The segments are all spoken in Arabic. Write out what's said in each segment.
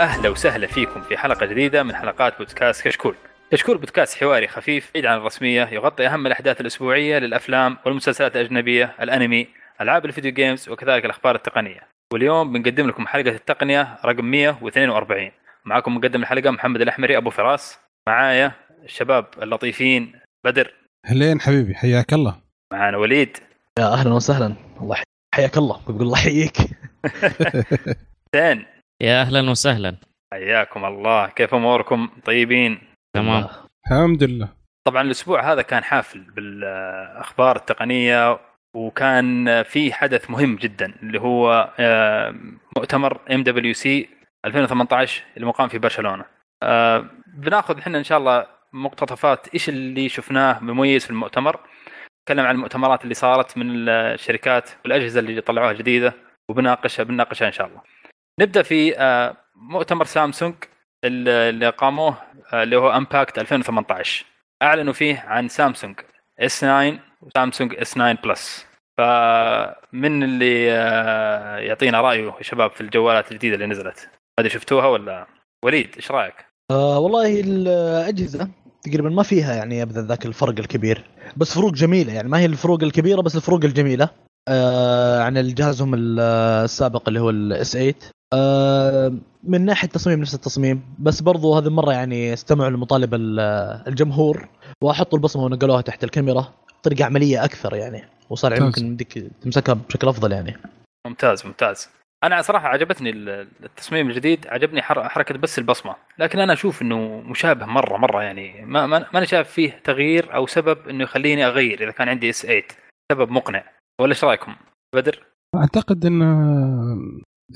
أهلا وسهلا فيكم في حلقة جديدة من حلقات بودكاست كشكول. كشكول بودكاست حواري خفيف بعيد عن الرسمية يغطي أهم الأحداث الأسبوعية للأفلام والمسلسلات الأجنبية، الأنمي، ألعاب الفيديو جيمز وكذلك الأخبار التقنية. واليوم بنقدم لكم حلقة التقنية رقم 142. معكم مقدم الحلقة محمد الأحمري أبو فراس. معايا الشباب اللطيفين بدر. هلين حبيبي حياك الله. معانا وليد. يا أهلا وسهلا الله حياك الله بقول الله يحييك. زين يا أهلا وسهلا. حياكم الله. كيف أموركم؟ طيبين؟ تمام. الحمد لله. طبعا الأسبوع هذا كان حافل بالأخبار التقنية وكان في حدث مهم جدا اللي هو آه، مؤتمر MWC 2018 المقام في برشلونة. آه، بناخذ إحنا إن شاء الله مقتطفات إيش اللي شفناه مميز في المؤتمر. نتكلم عن المؤتمرات اللي صارت من الشركات والأجهزة اللي طلعوها جديدة وبناقشها بنناقشها إن شاء الله. نبدأ في آه، مؤتمر سامسونج اللي قاموه آه، اللي هو Unpacked 2018 أعلنوا فيه عن سامسونج S 9 وسامسونج S 9 Plus. فمن اللي آه، يعطينا رأيه يا شباب في الجوالات الجديدة اللي نزلت؟ هذه شفتوها ولا؟ وليد إيش رأيك؟ آه والله الأجهزة تقريبا ما فيها يعني ابدا ذاك الفرق الكبير. بس فروق جميلة يعني ما هي الفروق الكبيرة بس الفروق الجميلة. آه عن الجهازهم السابق اللي هو ال S 8 آه، من ناحية تصميم نفس التصميم بس برضو هذه المرة يعني استمعوا لمطالب الجمهور وحطوا البصمة ونقلوها تحت الكاميرا بطريقه عملية أكثر يعني وصار يعني ممكن بدك تمسكها بشكل أفضل يعني. ممتاز ممتاز. أنا صراحة عجبتني التصميم الجديد عجبني حركة بس البصمة لكن أنا أشوف إنه مشابه مرة مرة يعني. ما ما أنا شايف فيه تغيير أو سبب إنه يخليني أغير إذا كان عندي S 8 سبب مقنع. ولا إيش رأيكم؟ بدر؟ أعتقد إن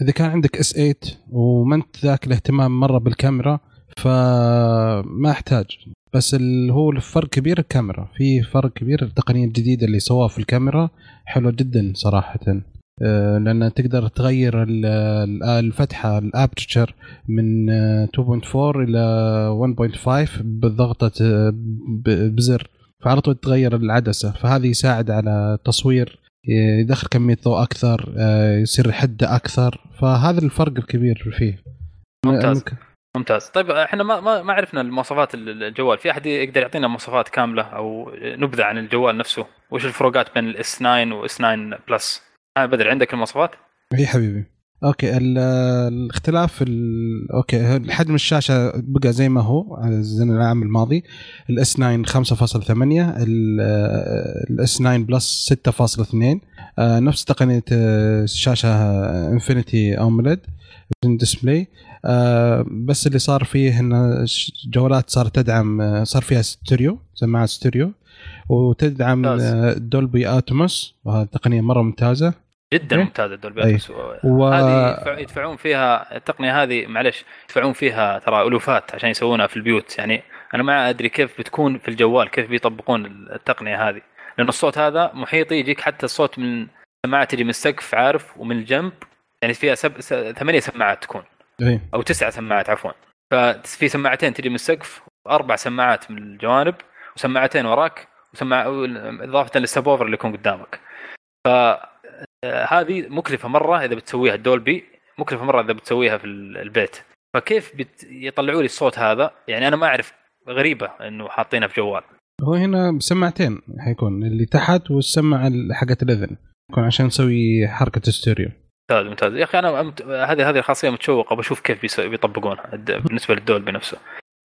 إذا كان عندك اس 8 وما أنت ذاك الاهتمام مرة بالكاميرا فما أحتاج. بس اللي هو الفرق كبير الكاميرا. في فرق كبير التقنية الجديدة اللي سواها في الكاميرا حلوة جدا صراحة. آه، لأن تقدر تغير الفتحة الأبتشر من 2.4 إلى 1.5 بضغطة بزر. فعلى طول تغير العدسة. فهذا يساعد على تصوير يدخل كمية ضوء أكثر آه، يصير حده أكثر. فهذا الفرق الكبير فيه. ممتاز. ممتاز. طيب إحنا ما ما ما عرفنا المواصفات الجوال. في أحد يقدر يعطينا مواصفات كاملة أو نبذة عن الجوال نفسه؟ وش الفروقات بين ال S 9 و S 9 Plus بدر عندك المواصفات؟ أي حبيبي. okay الاختلاف okay حجم الشاشة بقى زي ما هو زي العام الماضي. ال S 9 5.8 ال S 9 Plus 6.2 نفس تقنية الشاشه infinity AMOLED display. بس اللي صار فيه إن الجوالات صارت تدعم صار فيها ستيريو سماعات ستيريو وتدعم Dolby Atmos وهذه تقنيه مرة ممتازة. جدا إيه؟ ممتازة دولبي اتموس و... هذه يدفعون فيها التقنية هذه معلش يدفعون فيها ترى ألوفات عشان يسوونها في البيوت. يعني أنا ما أدري كيف بتكون في الجوال كيف بيطبقون التقنية هذه. لأن الصوت هذا محيطي يجيك حتى الصوت من سماعة تجي من السقف عارف ومن الجنب. يعني فيها سب... ثمانية سماعات تكون. إيه؟ أو تسعة سماعات عفوا. ففي سماعتين تجي من السقف أربع سماعات من الجوانب وسماعتين وراك وسماعه اضافه للسبوفر اللي يكون قدامك. ف هذه مكلفة مرة إذا بتسويها الدولبي مكلفة مرة إذا بتسويها في البيت. فكيف يطلعوا لي الصوت هذا؟ يعني أنا ما أعرف غريبة إنه حاطينها في جوال. هو هنا سماعتين حيكون اللي تحت والسماعة حقت الإذن. يكون عشان نسوي حركة ستيريو ممتاز ممتاز. يا أخي أنا هذه هذه الخاصيه متشوقة بشوف كيف بيطبقونها بالنسبة للدولبي نفسه.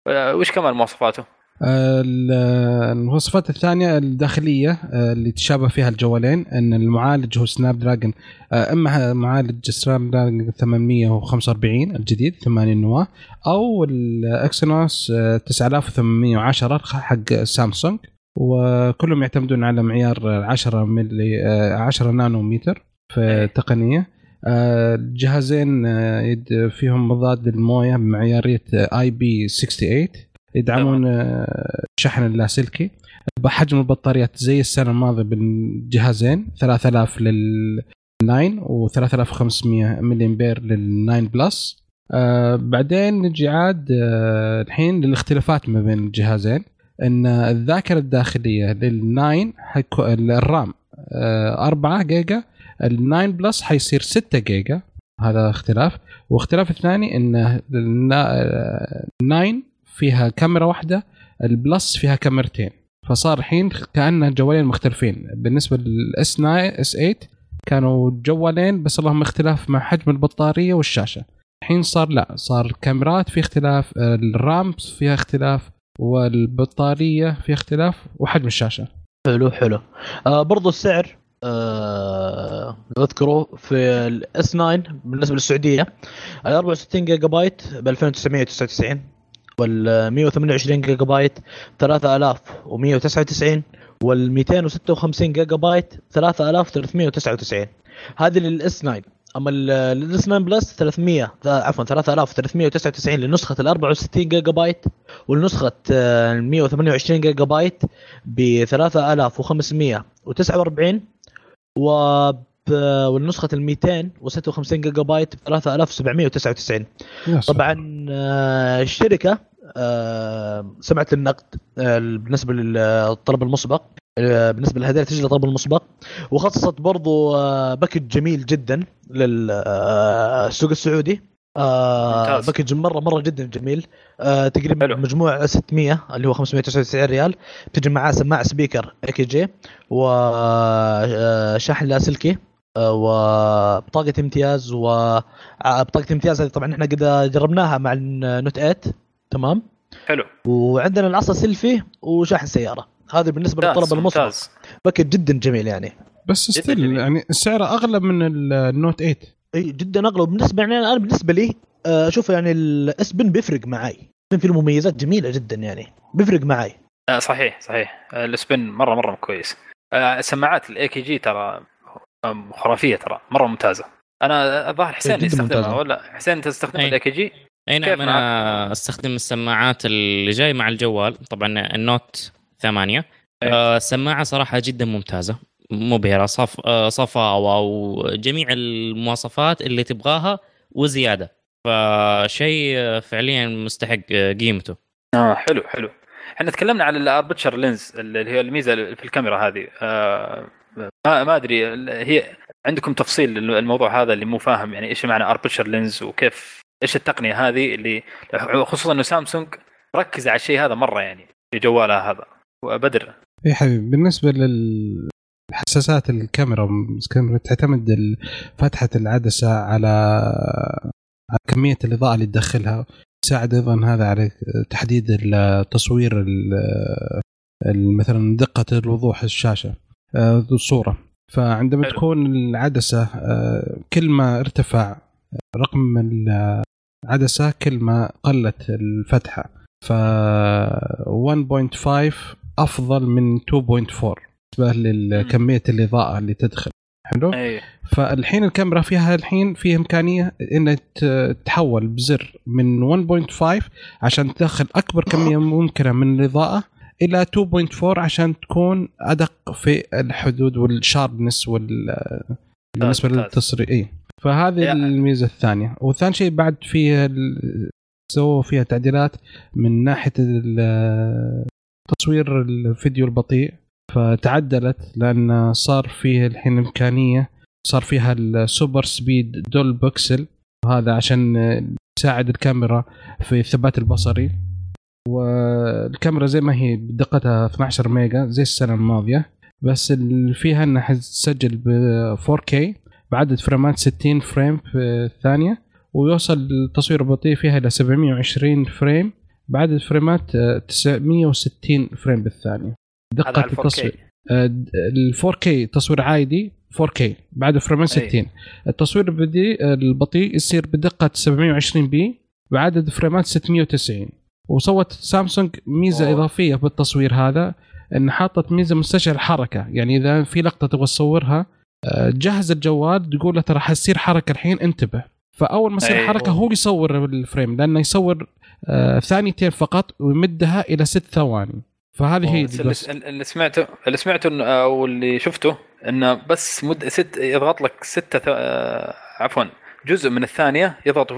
وش كمان مواصفاته؟ المواصفات الثانية الداخلية آه، اللي تشابه فيها الجوالين إن المعالج هو Snapdragon آه، أما معالج Snapdragon 845 الجديد 8 نواه أو ال Exynos 9810 آه، حق سامسونج. وكلهم يعتمدون على معيار 10 ملي 10 نانومتر في التقنيه الجهازين فيهم مضاد للمويه بمعيارية IP 68 يدعمون آه، الشحن اللاسلكي. بحجم البطاريات زي السنة الماضية بالجهازين 3000 لل 9 و 3500 ملي امبير لل 9 Plus. آه بعدين نجي عاد آه الحين للاختلافات ما بين الجهازين. إن الذاكرة الداخلية لل 9 حيكون ال RAM آه 4 جيجا ال 9 Plus حيصير 6 جيجا. هذا اختلاف. واختلاف الثاني إن ال nine فيها كاميرا واحدة ال Plus فيها كاميرتين. فصار الحين كأنه جوالين مختلفين. بالنسبة لل S 9 S 8 كانوا جوالين بس اللهم اختلاف مع حجم البطارية والشاشة. الحين صار لا صار الكاميرات في اختلاف ال RAM فيها اختلاف والبطارية فيها اختلاف وحجم الشاشة. حلو حلو. آه برضو السعر آه اذكروا في ال S 9 بالنسبة للسعودية ال 64 جيجا بايت ب 2999 وال 128 جيجا بايت 3199 وال 256 جيجا بايت 3399 هذه لل S 9 أما ال S 9 Plus 300 عفوا 3399 لنسخة ال 64 جيجا بايت ولنسخة ال 128 جيجا بايت ب 3549 و والنسخة ال 256 جيجا بايت ب 3799 طبعا آه، الشركة آه، سمعت النقد آه، بالنسبة للطلب المسبق بالنسبة لهدايا تسجيل الطلب المسبق وخصصت برضو package جميل جدا للسوق السعودي. آه package مرة مرة جدا جميل. آه تقريبا حلو. مجموع 600 اللي هو 599 ريال. بتجي معاه سماعه speaker AKG وشاحن لاسلكي. آه وبطاقة امتياز وبطاقه امتياز هذه طبعا إحنا قد جربناها مع ال Note 8 تمام؟ حلو. وعندنا العصا سيلفي وشاحن سيارة. هذه بالنسبة للطلب المسبق package جدا جميل يعني. بس still يعني سعره أغلى من ال Note 8 إي جدا أغلى. وبالنسبة يعني أنا بالنسبة لي آه، أشوف يعني ال S Pen بيفرق معي في مميزات جميلة جدا يعني. بيفرق معي آه صحيح صحيح. آه، ال S Pen مرة مرة كويس. آه سماعات ال AKG ترى خرافية ترى. مرة ممتازة. أنا الظاهر حسين يستخدمها ولا؟ حسين انت تستخدم ال A KG؟ أي نعم أنا أستخدم السماعات اللي جاي مع الجوال. طبعا ال Note 8 آه السماعة صراحة جدا ممتازة. مبهرة. صف آه، صفاوه وجميع المواصفات اللي تبغاها وزيادة. فشيء فعليا مستحق قيمته. آه حلو حلو. إحنا تكلمنا عن ال aperture lens اللي هي الميزة في الكاميرا هذه. آه ما ما أدري هي عندكم تفصيل الموضوع هذا اللي مو فاهم يعني إيش معنى aperture lens وكيف إيش التقنية هذه اللي خصوصا إنه سامسونج ركز على الشيء هذا مرة يعني في جوالها هذا وبدر إي حبيبي بالنسبة لل حساسات الكاميرا الكاميرا تعتمد فتحة العدسة على كمية الإضاءة اللي تدخلها يساعد أيضا هذا على تحديد التصوير مثلا دقة الوضوح الشاشة. آه، الصورة. فعندما حلو. تكون العدسة آه، كل ما ارتفع رقم العدسة كل ما قلت الفتحة. ف 1.5 أفضل من 2.4 بالنسبة لكميه الإضاءة اللي تدخل. حلو؟ أيه. فالحين الكاميرا فيها الحين في إمكانية إنها تحول بزر من 1.5 عشان تدخل أكبر كمية ممكنة من الإضاءة إلى 2.4 عشان تكون أدق في الحدود والشاربنس وال بالنسبة للتصريح اي فهذه يعني. الميزة الثانية. والثاني شيء بعد فيها سووا فيها تعديلات من ناحية تصوير الفيديو البطيء. فتعدلت لأن صار فيه الحين إمكانية صار فيها ال super speed dual pixel وهذا عشان يساعد الكاميرا في الثبات البصري. والكاميرا زي ما هي بدقتها 12 ميجا زي السنة الماضية بس اللي فيها إنها تسجل ب 4K بعدد فريمات 60 frame في الثانية ويوصل التصوير البطيء فيها إلى 720 frame بعدد فريمات 960 frame بالثانية. دقة التصوير ال 4K تصوير عادي 4K بعدد فريمات 60 التصوير البطيء يصير بدقة 720 p بعدد فريمات 690 وسوت سامسونج ميزة أوه. إضافية بالتصوير هذا إن حاطت ميزة مستشعر الحركه يعني إذا في لقطة تبغى تصورها آه، جهز الجوال تقول له ترى حتصير حركة الحين انتبه. فأول ما يصير حركة هو يصور الفريم لأنه يصور آه، ثانيتين فقط ويمدها إلى ست ثواني. فهذه هي اللي سمعته اللي سمعته أو اللي شفته إنه بس مد ست يضغط لك ستة ثو... آه، عفوا جزء من الثانية يضغط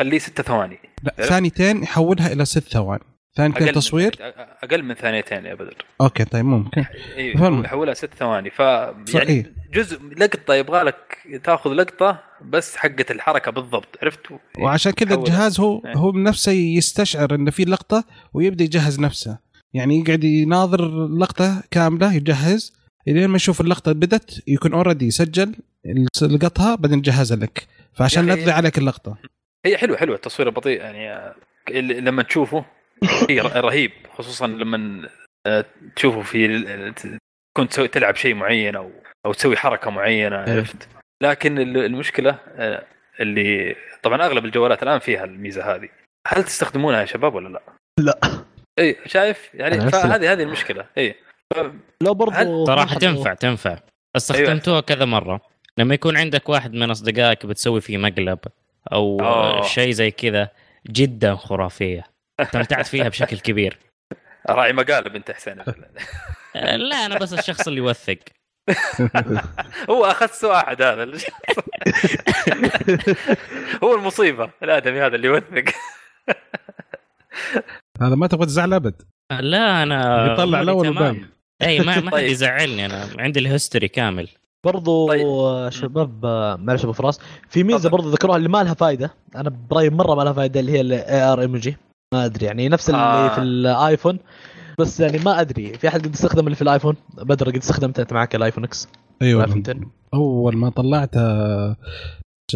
يخليه ستة ثواني لا ثانيتين يحولها إلى ست ثواني ثانيتين من- تصوير أقل من ثانيتين يا بدر okay طيب ممكن إي فهم. يحولها ست ثواني ف إيه. يعني جزء لقطة يبغى لك تاخذ لقطة بس حقه الحركة بالضبط عرفت؟ وعشان كذا. الجهاز هو إيه. هو بنفسه يستشعر انه في لقطة ويبدأ يجهز نفسه يعني يقعد يناظر اللقطه كاملة يجهز إلين ما يشوف اللقطة بدت يكون already يسجل لقطها بعدين يجهزها لك فعشان لا تضيع عليك اللقطة هي حلوة حلوة التصوير البطيء يعني لما تشوفه شيء ر- رهيب خصوصا لما آه، تشوفه في كنت تسوي تلعب شيء معين أو أو تسوي حركة معينة عرفت؟ لكن ال- المشكلة آه، اللي طبعا أغلب الجوالات الآن فيها الميزة هذه. هل تستخدمونها يا شباب ولا لا؟ لا. إي شايف؟ يعني لا. فهذه هذه المشكلة إي. لو برضو هل- صراحة تنفع تنفع. استخدمتوها كذا مرة. لما يكون عندك واحد من أصدقائك بتسوي فيه مقلب أو أوه. شيء زي كذا جدا خرافية. استمتعت فيها بشكل كبير. راعي مقالب انت حسين. آه، لا أنا بس الشخص اللي يوثق. هو اخذت واحد هذا. هو المصيبة الآدمي هذا اللي يوثق. هذا ما تبغى تزعل أبد؟ آه، لا أنا يطلع الأول إي ما ما حد طيب. يزعلني أنا عندي ال history كامل. برضو طيب. شباب آه، معلش أبو فراس. في ميزة. برضو ذكروها اللي ما لها فائده أنا برأيي مرة ما لها فائده اللي هي ال AR emoji ما أدري يعني نفس اللي آه. في الايفون بس يعني ما أدري في أحد قد استخدم اللي في الآيفون؟ بدر قد استخدمته أنت معك الآيفون X أيوه. الايفون 10 أول ما طلعته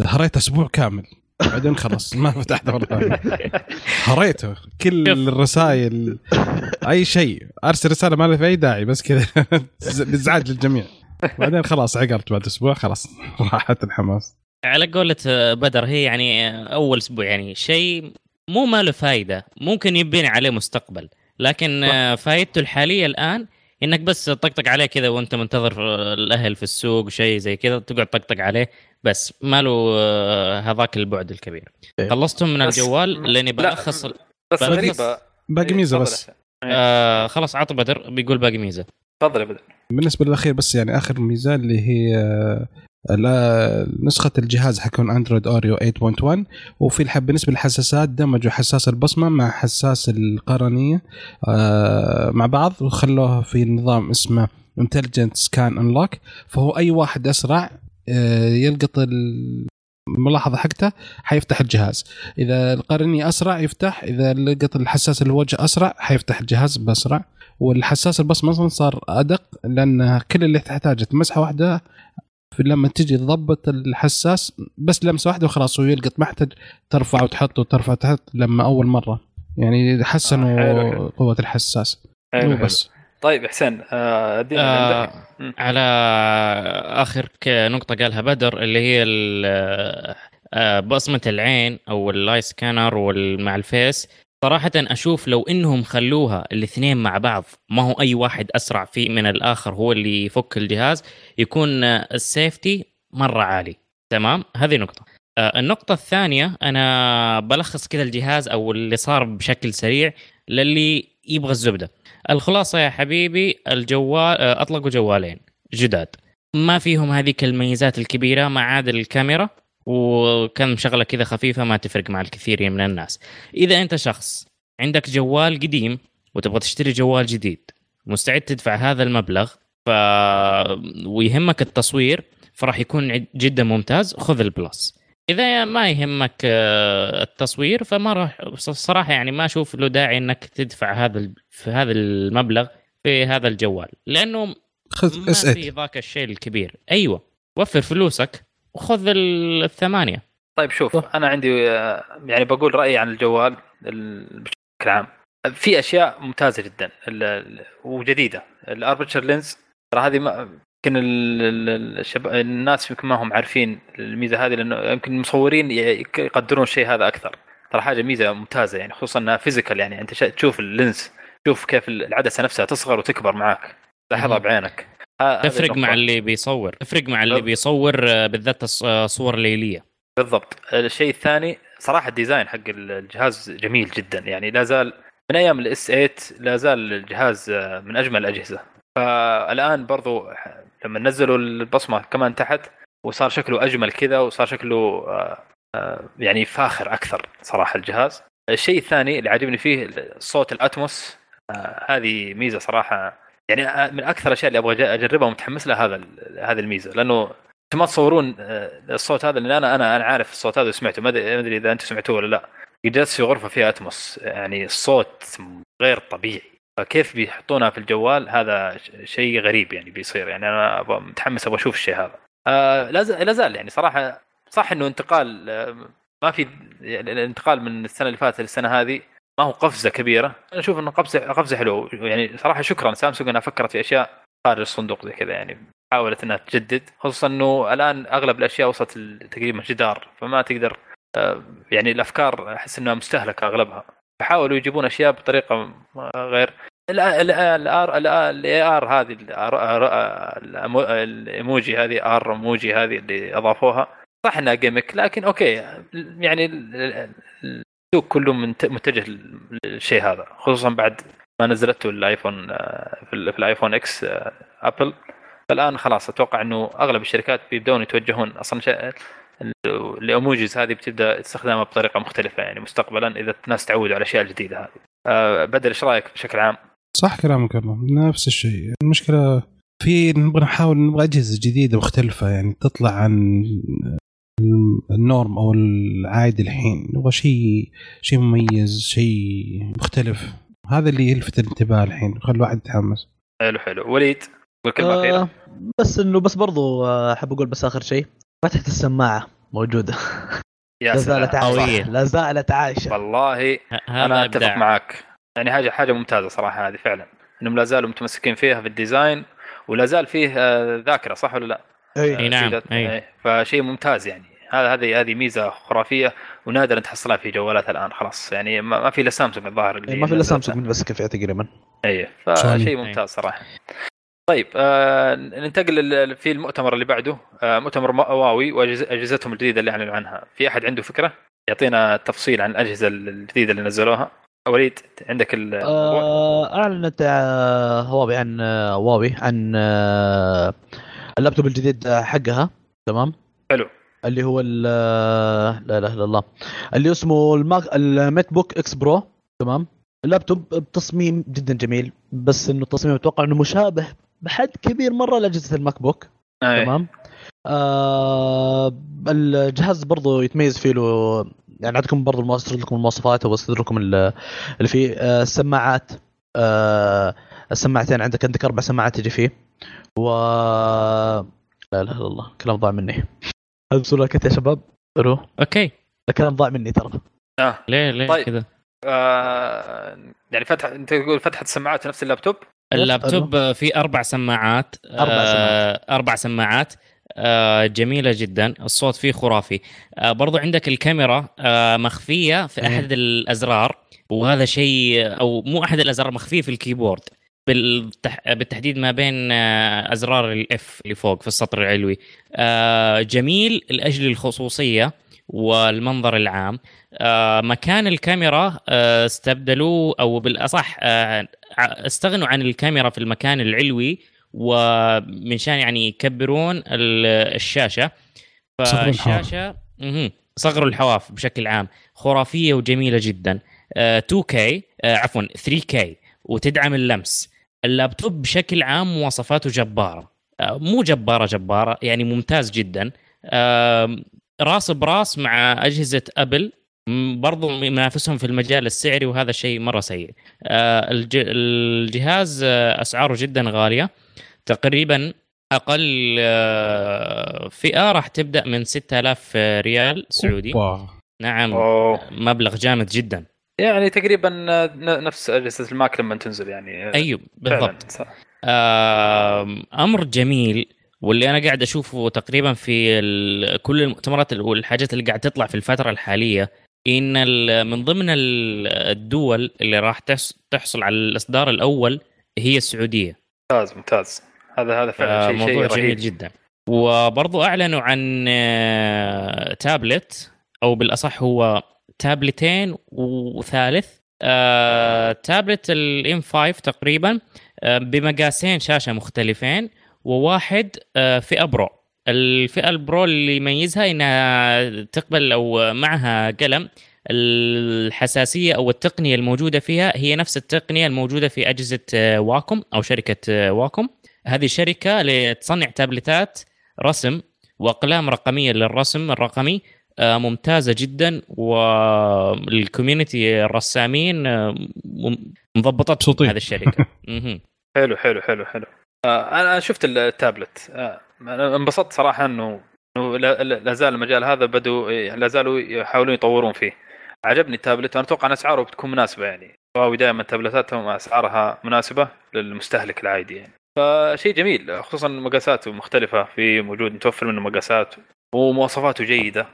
هريت أسبوع كامل. بعدين خلاص ما فتحته مرة ثانية. هريته. كل الرسائل أي شيء. أرسل رسالة ما لها في اي داعي بس كذا. ازعاج للجميع. بعدين خلاص عقلت بعد أسبوع خلاص راحت الحماس. على قولة آه، بدر هي يعني آه، أول أسبوع يعني شيء مو ما له فايدة ممكن يبني عليه مستقبل. لكن آه، فايدته الحالية الآن إنك بس تطقطق عليه كذا وأنت منتظر الأهل في السوق شيء زي كذا تقعد تطقطق عليه بس. ما له هذاك البعد الكبير. إيه. خلصتم من الجوال؟ لأني لا، بلخص بس غريبة. باقي إيه، ميزه تفضل. بس. آه خلاص عطى بدر بيقول باقي ميزة. تفضل يا بدر. بالنسبة للأخير بس يعني آخر ميزه اللي هي آه، نسخة الجهاز حيكون Android Oreo 8.1 وفي الحب بالنسبة للحساسات دمجوا حساس البصمة مع حساس القرنية آه، مع بعض وخلوها في نظام اسمه intelligent scan unlock فهو أي واحد أسرع آه، يلقط الملاحظة حقته حيفتح الجهاز. إذا القرنية أسرع يفتح. إذا لقط الحساس الوجه أسرع حيفتح الجهاز بأسرع. والحساس البصمه أصلا صار أدق لأن كل اللي تحتاجه مسحه واحدة في لما تجي تضبط الحساس بس لمسة واحدة وخلاص هو يلقط ما يحتاج ترفع وتحط وترفع تحط لما أول مرة يعني حسنوا آه،. قوة الحساس حلو، مو حلو. بس طيب حسين آه، آه. على آخر نقطة قالها بدر اللي هي آه، بصمة العين أو ال eye scanner مع ال face صراحة أشوف لو إنهم خلوها الاثنين مع بعض ما هو أي واحد أسرع فيه من الآخر هو اللي يفك الجهاز يكون ال safety مرة عالي. تمام؟ هذه نقطة. آه، النقطة الثانية أنا بلخص كذا الجهاز أو اللي صار بشكل سريع للي يبغى الزبدة. الخلاصة يا حبيبي الجوال آه، أطلقوا جوالين جداد. ما فيهم هذيك الميزات الكبيرة ما عاد الكاميرا. وكان شغلة كذا خفيفة ما تفرق مع الكثير من الناس. إذا أنت شخص عندك جوال قديم وتبغى تشتري جوال جديد مستعد تدفع هذا المبلغ ف... ويهمك التصوير فراح يكون جدا ممتاز خذ البلس. إذا ما يهمك آه، التصوير فما راح صراحة يعني ما أشوف له داعي إنك تدفع هذا في هذا المبلغ في هذا الجوال لأنه خذ ما في 8 ذاك الشيء الكبير. أيوه وفر فلوسك. وخذ ال- الثمانية. طيب شوف أنا عندي يعني بقول رأيي عن الجوال ال- بشكل عام. في أشياء ممتازة جدا وجديدة. ال aperture lens ترى هذه ما يمكن الشب... الناس يمكن ما هم عارفين الميزة هذه لأنه يمكن المصورين يقدرون الشيء هذا أكثر. ترى حاجة ميزة ممتازة يعني خصوصا إنها physical يعني أنت تشوف ال lens تشوف كيف العدسة نفسها تصغر وتكبر معك تلاحظها. بعينك. تفرق مع نقطة. اللي بيصور. تفرق مع اللي. بيصور آه، بالذات الص- آه، صور ليلية. بالضبط. الشيء الثاني صراحة ال design حق الجهاز جميل جدا. يعني لا زال من أيام ال S8 لا زال الجهاز آه، من أجمل الأجهزة. فالآن برضو لما نزلوا البصمة كمان تحت وصار شكله أجمل كذا وصار شكله آه، آه، يعني فاخر أكثر صراحة الجهاز. الشيء الثاني اللي عاجبني فيه صوت الأتموس آه هذه ميزة صراحة يعني من أكثر الأشياء اللي أبغى أجربها ومتحمس لها هذا هذه الميزة. لأنه أنتم ما تصورون الصوت هذا لأن أنا أنا أنا عارف الصوت هذا وسمعته ما ادري إذا أنتم سمعتوه ولا لا. جلست في غرفة فيها أتموس. يعني الصوت غير طبيعي. فكيف بيحطونها في الجوال؟ هذا شيء غريب يعني بيصير. يعني أنا متحمس أبغى أشوف الشيء هذا. آه لا زال يعني صراحة صح إنه انتقال ما في يعني الانتقال من السنة اللي فاتت للسنة هذه ما هو قفزه كبيره أنا أشوف انه قفزه قفزه حلوة يعني صراحة شكرا سامسونج انها فكرت في اشياء خارج الصندوق زي كذا يعني حاولت انها تجدد خصوصا انه الان اغلب الاشياء وصلت تقريبا جدار فما تقدر آه، يعني الافكار احس انها مستهلكه اغلبها فحاولوا يجيبون اشياء بطريقه غير ال AR ال AR هذه الايموجي هذه AR emoji هذه اللي اضافوها صح انها gimmick لكن okay يعني السوق كله متجه للشيء هذا خصوصا بعد ما نزلته الآيفون آه، في الآيفون إكس آه، أبل. فالان خلاص أتوقع إنه أغلب الشركات بيبدون يتوجهون أصلا ال emojis هذه بتبدأ استخدامها بطريقة مختلفة يعني مستقبلا إذا الناس تعودوا على الاشياء الجديده هذه. أه بدر إيش رأيك بشكل عام؟ صح كلامك والله نفس الشيء. المشكلة في نبغى نحاول نبغى أجهزة جديدة مختلفة يعني تطلع عن النورم أو العادي الحين. نبغى شيء شيء مميز شيء مختلف. هذا اللي يلفت الانتباه الحين. خلي الواحد يتحمس. حلو حلو. وليد قول كلمة آه بس انه بس برضو آه، أحب أقول بس آخر شيء. فتحة السماعة موجودة. يا لا زالت عايشة. لا زالت عايشة. والله أنا أتفق معك يعني حاجة حاجة ممتازة صراحة هذه فعلا. إنهم لا زالوا متمسكين فيها في ال design ولا زال فيه آه، ذاكرة صح ولا لا؟ أي نعم أي. فشيء ممتاز يعني. هذا هذه هذه ميزة خرافية ونادر ان تحصلها في جوالات الآن خلاص. يعني ما في إلا سامسونج الظاهر اللي ما في إلا سامسونج متمسك فيها تقريبا اي فشيء ممتاز صراحة. طيب آه ننتقل في المؤتمر اللي بعده. آه مؤتمر هواوي واجهزتهم الجديدة اللي أعلنوا عنها. في أحد عنده فكرة؟ يعطينا تفصيل عن الأجهزة الجديدة اللي نزلوها. وليد عندك الموضوع آه أعلنت آه، هواوي عن آه، هواوي عن آه، اللابتوب الجديد حقها تمام؟ حلو. اللي هو لا إله إلا الله. اللي اسمه ال Mac ال MateBook X Pro تمام؟ اللابتوب بتصميم جدا جميل بس إنه التصميم أتوقع إنه مشابه بحد كبير مرة لأجهزة الماك بوك أي. تمام؟ آه الجهاز برضو يتميز فيه له يعني عندكم برضو اسرد لكم المواصفات واسرد لكم اللي فيه آه السماعات آه السماعتين عندك عندك أربع سماعات تجي فيه. و لا إله إلا الله كلام ضاع مني. هل لك يا شباب؟ رو. أوكي. الكلام ضاع مني ترى. آه. ليه ليه طيب. كذا؟ آه يعني فتح أنت تقول فتحة السماعات نفس اللابتوب؟ اللابتوب فيه أربع سماعات. أربع سماعات. آه أربع سماعات. آه جميلة جدا. الصوت فيه خرافي. آه برضو عندك الكاميرا آه مخفية في أحد الأزرار. وهذا شيء أو مو أحد الأزرار مخفية في ال keyboard. بالتحديد ما بين آه، أزرار ال F اللي فوق في السطر العلوي. آه، جميل لأجل الخصوصية والمنظر العام. آه، مكان الكاميرا استبدلوا أو بالأصح استغنوا عن الكاميرا في المكان العلوي ومن شان يعني يكبرون الشاشة. فالشاشة صغروا الحواف بشكل عام. خرافية وجميلة جدا. 2K عفوا 3K وتدعم اللمس. اللابتوب بشكل عام مواصفاته جبارة. آه، مو جبارة جبارة يعني ممتاز جدا. راس براس مع أجهزة أبل برضو ينافسهم في المجال السعري وهذا شيء مرة سيء. آه، الجهاز آه، أسعاره جدا غالية. تقريبا أقل فئة راح تبدأ من 6000 ريال سعودي. أوبا. نعم مبلغ جامد جدا. يعني تقريبا نفس أجهزة ال Mac لما تنزل يعني. أيوه بالضبط. أمر جميل واللي أنا قاعد أشوفه تقريبا في كل المؤتمرات والحاجات اللي قاعد تطلع في الفترة الحالية إن من ضمن الدول اللي راح تحصل على الإصدار الأول هي السعودية. ممتاز ممتاز. هذا هذا فعلا شيء موضوع شي جميل جدا. وبرضو أعلنوا عن آه، تابلت أو بالأصح هو تابلتين وثالث. آه تابلت الام 5 تقريبا آه بمقاسين شاشة مختلفين وواحد آه فئة pro. الفئة ال pro اللي يميزها إنها تقبل أو معها قلم الحساسية أو التقنية الموجودة فيها هي نفس التقنية الموجودة في أجهزة آه، Wacom أو شركة آه، Wacom هذه شركه لتصنع تابلتات رسم وأقلام رقمية للرسم الرقمي ممتازة جدا وال community الرسامين آه، مضبطتهم مبسوطين. هذه الشركة. حلو حلو حلو حلو. آه أنا شفت التابلت. آه انبسطت صراحة إنه إنه لا, لا لا زال المجال هذا بدوا يعني لا زالوا يحاولون يطورون فيه. عجبني التابلت. وأنا أتوقع أن أسعاره بتكون مناسبة يعني. هواوي دائما تابلتاتهم أسعارها مناسبة للمستهلك العادي يعني. فشيء جميل خصوصا مقاساته مختلفة في موجود متوفر منه مقاسات ومواصفاته جيدة.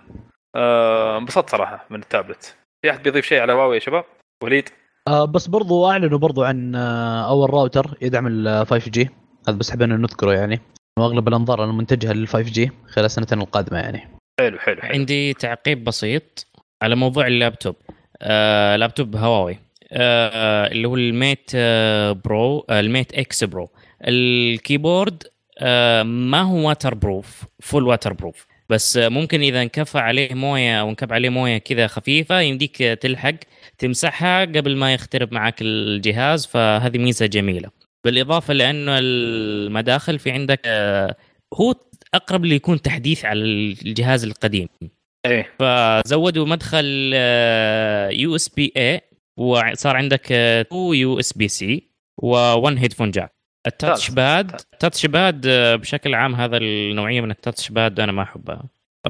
آه، انبسطت صراحة من التابلت. في أحد بيضيف شيء على هواوي يا شباب؟ وليد؟ آه بس برضو أعلنوا برضو عن آه أول راوتر يدعم ال 5 G هذا بس حبينا نذكره يعني. وأغلب الأنظار المتجهة لل 5 G خلال السنتين القادمة يعني. حلو حلو حلو. عندي تعقيب بسيط على موضوع اللابتوب. آه لابتوب هواوي. آه اللي هو ال Mate آه Pro آه ال Mate X Pro ال keyboard آه ما هو water proof full water proof بس ممكن إذا انكفى عليه موية أو انكب عليه موية كذا خفيفة يمديك تلحق تمسحها قبل ما يخترب معك الجهاز فهذه ميزة جميلة. بالإضافة لأنه المداخل في عندك آه هو أقرب اللي يكون تحديث على الجهاز القديم. إيه. فزودوا مدخل USB A وصار عندك 2 USB C و1 headphone jack ال touch. pad ال touch pad آه، بشكل عام هذا النوعية من ال touch pad أنا ما احبها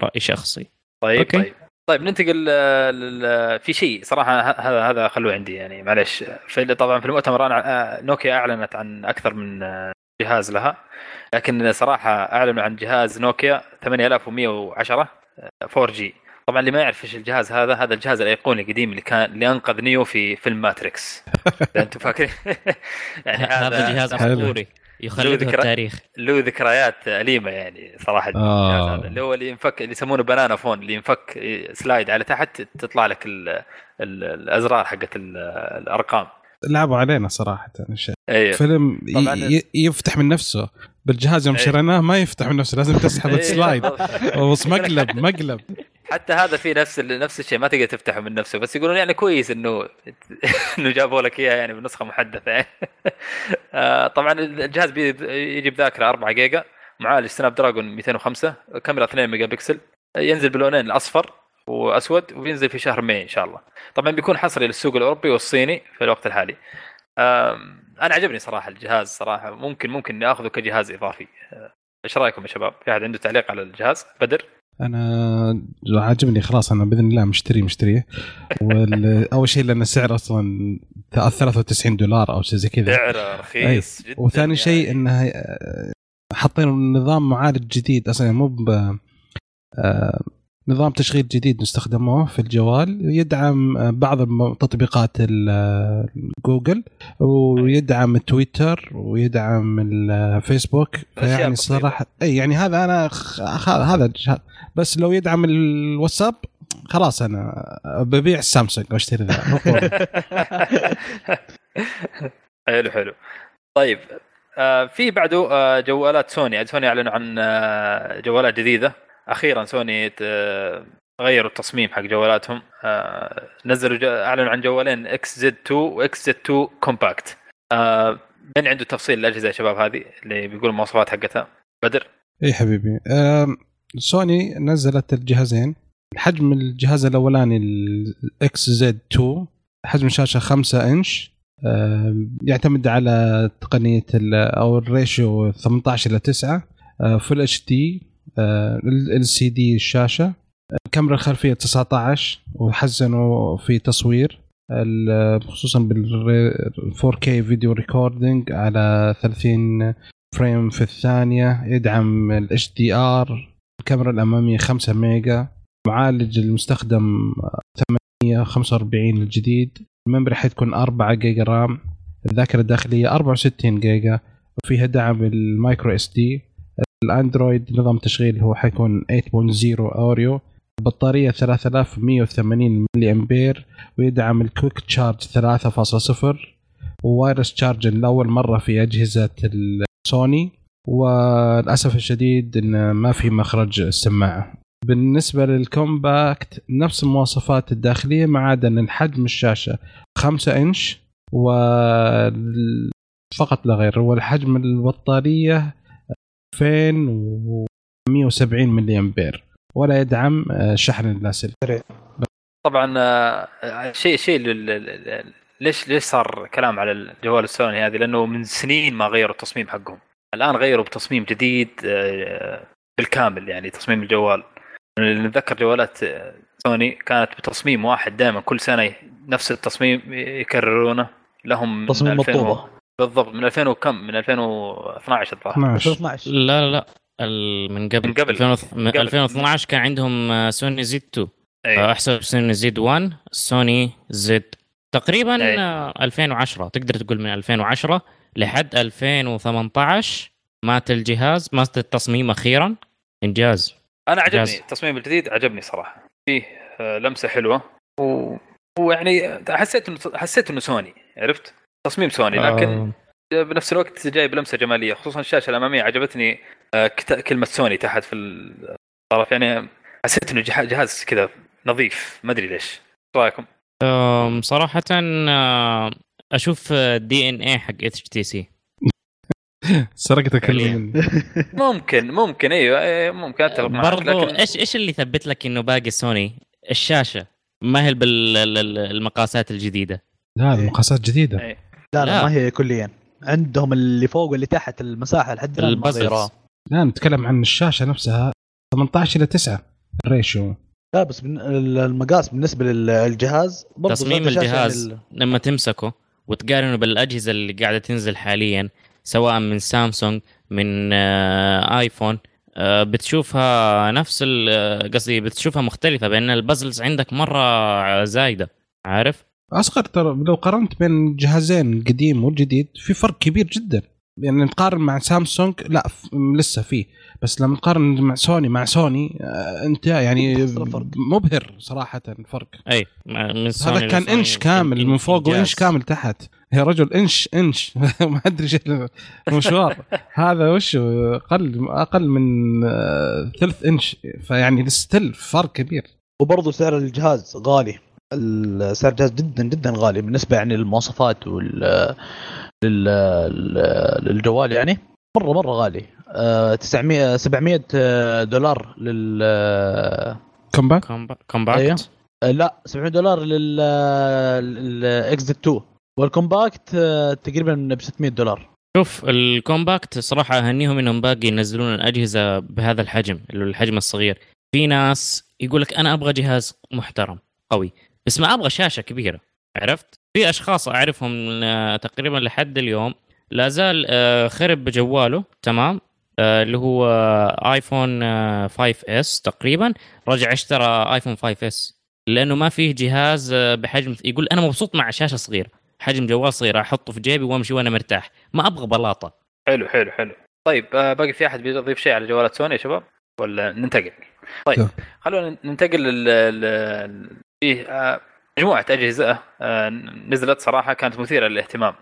رأي شخصي طيب أوكي. طيب طيب ننتقل آه، لل- في شيء صراحة هذا هذا خلوه عندي يعني معلش في طبعا في المؤتمر أنا آه، نوكيا أعلنت عن أكثر من آه، جهاز لها لكن صراحة أعلنوا عن جهاز نوكيا 8110 آه، 4 G طبعا اللي ما يعرف إيش الجهاز هذا هذا الجهاز الأيقوني القديم اللي كان اللي أنقذ نيو في فيلم Matrix. إذا أنتم فاكرين. يعني هذا جهاز حلو. أسطوري. ذكرى- التاريخ. له ذكريات أليمة يعني صراحة. الجهاز آه. هذا. اللي هو اللي ينفك اللي يسمونه banana phone اللي ينفك slide على تحت تطلع لك ال ال الأزرار حقت ال- الأرقام. لعبوا علينا صراحة الشيء أيوه فيلم طبعاً. ي- يفتح من نفسه. بالجهاز يوم إيه. شريناه ما يفتح من نفسه لازم تسحب إيه، ال slide. مقلب مقلب. حتى هذا في نفس نفس الشيء ما تقدر تفتحه من نفسه بس يقولون يعني كويس إنه إنه جابوا لك إياه يعني بنسخة محدثة يعني. آه، طبعا الجهاز بي- يجي بذاكره 4 جيجا معالج Snapdragon 205 كاميرا 2 ميجا بكسل ينزل بلونين الأصفر وأسود وبينزل في شهر May إن شاء الله. طبعا بيكون حصري للسوق الأوروبي والصيني في الوقت الحالي. أنا عجبني صراحة الجهاز صراحة ممكن ممكن أخذه كجهاز إضافي. آه، إيش رأيكم يا شباب؟ في أحد عنده تعليق على الجهاز؟ بدر؟ أنا عاجبني خلاص أنا بإذن الله مشتري مشتريه أول شيء لأن السعر أصلا 93 دولار أو شيء زي كذا. سعره رخيص جدا وثاني شيء يعني. إنه آه، حاطين نظام معالج جديد أصلا مو ب آه، نظام تشغيل جديد استخدموه في الجوال يدعم بعض تطبيقات جوجل ويدعم تويتر ويدعم الفيسبوك بسيطة. صراحة إي يعني هذا أنا خ- هذا. بس لو يدعم الواتساب خلاص أنا ببيع السامسونج وأشتري ذا. حلو حلو طيب آه في بعده آه جوالات سوني سوني أعلنوا عن آه جوالات جديدة أخيرا سوني غيروا التصميم حق جوالاتهم. آه نزلوا أعلنوا عن جوالين XZ 2 و XZ 2 Compact من عنده تفصيل الأجهزة يا شباب هذه اللي بيقول المواصفات حقتها؟ بدر. إي حبيبي. سوني نزلت الجهازين. حجم الجهاز الأولاني ال XZ 2 حجم الشاشه 5 إنش. يعتمد على تقنية أو ال ratio 18 إلى 9 full HD LCD الشاشه الكاميرا الخلفيه 19 وحسنوا في تصوير خصوصا بال 4K video recording على 30 frame في الثانية يدعم ال HDR الكاميرا الأمامية 5 ميجا معالج المستخدم 845 الجديد ال memory حتكون 4 جيجا RAM الذاكرة الداخلية 64 جيجا وفيها دعم ال micro SD الأندرويد نظام تشغيل هو حيكون 8.0 Oreo. البطارية 3180 ملي امبير ويدعم ال Quick Charge 3.0 و wireless charger لأول مرة في أجهزة سوني وللأسف الشديد إن ما في مخرج السماعه بالنسبة لل Compact نفس المواصفات الداخلية ما عدا إن الحجم الشاشة 5 إنش. و فقط لا غير. والحجم البطارية 2170 ملي امبير ولا يدعم آه، شحن اللاسلكي طبعا آه، شيء شيء لل- لل- ليش ليش صار كلام على الجوال السوني هذه؟ لأنه من سنين ما غيروا التصميم حقهم. الآن غيروا بتصميم جديد آه، بالكامل يعني تصميم الجوال. نتذكر جوالات سوني كانت بتصميم واحد دائما كل سنة نفس التصميم يكررونه. لهم تصميم 2000 و- مطلوبه بالضبط من 2000 وكم؟ من 2012 الظاهر. 12 2012 لا لا لا. ال- من قبل. من قبل. 2000 من قبل. 2012 كان عندهم آه، سوني Z 2 أي. آه، أحسب سوني Z 1 سوني Z. تقريبا أي. آه، 2010 تقدر تقول من 2010 لحد 2018 مات الجهاز مات التصميم أخيرا. إنجاز. أنا عجبني جاز. التصميم الجديد عجبني صراحة. فيه آه، لمسة حلوة. و... ويعني حسيت إنه حسيت إنه سوني عرفت؟ تصميم سوني لكن آه، بنفس الوقت جاي بلمسة جمالية خصوصا الشاشة الأمامية عجبتني آه، كت- كلمة سوني تحت في الطرف يعني حسيت إنه جه- جهاز كذا نظيف ما أدري ليش إيش رأيكم؟ آه، أشوف DNA حق HTC سرقت فعلياً. الكلمة مني ممكن ممكن أيوه إيه، ممكن أتفق معك برضو لكن إيش إيش اللي يثبت لك إنه باقي سوني الشاشة ما هي بالمقاسات الجديدة لا المقاسات جديدة إيه. لا لا. ما هي كليا عندهم اللي فوق واللي تحت المساحة لحد ال bezels. لا نتكلم عن الشاشة نفسها 18 إلى 9 ال ratio لا بس بن- المقاس بالنسبة للجهاز برضو تصميم الجهاز يعني لما تمسكه وتقارنه بالأجهزة اللي قاعدة تنزل حاليا سواء من سامسونج من آه، آيفون آه، بتشوفها نفس آه، قصدي بتشوفها مختلفة بأن ال bezels عندك مرة زايدة عارف أصغر ترى لو قارنت بين الجهازين القديم والجديد في فرق كبير جدا. يعني نقارن مع سامسونج لا ف- لسه فيه بس لما نقارن مع سوني مع سوني آه، أنت يعني. مبهر صراحة الفرق أي من سوني هذا كان إنش كامل من فوق. وإنش كامل تحت. يا رجل إنش إنش. ما أدري إيش المشوار. هذا وش أقل أقل من آه، ثلث إنش. فيعني still فرق كبير. وبرضه سعر الجهاز غالي. سعر الجهاز جدا جدا غالي بالنسبة يعني للمواصفات وال لل... لل- للجوال يعني. مرة مرة غالي. آه، 900 700 دولار لل compact compa- compact أيوه. آه، لا 700 دولار لل ال X 2 وال compact آه، تقريبا ب 600 دولار. شوف ال compact صراحة أهنيهم إنهم باقي ينزلون اجهزه بهذا الحجم الحجم الصغير. في ناس يقول لك أنا أبغى جهاز محترم قوي. بس ما أبغى شاشة كبيرة عرفت؟ في أشخاص أعرفهم آه، تقريبا لحد اليوم لا زال آه، خرب بجواله تمام؟ آه، اللي هو آيفون آه، 5 S تقريبا. رجع اشترى آيفون 5 S لأنه ما فيه جهاز بحجم يقول أنا مبسوط مع شاشة صغيرة حجم جوال صغير أحطه في جيبي وأمشي وأنا مرتاح. ما أبغى بلاطة. حلو حلو حلو. طيب باقي في أحد بيضيف شيء على جوالات سوني يا شباب؟ ولا ننتقل؟ طيب طيب. خلونا ننتقل لل لل- في آه، مجموعة أجهزة آه، نزلت صراحة كانت مثيرة للاهتمام.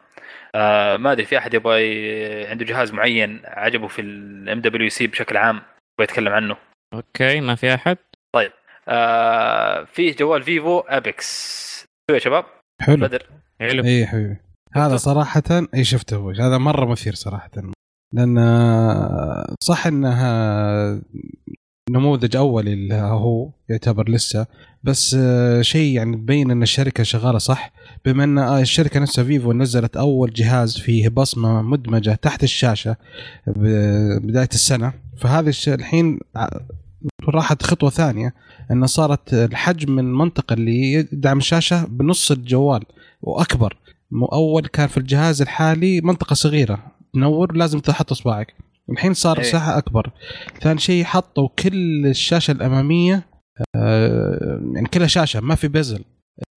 آه، ما أدري في أحد يبغى عنده جهاز معين عجبه في ال MWC بشكل عام؟ يبغى يتكلم عنه؟ أوكي ما في أحد؟ آه، فيه جوال فيفو Apex شو يا شباب؟ حلو. بدر. حلو. اي حبيبي. هذا صراحة اي شفته هو. هذا مرة مثير صراحة. لأن صح إنها نموذج اولي هو يعتبر لسه. بس آه، شيء يعني تبين إن الشركة شغالة صح بما إن آه، الشركة نفسها فيفو نزلت أول جهاز فيه بصمة مدمجة تحت الشاشة بداية السنة. فهذا الحين ع- راحت خطوة ثانية إن صارت الحجم المنطقة اللي يدعم الشاشة بنص الجوال وأكبر. أول كان في الجهاز الحالي منطقة صغيرة تنور لازم تحط اصبعك الحين صار إيه. مساحة أكبر. ثاني شيء حطوا كل الشاشة الأمامية آه، يعني كلها شاشة ما في بزل.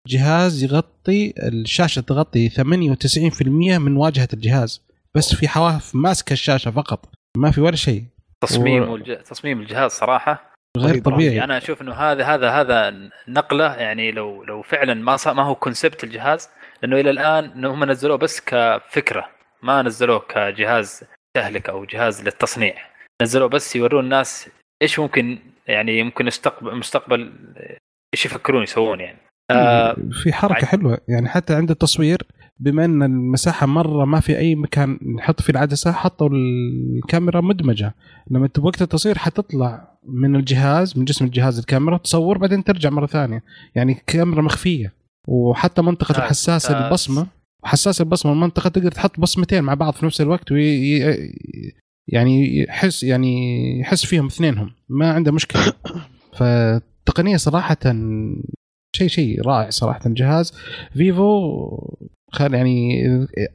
الجهاز يغطي الشاشة تغطي 98% من واجهة الجهاز. بس في حواف ماسكة الشاشة فقط ما في ولا شيء. تصميم و- والج... تصميم الجهاز صراحة غير رهيب، طبيعي. أنا أشوف إنه هذا هذا هذا نقلة يعني لو لو فعلا ما صار ما هو كونسبت الجهاز لأنه إلى الآن إنه هم نزلوه بس كفكرة ما نزلوه كجهاز تهلك أو جهاز للتصنيع. نزلوه بس يورون الناس إيش ممكن يعني ممكن مستقبل مستقبل إيش يفكرون يسوون يعني. آه في حركة حلوة. يعني حتى عند التصوير بما إن المساحة مرة ما في أي مكان نحط فيه العدسه حطوا الكاميرا مدمجة. لما انت وقت التصوير حتطلع من الجهاز من جسم الجهاز الكاميرا تصور بعدين ترجع مرة ثانية. يعني كاميرا مخفية. وحتى منطقة ممتاز، الحساس ممتاز. البصمة حساس البصمة المنطقة تقدر تحط بصمتين مع بعض في نفس الوقت وي يعني يحس يعني يحس فيهم اثنينهم. ما عنده مشكلة. فالتقنية صراحة شيء شيء رائع صراحة. جهاز فيفو خل يعني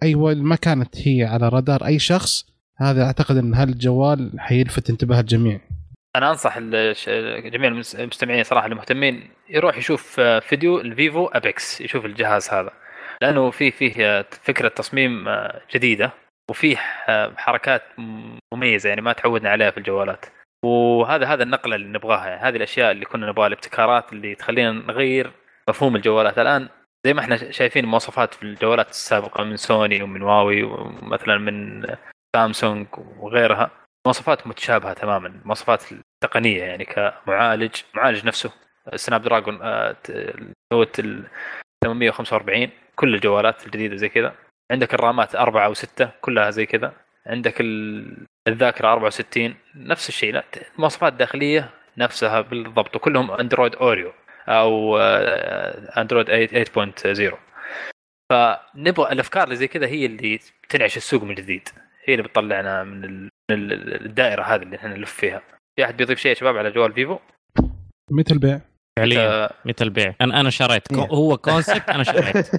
أيوه ما كانت هي على رادار أي شخص هذا أعتقد إن هالجوال حيلفت انتباه الجميع. أنا أنصح جميع المس- المستمعين صراحة المهتمين يروح يشوف فيديو الفيفو أبيكس يشوف الجهاز هذا. لأنه في فيه آه، فكرة تصميم آه، جديدة وفيه آه، حركات مميزة يعني ما تعودنا عليها في الجوالات. وهذا هذا النقلة اللي نبغاها يعني. هذه الأشياء اللي كنا نبغاها الابتكارات اللي تخلينا نغير مفهوم الجوالات. الآن زي ما إحنا شايفين مواصفات في الجوالات السابقة من سوني ومن هواوي ومثلا من سامسونج وغيرها مواصفات متشابهة تماما. مواصفات التقنيه يعني كمعالج معالج نفسه. سناب دراجون آه، هو ال 845 كل الجوالات الجديدة زي كذا. عندك الرامات أربعة أو ستة كلها زي كذا. عندك ال- الذاكرة 64 نفس الشيء. لا المواصفات الداخلية نفسها بالضبط. وكلهم أندرويد أوريو أو آه، أندرويد 8.0 فنبغى الأفكار اللي زي كذا هي اللي تنعش السوق من جديد. هي اللي بتطلعنا من ال- من ال- الدائرة هذه اللي إحنا نلف فيها. في أحد بيضيف شيء يا شباب على جوال فيفو؟ متى البيع؟ فعليا. آه، مثل البيع أنا أنا شريت. هو concept أنا شريت.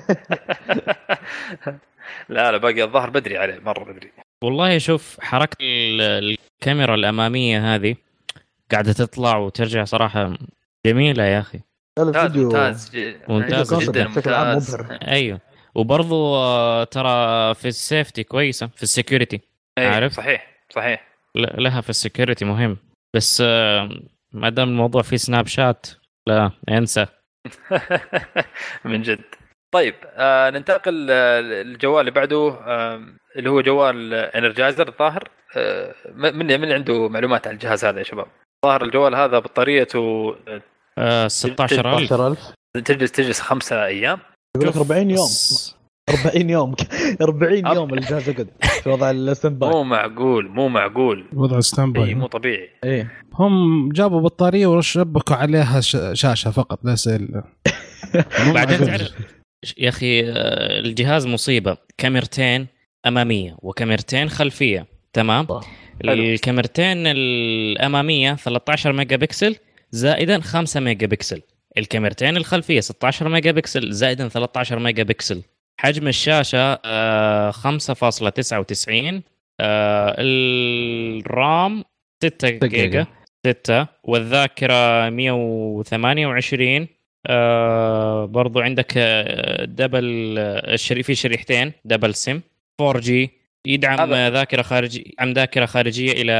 لا لا باقي الظهر بدري عليه مرة بدري. والله شوف حركة ال- الكاميرا الأمامية هذه قاعدة تطلع وترجع صراحة جميلة يا أخي. ممتاز ممتاز جدا. ممتاز. أيوه. وبرضو آه، ترى في ال safety كويسة في ال security إيه، عارف؟ صحيح صحيح. ل- لها في ال security مهم. بس آه، ما دام الموضوع فيه سناب شات لا انسى. من جد. طيب آه ننتقل آه، للجوال اللي بعده آه اللي هو جوال انرجايزر الظاهر. آه من من عنده معلومات عن الجهاز هذا يا شباب؟ ظاهر الجوال هذا بطاريته آه، آه 16000 16000 تجلس تجلس خمسة أيام. يقول لك 40 يوم. 40 يوم. 40 يوم الجهاز يقعد في وضع ال standby مو معقول مو معقول. وضع standby مو طبيعي. إيه. هم جابوا بطارية وشبكوا عليها ش- شاشة فقط بس ال- مو بعدين. تعرف يا أخي آه، الجهاز مصيبة. كاميرتين أمامية وكاميرتين خلفية تمام. الكاميرتين الأمامية 13 ميجا بكسل زائدا 5 ميجا بكسل. الكاميرتين الخلفية 16 ميجا بكسل زائدا 13 ميجا بكسل. حجم الشاشة آه، 5.99 آه، الرام 6 جيجا. جيجا 6 والذاكرة 128 آه برضو عندك آه، double آه، في شريحتين double SIM 4G يدعم آه، ذاكرة خارجيه يدعم ذاكرة خارجية إلى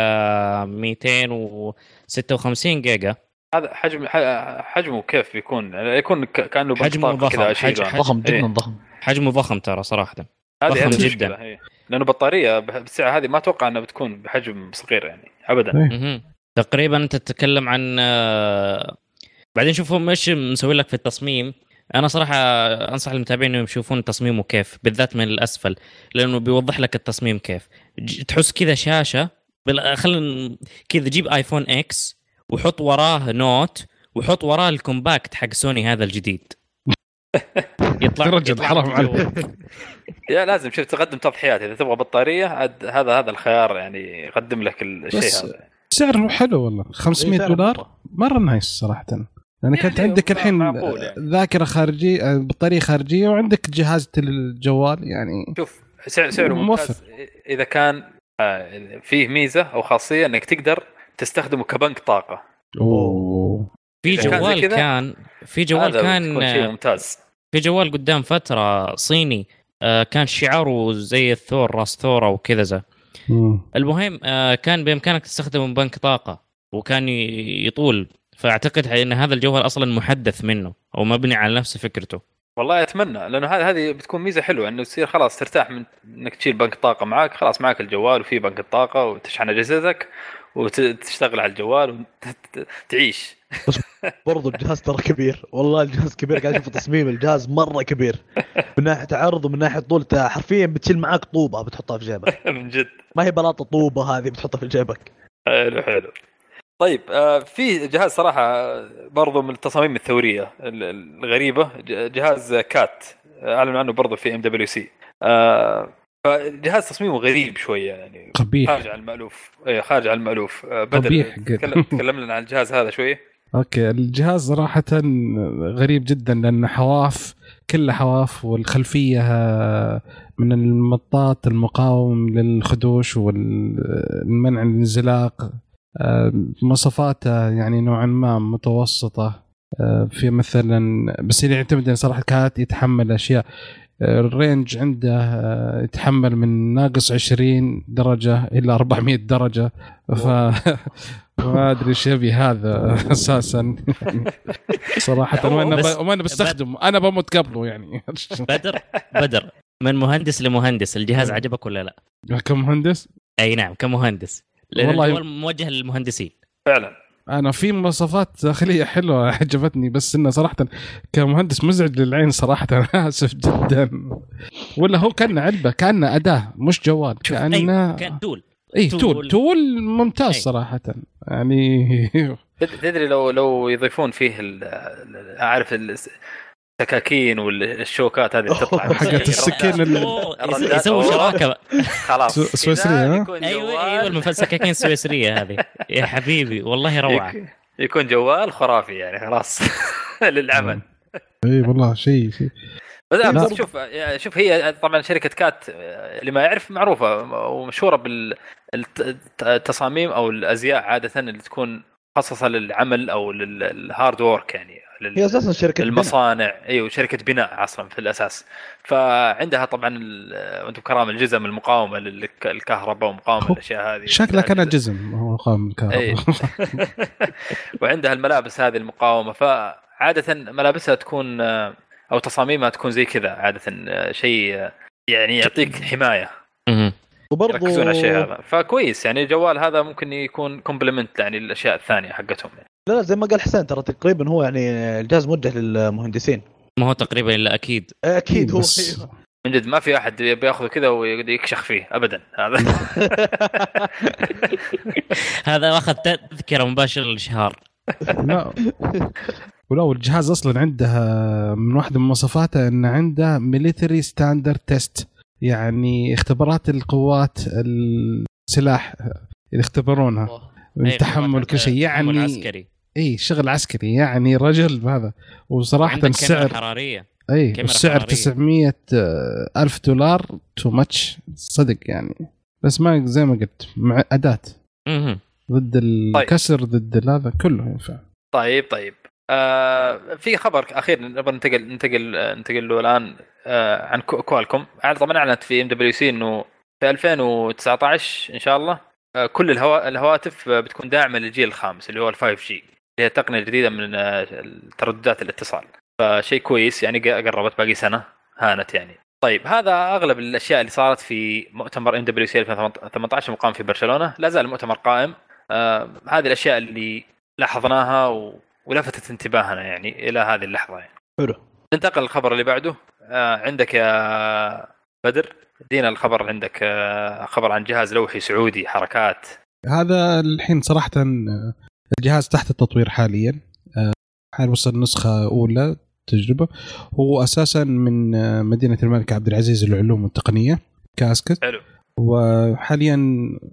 256 جيجا هذا حجم ح- حجمه كيف بيكون يكون ك- كأنه حجمه ضخم. كذا أشيله حج- أنا. حج- ضخم إيه. جدا ضخم حجمه ضخم ترى صراحة. هذه ضخم هذه جدا. لأنه بطارية بالسعه هذه ما أتوقع إنها بتكون بحجم صغير يعني ابدا. إيه. تقريبا أنت تتكلم عن آه، بعدين شوفهم إيش مسوي لك في التصميم. أنا صراحة أنصح المتابعين إنهم يشوفون تصميمه كيف بالذات من الأسفل لأنه بيوضح لك التصميم كيف. تحس كذا شاشة بال- خلينا كذا جيب آيفون X وحط وراه نوت وحط وراه ال compact حق سوني هذا الجديد. يطلع رجل يطلع حرام. عليك. يا لازم شوف تقدم تضحيات. إذا تبغى بطارية عاد هذا هذا الخيار يعني يقدم لك الشيء بس- هذا. سعره حلو والله. 500 إيه، دولار؟ مرة. مرة نايس صراحة. لأن كانت يعني عندك الحين يعني. ذاكرة خارجية بطارية خارجية وعندك جهاز الجوال يعني شوف سعر سعره ممتاز. إذا كان آه، فيه ميزة أو خاصية إنك تقدر تستخدمه كبنك طاقة. أوه. في كان جوال كذا، كان في جوال كان شيء ممتاز. في جوال قدام فترة صيني آه، كان شعاره زي الثور راس ثورة وكذا زي. مم. المهم آه، كان بإمكانك تستخدمه بنك طاقة وكان يطول. فأعتقد أن هذا الجوال أصلا محدث منه أو مبني على نفس فكرته. والله أتمنى لأنه هذه هذه بتكون ميزة حلوة إنه تصير خلاص ترتاح من إنك تشيل بنك طاقة معك خلاص معك الجوال وفي بنك الطاقه وتشحن أجهزتك. وتشتغل على الجوال وتعيش. برضو الجهاز ترى كبير. والله الجهاز كبير. قاعد أشوف تصميم الجهاز مرة كبير. من ناحية عرض ومن ناحية طول. حرفيا بتشيل معاك طوبة بتحطها في جيبك. من جد. ما هي بلاطة طوبة هذه بتحطها في جيبك. حلو حلو. طيب آه، في جهاز صراحة برضو من التصاميم الثورية ال- الغريبة. جهاز كات. أعلن عنه برضو في MWC فجهاز تصميمه غريب شوية يعني. قبيح. خارج عن المألوف. إيه، خارج عن المألوف. آه، بدر قبيح. تكلم لنا عن الجهاز هذا شوية أوكي الجهاز صراحة غريب جدا لأن حواف كلها حواف والخلفية من المطاط المقاوم للخدوش والمنع الانزلاق آه، مواصفاته يعني نوعا ما متوسطة آه، في مثلا بس يعتمد إن صراحة كات يتحمل أشياء. آه، الرينج عنده آه، يتحمل من ناقص 20 درجة إلى 400 درجة. ف ما أدري إيش يبي هذا أساسا. صراحة وأنا. وأنا بستخدمه أنا بموت قبله يعني. بدر بدر. من مهندس لمهندس الجهاز عجبك ولا لا؟ كمهندس؟ أي نعم كمهندس. والله موجه للمهندسين. فعلا. أنا في مواصفات داخلية حلوة عجبتني بس إنه صراحة كمهندس مزعج للعين صراحة أنا آسف جدا ولا هو كان علبة كان أداة مش جوال شوف كأن تول اي تول. تول ممتاز أي. صراحة يعني تد- تدري لو لو يضيفون فيه ال- ال- اعرف السكاكين والشوكات هذه اللي تطلع. حقت السكين. يسوي. شراكة. خلاص. سو- سويسرية، إذا ها؟ يكون أيوه أيوه السكاكين السويسرية هذه. يا حبيبي والله روعة. يك- يكون جوال خرافي يعني خلاص. للعمل. اي والله شيء شيء. بس شوف شوف هي طبعا شركة كات اللي ما يعرف معروفة ومشهورة بالتصاميم أو الأزياء عادة اللي تكون مخصصه للعمل أو لل hard work يعني. لل- هي أساسا شركة بناء. المصانع أيوه شركه بناء أصلا في الأساس. فعندها طبعا وأنتم كرام الجزم المقاومة للكهرباء ومقاومة الاشياء هذه. شكله كان جزم هو اي الكهرباء وعندها الملابس هذه المقاومة. فعادة ملابسها تكون أو تصاميمها تكون زي كذا عادة. شيء يعني يعطيك حماية. مهم. وبرضو يركزون على الشيء هذا. فكويس يعني الجوال هذا ممكن يكون كومبلمنت يعني الاشياء الثانية حقتهم. يعني. لا لا زي ما قال حسين ترى تقريبا هو يعني الجهاز موجه للمهندسين. ما هو تقريبا إلا أكيد. أكيد هو. أيوه. من جد ما في أحد بياخذه كذا ويكشخ فيه ابدا. هذا. هذا أخذ تذكرة مباشرة للشهر. لا. ولو الجهاز أصلا عنده من واحدة من مواصفاته انه عنده military standard test يعني اختبارات القوات السلاح اللي يختبرونها التحمل كل شيء. يعني عسكري. إي شغل عسكري يعني رجل هذا وصراحة السعر حرارية. إي السعر حرارية. 900 ألف دولار too much صدق يعني. بس ما زي ما قلت مع أداة. ضد الكسر ضد هذا كله ينفع. طيب طيب. آه في خبر أخير نبغى ننتقل ننتقل ننتقل له الآن آه عن كو- كوالكوم. طبعا أعلنت في MWC إنه في 2019 إن شاء الله آه كل الهوا... الهواتف آه، بتكون داعمة للجيل الخامس اللي هو ال 5G اللي هي التقنيه الجديده من آه، ترددات الاتصال. فشيء كويس يعني قربت باقي سنة هانت يعني. طيب هذا أغلب الأشياء اللي صارت في مؤتمر MWC 2018 المقام في برشلونة. لا زال المؤتمر قائم. آه هذه الأشياء اللي لاحظناها و... ولفتت انتباهنا يعني إلى هذه اللحظة يعني. حلو. ننتقل للخبر اللي بعده. آه عندك يا بدر ادينا الخبر عندك آه خبر عن جهاز لوحي سعودي حركات. هذا الحين صراحة آه، الجهاز تحت التطوير حاليا. آه، حال وصل نسخة أولى تجربة. هو أساسا من آه، مدينة الملك عبد العزيز للعلوم والتقنية كاسكت. حلو. وحاليا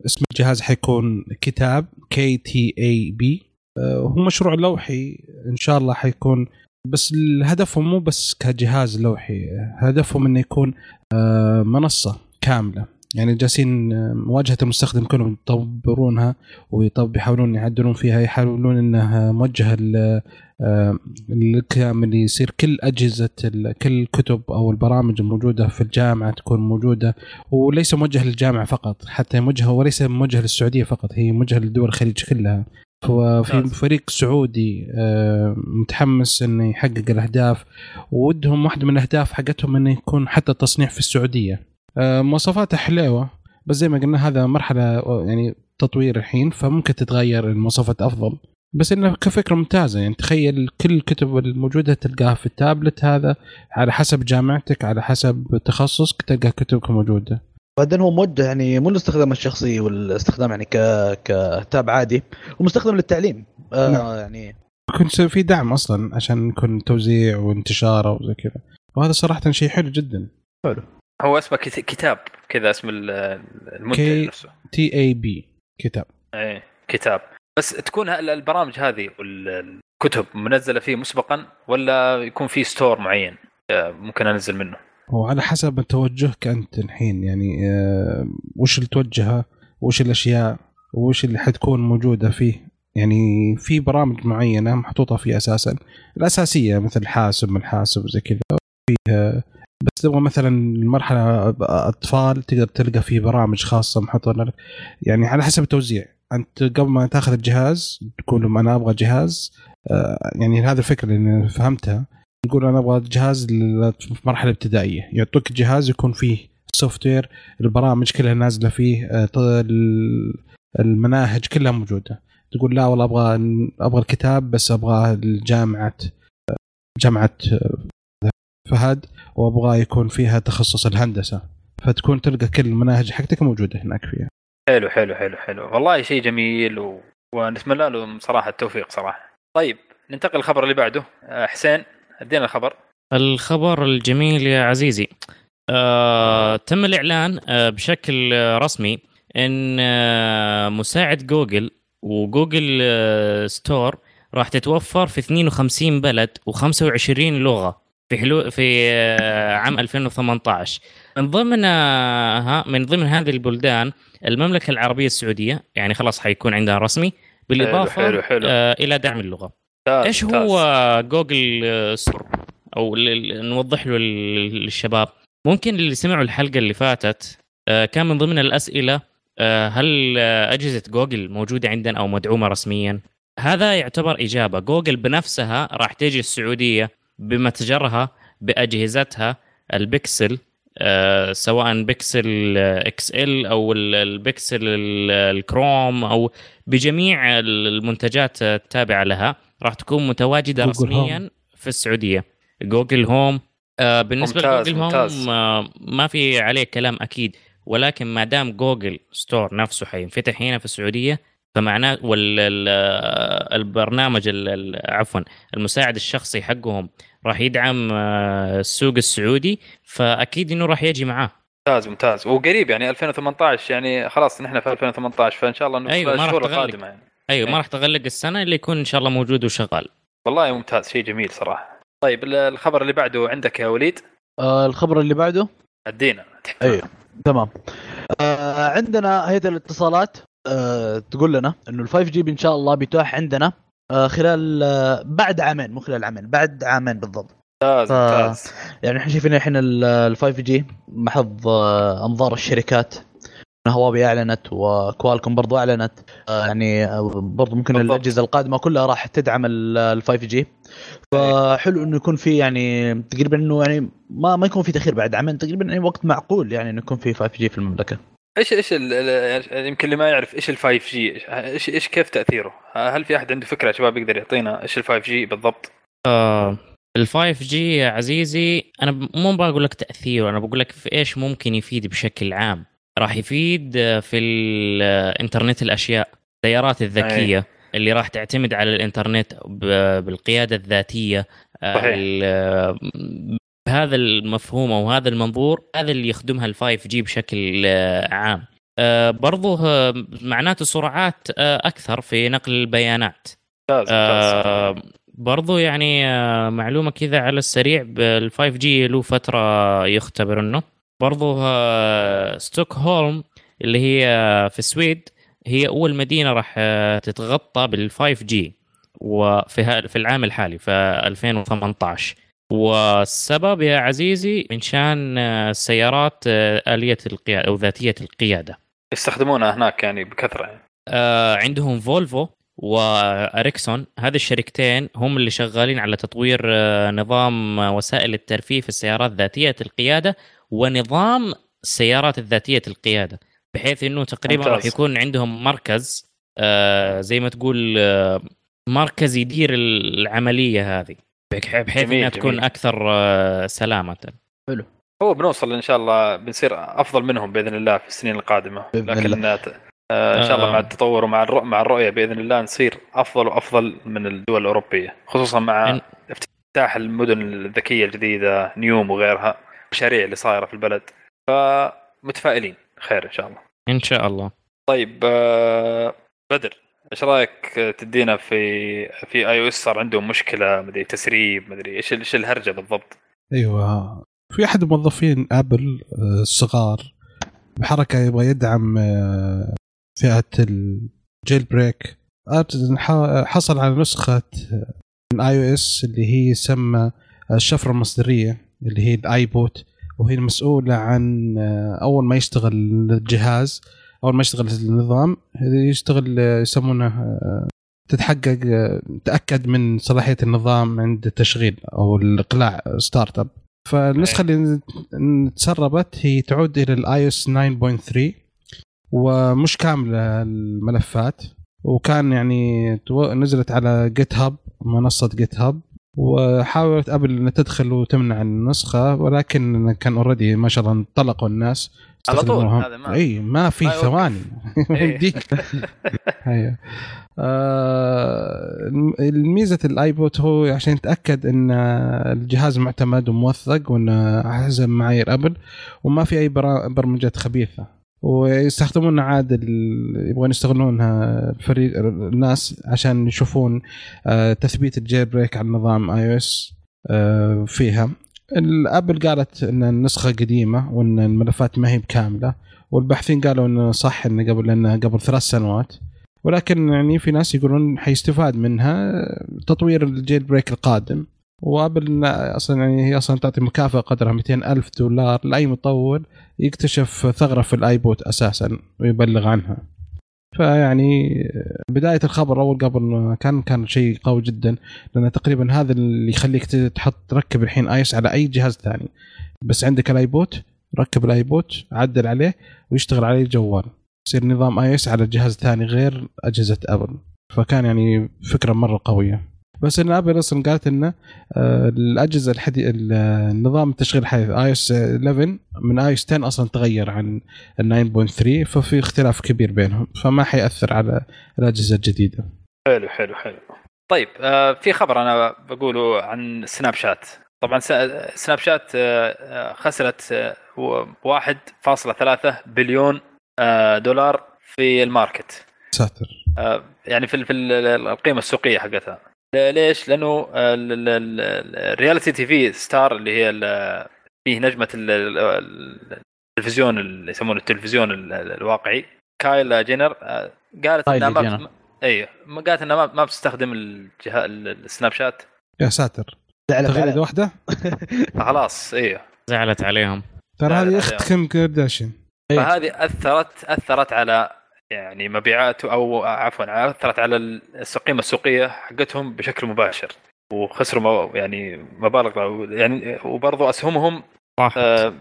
اسم الجهاز حيكون كتاب KTAB هو مشروع لوحي. إن شاء الله حيكون بس هدفهم مو بس كجهاز لوحي. هدفهم إنه يكون آه، منصة كاملة. يعني جالسين آه، واجهه المستخدم كلهم يطورونها ويطب يحاولون يعدلون فيها يحاولون إنها موجهة آه، الكامل يصير. كل أجهزة كل الكتب أو البرامج الموجوده في الجامعة تكون موجودة وليس موجه للجامعة فقط حتى موجهة وليس موجهة للسعودية فقط هي موجهة لدول الخليج كلها. ففي ممتاز. فريق سعودي آه، متحمس إنه يحقق الأهداف ودهم واحدة من الأهداف حقتهم إنه يكون حتى التصنيع في السعودية. مواصفاته حلوة. بس زي ما قلنا هذا مرحلة يعني التطوير الحين فممكن تتغير المواصفات أفضل. بس إنه كفكرة ممتازة يعني تخيل كل الكتب الموجودة تلقاها في التابلت هذا على حسب جامعتك على حسب تخصصك تلقى كتبك موجودة. بعدين هو موجه يعني مو للاستخدام الشخصي والاستخدام يعني ك كتاب عادي ومستخدم للتعليم. آه نعم. يعني يصير في دعم أصلا عشان يكون توزيع وانتشار وزي كذا. وهذا صراحة شيء حلو جدا. هو اسمه كت- كتاب كذا اسم ال- المنتج نفسه. TAB كتاب. إيه كتاب. بس تكون ال- البرامج هذه والكتب منزلة فيه مسبقا ولا يكون في store معين؟ آه، ممكن أنزل منه. وعلى حسب توجهك أنت الحين يعني آه، وش اللي توجهه وش الأشياء وش اللي حتكون موجودة فيه. يعني في برامج معينة محطوطة فيه أساسا الأساسية مثل حاسب من حاسب وزي كذا. فيها بس تبغى مثلا المرحلة أطفال تقدر تلقى فيه برامج خاصة محطوطه لك. يعني على حسب التوزيع. أنت قبل ما تأخذ الجهاز تقول لهم أنا أبغى جهاز. آه، يعني هذه الفكرة اللي فهمتها. يقول أنا أبغى جهاز في مرحله ابتدائية. يعطوك جهاز يكون فيه سوفت وير البرامج كلها نازلة فيه آه، المناهج كلها موجودة. تقول لا والله أبغى أبغى الكتاب بس أبغى الجامعة جامعة آه، فهد وأبغى يكون فيها تخصص الهندسة. فتكون تلقى كل المناهج حقتك موجودة هناك فيها. حلو حلو حلو حلو. والله شيء جميل و... ونتمنى له صراحة التوفيق صراحة. طيب ننتقل للخبر اللي بعده. آه، حسين ادينا الخبر. الخبر الجميل يا عزيزي. آه، تم الإعلان آه، بشكل آه، رسمي أن آه، مساعد جوجل وجوجل آه، store راح تتوفر في 52 بلد و25 لغة. في حلو في آه، عام 2018 من ضمنها من ضمن هذه البلدان المملكة العربية السعودية يعني خلاص حيكون عندها رسمي بالإضافة حلو حلو آه، إلى دعم اللغة. ممتاز، إيش ممتاز. هو جوجل آه، store أو نوضح له لل- للشباب. ممكن اللي سمعوا الحلقة اللي فاتت آه، كان من ضمن الأسئلة آه، هل آه، أجهزة جوجل موجودة عندنا أو مدعومة رسميا؟ هذا يعتبر إجابة. جوجل بنفسها راح تيجي السعودية بمتجرها بأجهزتها البكسل آه، سواء بكسل آه، XL أو ال- البكسل ال- الكروم أو بجميع المنتجات التابعة لها راح تكون متواجدة جوجل رسميا Home. في السعودية جوجل Home آه، بالنسبة ممتاز، لجوجل ممتاز. هوم آه، ما في عليه كلام أكيد ولكن ما دام جوجل store نفسه حينفتح هنا في السعودية فمعناه والبرنامج عفوا المساعد الشخصي حقهم راح يدعم آه، السوق السعودي فأكيد إنه راح يجي معاه. ممتاز ممتاز. وقريب يعني 2018 يعني خلاص نحن في 2018 فان شاء الله إنه أيوة، في ما راح الشهور تغلق. القادمة يعني. أيوه ما إيه. راح تغلق السنة اللي يكون إن شاء الله موجود وشغال. والله ممتاز شيء جميل صراحة. طيب ال- الخبر اللي بعده عندك يا وليد؟ آه الخبر اللي بعده؟ أدينا. أيوه تمام. آه عندنا هيئة الاتصالات آه تقول لنا إنه ال 5G إن شاء الله بيتاح عندنا. خلال آه بعد عامين مو خلال عامين بعد عامين بالضبط. ممتاز ف- ممتاز. يعني إحنا شايفين الحين ال 5G محض آه، أنظار الشركات. هواوي أعلنت وكوالكم برضو أعلنت. آه، يعني آه، برضو ممكن بالضبط. الأجهزة القادمة كلها راح تدعم ال 5G فحلو إنه يكون في يعني تقريبا إنه يعني ما ما يكون في تأخير بعد عامين تقريبا يعني وقت معقول يعني إنه يكون في 5G في المملكة. إيش إيش ال- ال- يمكن اللي ما يعرف إيش ال 5G إيش إيش كيف تأثيره؟ هل في أحد عنده فكرة يا شباب يقدر يعطينا إيش ال 5G بالضبط؟ ال 5G يا عزيزي أنا مو بقول لك تأثيره أنا بقول لك في إيش ممكن يفيد بشكل عام راح يفيد آه، في الانترنت الأشياء السيارات الذكية اللي راح تعتمد على الإنترنت بالقيادة الذاتية آه، صحيح. بهذا المفهوم أو هذا المنظور هذا اللي يخدمها ال 5G بشكل آه، عام. آه، برضه آه، معناته سرعات أكثر في نقل البيانات. برضو يعني معلومة كذا على السريع بال 5G له فترة يختبر إنه. برضو ستوكهولم اللي هي في السويد هي أول مدينة راح تتغطى بال 5G وفي في العام الحالي في 2018 والسبب يا عزيزي من شان آه، السيارات آه، آلية القيادة أو ذاتية القيادة يستخدمونها هناك يعني بكثرة يعني. آه، عندهم فولفو وأريكسون هذه الشركتين هم اللي شغالين على تطوير آه، نظام آه، وسائل الترفيه في السيارات ذاتية القيادة ونظام السيارات الذاتية القيادة بحيث إنه تقريبا. راح يكون عندهم مركز آه زي ما تقول آه مركز يدير العملية هذه بحيث جميل، إنها تكون جميل. أكثر آه سلامة. هو بنوصل إن شاء الله بنصير أفضل منهم بإذن الله في السنين القادمة. لكن آه، إن شاء الله آه. مع التطور ومع الرؤ... مع الرؤية بإذن الله نصير أفضل وأفضل من الدول الأوروبية خصوصا مع إن- افتتاح المدن الذكية الجديدة نيوم وغيرها المشاريع اللي صايرة في البلد. فمتفائلين. خير إن شاء الله. إن شاء الله. طيب آه، بدر. إيش رأيك تدينا في في iOS صار عندهم مشكلة مدري تسريب مدري إيش إيش الهرجة بالضبط؟ أيوه. في أحد موظفين آبل آه، الصغار بحركة يبغى يدعم آه، فئة ال jailbreak حصل على نسخة من iOS اللي هي يسمى الشفرة المصدرية اللي هي ال iBoot وهي المسؤوله عن آه، أول ما يشتغل الجهاز أول ما يشتغل النظام يشتغل آه، يسمونه آه، تتحقق آه، تأكد من صلاحية النظام عند التشغيل أو الإقلاع startup فالنسخة اللي تسربت هي تعود إلى ال iOS 9.3 ومش كاملة الملفات وكان يعني نزلت على GitHub منصة GitHub وحاولت ابل ان تدخل وتمنع النسخة ولكن كان already ما شاء الله انطلقوا الناس. على طول،. هذا ما- إي ما في. ثواني. يمديك أيوه آه، الميزة ال iBoot هو عشان يتأكد إن الجهاز معتمد وموثق وانه حسب معايير ابل وما في أي برمجات خبيثة ويستخدمون عاد يبغون يستغلونها الفريق الناس عشان يشوفون آه، تثبيت ال jailbreak على نظام iOS فيها الأبل قالت إن النسخة قديمة وإن الملفات ما هي بكاملة والباحثين قالوا انه صح انه قبل انه قبل ثلاث سنوات. ولكن يعني في ناس يقولون حيستفاد منها تطوير ال jailbreak القادم. وأبل أصلا يعني هي أصلا تعطي مكافأة قدرها 200 ألف دولار لأي مطور يكتشف ثغرة في ال iBoot أساسا ويبلغ عنها. فيعني بداية الخبر أول قبل كان كان شيء قوي جدا لأن تقريبا هذا اللي يخليك تحط تركب الحين iOS على أي جهاز ثاني. بس عندك ال iBoot ركب ال iBoot عدل عليه ويشتغل عليه الجوال يصير نظام iOS على جهاز ثاني غير أجهزة أبل. فكان يعني فكرة مرة قوية. بس إن ابل أصلا قالت إنه آه، الأجهزة الحدي... ال- النظام التشغيل الحديث iOS 11 من iOS 10 أصلا تغير عن ال 9.3 ففي اختلاف كبير بينهم فما حيأثر على الأجهزة الجديدة. حلو حلو حلو. طيب آه، في خبر أنا بقوله عن سناب شات. طبعا سناب شات آه، خسرت آه، و- 1.3 بليون دولار في ال market. ساتر. يعني في ال- في ال- القيمة السوقية حقتها. ليش؟ لأنه ال reality TV star اللي هي ال- فيه نجمة ال- ال- التلفزيون اللي يسمونه التلفزيون ال- ال- الواقعي كايلا جينر آه، قالت كايلي إنها. ما اي قالت إنها ما- بتستخدم الجهاز السناب شات يا ساتر زعلت تغريده. واحدة فخلاص أيوه زعلت عليهم ترى هذه أخت. كيم كارداشيان إيه. فهذه اثرت أثرت على يعني مبيعاته أو عفوا أثرت على القيمه السوقية حقتهم بشكل مباشر. وخسروا يعني مبالغ يعني وبرضه أسهمهم طاحت. آه،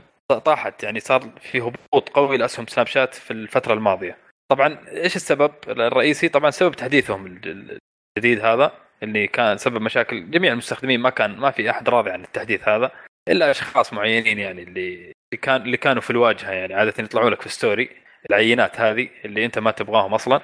طاحت. يعني صار في هبوط قوي لأسهم سناب شات في الفترة الماضية. طبعا إيش السبب؟ الرئيسي طبعا سبب تحديثهم ال- الجديد هذا اللي كان سبب مشاكل. جميع المستخدمين ما كان ما في أحد راضي عن التحديث هذا إلا أشخاص معينين يعني اللي اللي كان اللي كانوا في الواجهة يعني عاده يطلعوا لك في ستوري العينات هذه اللي أنت ما تبغاهم أصلا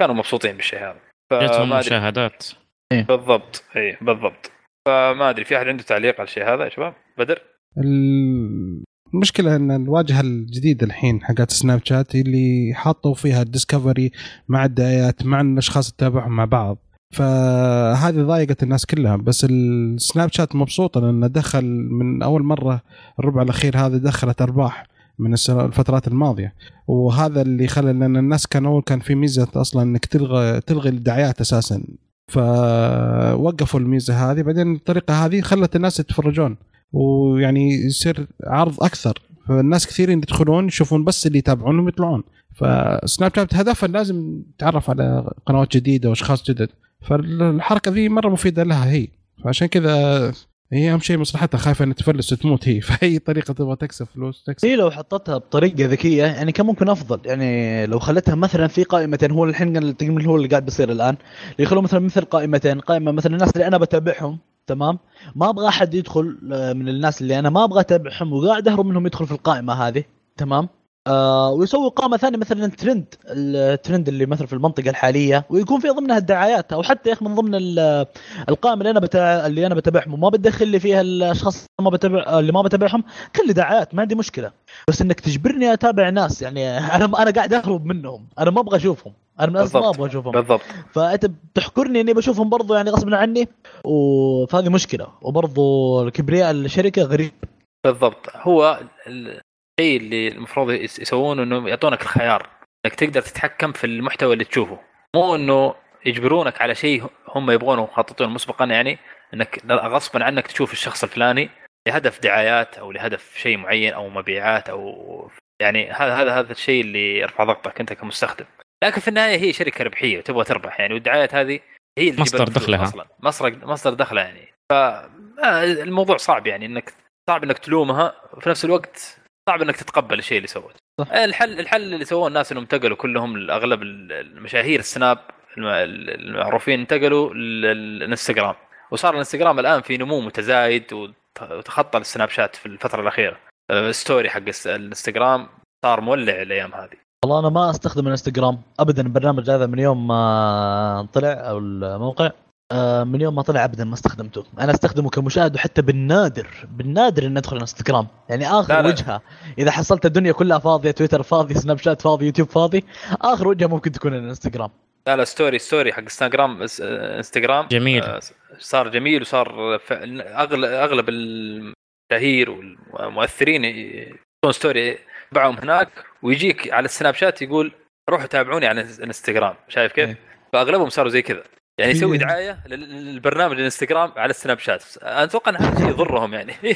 كانوا مبسوطين بالشيء هذا. جتهم أدري. مشاهدات. بالضبط. اي بالضبط. فما أدري في أحد عنده تعليق على الشيء هذا يا شباب؟ بدر؟ ال- المشكلة إن الواجهة الجديدة الحين حقت سناب شات اللي حطوا فيها ال Discovery مع الدعايات مع الأشخاص اللي تتابعهم مع بعض. فهذه ضايقت الناس كلها. بس السناب شات مبسوطة لأنه دخل من أول مرة الربع الأخير هذا دخلت أرباح. من الفترات الماضية. وهذا اللي خلى لأن الناس كان اول كان في ميزة أصلا إنك تلغى تلغي الدعايات أساسا. فوقفوا الميزة هذه. بعدين الطريقة هذه خلت الناس يتفرجون. ويعني يصير عرض أكثر. فالناس كثيرين يدخلون يشوفون بس اللي يتابعونهم يطلعون. فسناب شات هدفها لازم يتعرف على قنوات جديدة وأشخاص جدد. فالحركة ذي مرة مفيدة لها هي. فعشان كذا هي أهم شيء مصلحتها خايفة ان تفلس وتموت هي. فأي طريقة تبغى تكسب فلوس تكسب. هي لو حطتها بطريقة ذكية يعني كان ممكن أفضل. يعني لو خلتها مثلا في قائمتين هو الحين تقريبا هو اللي قاعد بيصير الآن. يخلوا مثلا مثل قائمتين قائمة مثلا الناس اللي أنا بتابعهم تمام؟ ما أبغى أحد يدخل آه، من الناس اللي أنا ما أبغى أتابعهم وقاعد أهرب منهم يدخل في القائمة هذه تمام؟ آه ويسوي قائمه ثانية مثلا ترند الترند اللي مثلا في المنطقة الحالية ويكون في ضمنها الدعايات أو حتى يا أخي من ضمن ال- القائمه اللي أنا بتاع اللي أنا بتابعهم وما بتدخل لي فيها الأشخاص اللي ما بتابع اللي ما بتابعهم خلي دعايات ما عندي مشكلة. بس إنك تجبرني أتابع ناس يعني أنا أنا قاعد أهرب منهم أنا ما أبغى أشوفهم أنا من الأساس ما. أبغى أشوفهم. بالضبط. فأنت بتحكرني إني بشوفهم برضو يعني غصبا عني وفهذه مشكلة. وبرضو الكبرياء الشركة غريب. بالضبط. هو الشيء اللي المفروض يس- يسوونه إنه يعطونك الخيار. إنك تقدر تتحكم في المحتوى اللي تشوفه. مو إنه يجبرونك على شيء هم يبغونه مخططون مسبقا يعني إنك غصبا عنك تشوف الشخص الفلاني لهدف دعايات أو لهدف شيء معين أو مبيعات أو يعني هذا هذا هذا الشيء اللي يرفع ضغطك أنت كمستخدم. لكن في النهاية هي شركة ربحية وتبغى تربح يعني والدعايات هذه هي اللي مصدر دخلها. أصلا. مصدر مصدر دخلها يعني. فالموضوع صعب يعني انك صعب إنك تلومها. وفي نفس الوقت صعب إنك تتقبل الشيء اللي سوته صح. الحل الحل اللي سووه الناس إنهم انتقلوا كلهم اغلب المشاهير السناب الم- المعروفين انتقلوا للإنستغرام. وصار الإنستغرام الآن في نمو متزايد وت- وتخطى السناب شات في الفترة الأخيرة. story حق الإنستغرام صار مولع الأيام هذه. والله أنا ما أستخدم الإنستغرام ابدا. البرنامج هذا من يوم ما طلع أو الموقع. من يوم ما طلع ابدا ما استخدمته أنا أستخدمه كمشاهد وحتى بالنادر بالنادر ان أدخل الانستغرام يعني آخر لا لا. وجهة إذا حصلت الدنيا كلها فاضية تويتر فاضي سناب شات فاضي يوتيوب فاضي آخر وجهة ممكن تكون الانستغرام لا لا story story حق انستغرام انستغرام جميل. آه، صار جميل وصار ف- اغلب أغلب المشاهير والمؤثرين يحطون story تبعهم هناك ويجيك على السناب شات يقول روحوا تابعوني على الانستغرام شايف كيف؟ إيه. فأغلبهم صاروا زي كذا يعني يسوي في- دعاية لل- للبرنامج الانستغرام على السناب شات. أتوقع إن هذا الشيء يضرهم يعني.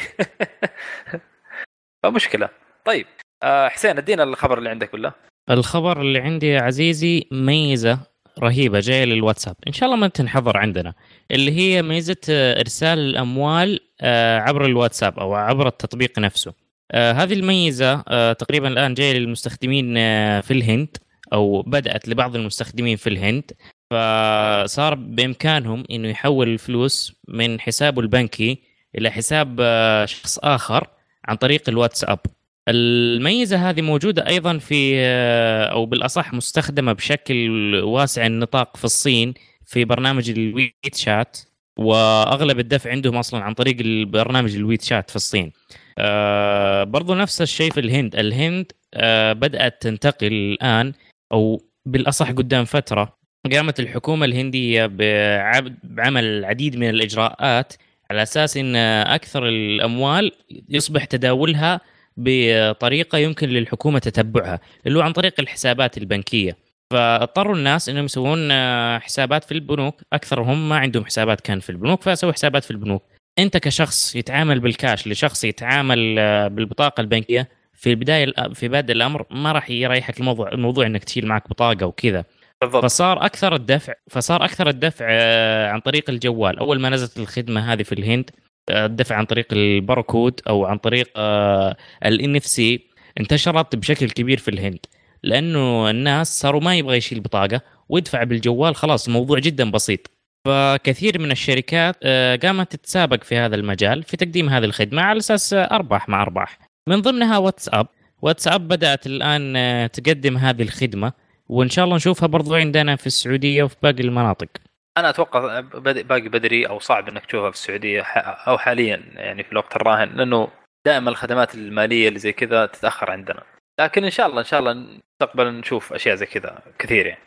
فمشكلة. طيب آه، حسين ادينا الخبر اللي عندك ولا؟ الخبر اللي عندي يا عزيزي ميزة رهيبة جاية للواتساب. إن شاء الله ما تنحضر عندنا. اللي هي ميزة آه، إرسال الأموال آه، عبر الواتساب أو عبر التطبيق نفسه. هذه الميزة تقريبا الآن جاية للمستخدمين في الهند أو بدأت لبعض المستخدمين في الهند. فصار بإمكانهم إنه يحول الفلوس من حسابه البنكي إلى حساب آه، شخص آخر عن طريق الواتساب الميزة هذه موجودة أيضا في أو بالأصح مستخدمة بشكل واسع النطاق في الصين في برنامج ال WeChat وأغلب الدفع عندهم أصلا عن طريق البرنامج ال WeChat في الصين. آه برضو نفس الشيء في الهند، الهند آه بدأت تنتقل الآن أو بالأصح قدام فترة قامت الحكومة الهندية بعب- بعمل العديد من الإجراءات على أساس إن أكثر الأموال يصبح تداولها بطريقة يمكن للحكومة تتبعها اللي هو عن طريق الحسابات البنكية. فاضطروا الناس إنهم يسوون حسابات في البنوك اكثرهم ما عندهم حسابات كان في البنوك فسووا حسابات في البنوك. أنت كشخص يتعامل بالكاش لشخص يتعامل بالبطاقة البنكية في البداية في بادئ الأمر ما راح يريحك الموضوع الموضوع إنك تشيل معك بطاقة وكذا. بالضبط. فصار أكثر الدفع فصار أكثر الدفع آه، عن طريق الجوال. أول ما نزلت الخدمة هذه في الهند آه، الدفع عن طريق الباركود أو عن طريق ال NFC انتشرت بشكل كبير في الهند. لأنه الناس صاروا ما يبغى يشيل بطاقة ويدفع بالجوال خلاص الموضوع جدا بسيط. فكثير من الشركات آه، قامت تتسابق في هذا المجال في تقديم هذه الخدمة على أساس آه، أرباح مع أرباح. من ضمنها واتساب. واتساب بدأت الآن آه، تقدم هذه الخدمة. وإن شاء الله نشوفها برضو عندنا في السعودية وفي باقي المناطق. أنا أتوقع باقي بدري أو صعب إنك تشوفها في السعودية أو حاليا يعني في الوقت الراهن لأنه دائما الخدمات المالية اللي زي كذا تتأخر عندنا. لكن إن شاء الله إن شاء الله نستقبل نشوف أشياء زي كذا كثير يعني.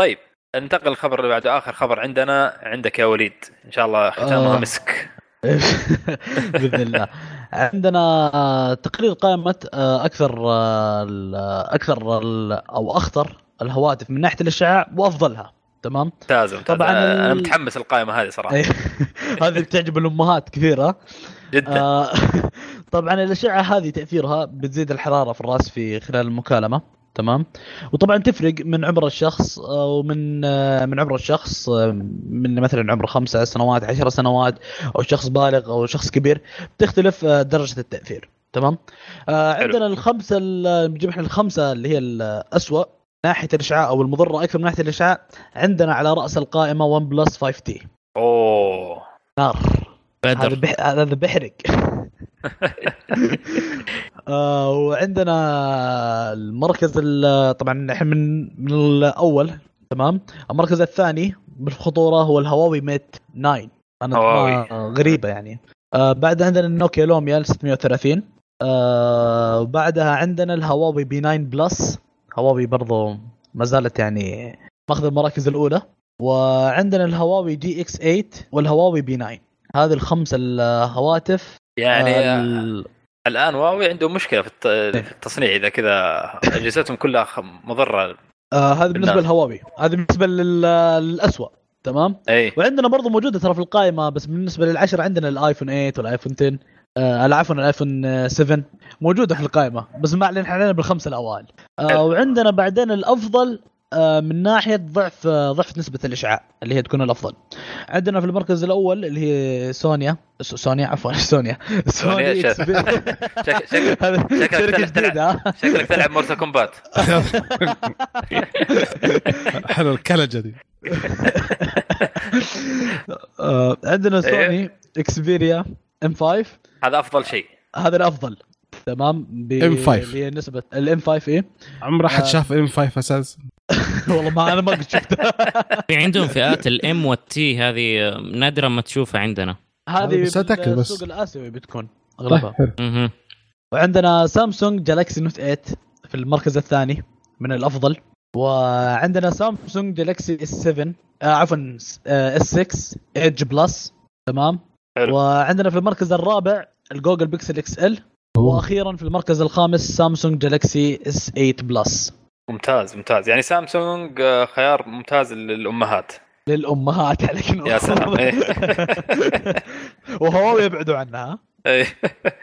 طيب ننتقل الخبر اللي بعده. آخر خبر عندنا عندك يا وليد. إن شاء الله ختامها آه. مسك. بإذن الله. عندنا تقرير قائمة آه، أكثر آه، ال- أكثر ال- أو أخطر الهواتف من ناحية الاشعاع وأفضلها تمام؟ ممتاز طبعاً أنا متحمس القائمه هذه صراحة. هذه بتعجب الأمهات كثيرة. جدا. آه، طبعا الأشعة هذه تأثيرها بتزيد الحرارة في الرأس في خلال المكالمة تمام؟ وطبعا تفرق من عمر الشخص آه، ومن آه، من عمر الشخص من مثلا عمره خمسة سنوات عشر سنوات أو شخص بالغ أو شخص كبير تختلف آه، درجة التأثير تمام؟ آه. عندنا الخمسة إحنا الخمسة اللي هي الاسوء ناحية الإشعاع أو المضرة أكثر من ناحية الإشعاع عندنا على رأس القائمة OnePlus 5 T أوه. نار. هذا بدر بح... هذا بحرق. آه وعندنا المركز ال- طبعا إحنا من من الأول تمام؟ المركز الثاني بالخطورة هو الهواوي Mate 9 أنا هواوي. غريبة يعني. آه بعد عندنا ال Nokia Lumia 630 آه وبعدها عندنا الهواوي P 9 Plus. هواوي برضو ما زالت يعني ماخذ المراكز الأولى. وعندنا الهواوي GX 8 والهواوي P 9 هذه الخمس الهواتف يعني آه، ال- الآن هواوي عندهم مشكلة في في التصنيع إذا كذا أجهزتهم كلها مضرة. آه هذا بالنسبة. للهواوي. هذا بالنسبة لل- للاسوء تمام؟ اي وعندنا برضو موجودة ترى في القائمة بس بالنسبة للعشرة عندنا الآيفون 8 والآيفون 10 آه لا، عفوا الآيفون آه، 7 موجوده في القائمه بس ما علينا علينا بالخمسه الأوائل. آه. وعندنا بعدين الأفضل آه من ناحية ضعف آه ضعف نسبة الإشعاع اللي هي تكون الأفضل. عندنا في المركز الأول اللي هي سونيا. سونيا عفوا سونيا. سونيا شكلك تلعب-؟ شكلك تلعب مورتال كومبات حلو الكلجة دي. عندنا إيه. سوني إكسبيريا. M5 هذا أفضل شيء. هذا الأفضل. تمام؟ ب... M5. اللي هي نسبه ال M5 إيه؟ عمر احد آه. شاف M5 أساس؟ والله ما أنا ما قد شفتها في عندهم فئات ال M والتي هذه نادرا ما تشوفها عندنا. هذه بس أتأكد بس. السوق الآسيوي بتكون طيب اغلبها مهم. وعندنا سامسونج جالاكسي نوت 8 في المركز الثاني من الأفضل. وعندنا سامسونج جالاكسي S7 آه عفوا S6 Edge Plus تمام؟ حلو. وعندنا في المركز الرابع الجوجل بيكسل XL وأخيرا في المركز الخامس سامسونج جالاكسي S8 Plus ممتاز ممتاز يعني سامسونج آه، خيار ممتاز للأمهات للأمهات عليك. يا سلام، إيه. وهواوي يبعدوا عنها إيه.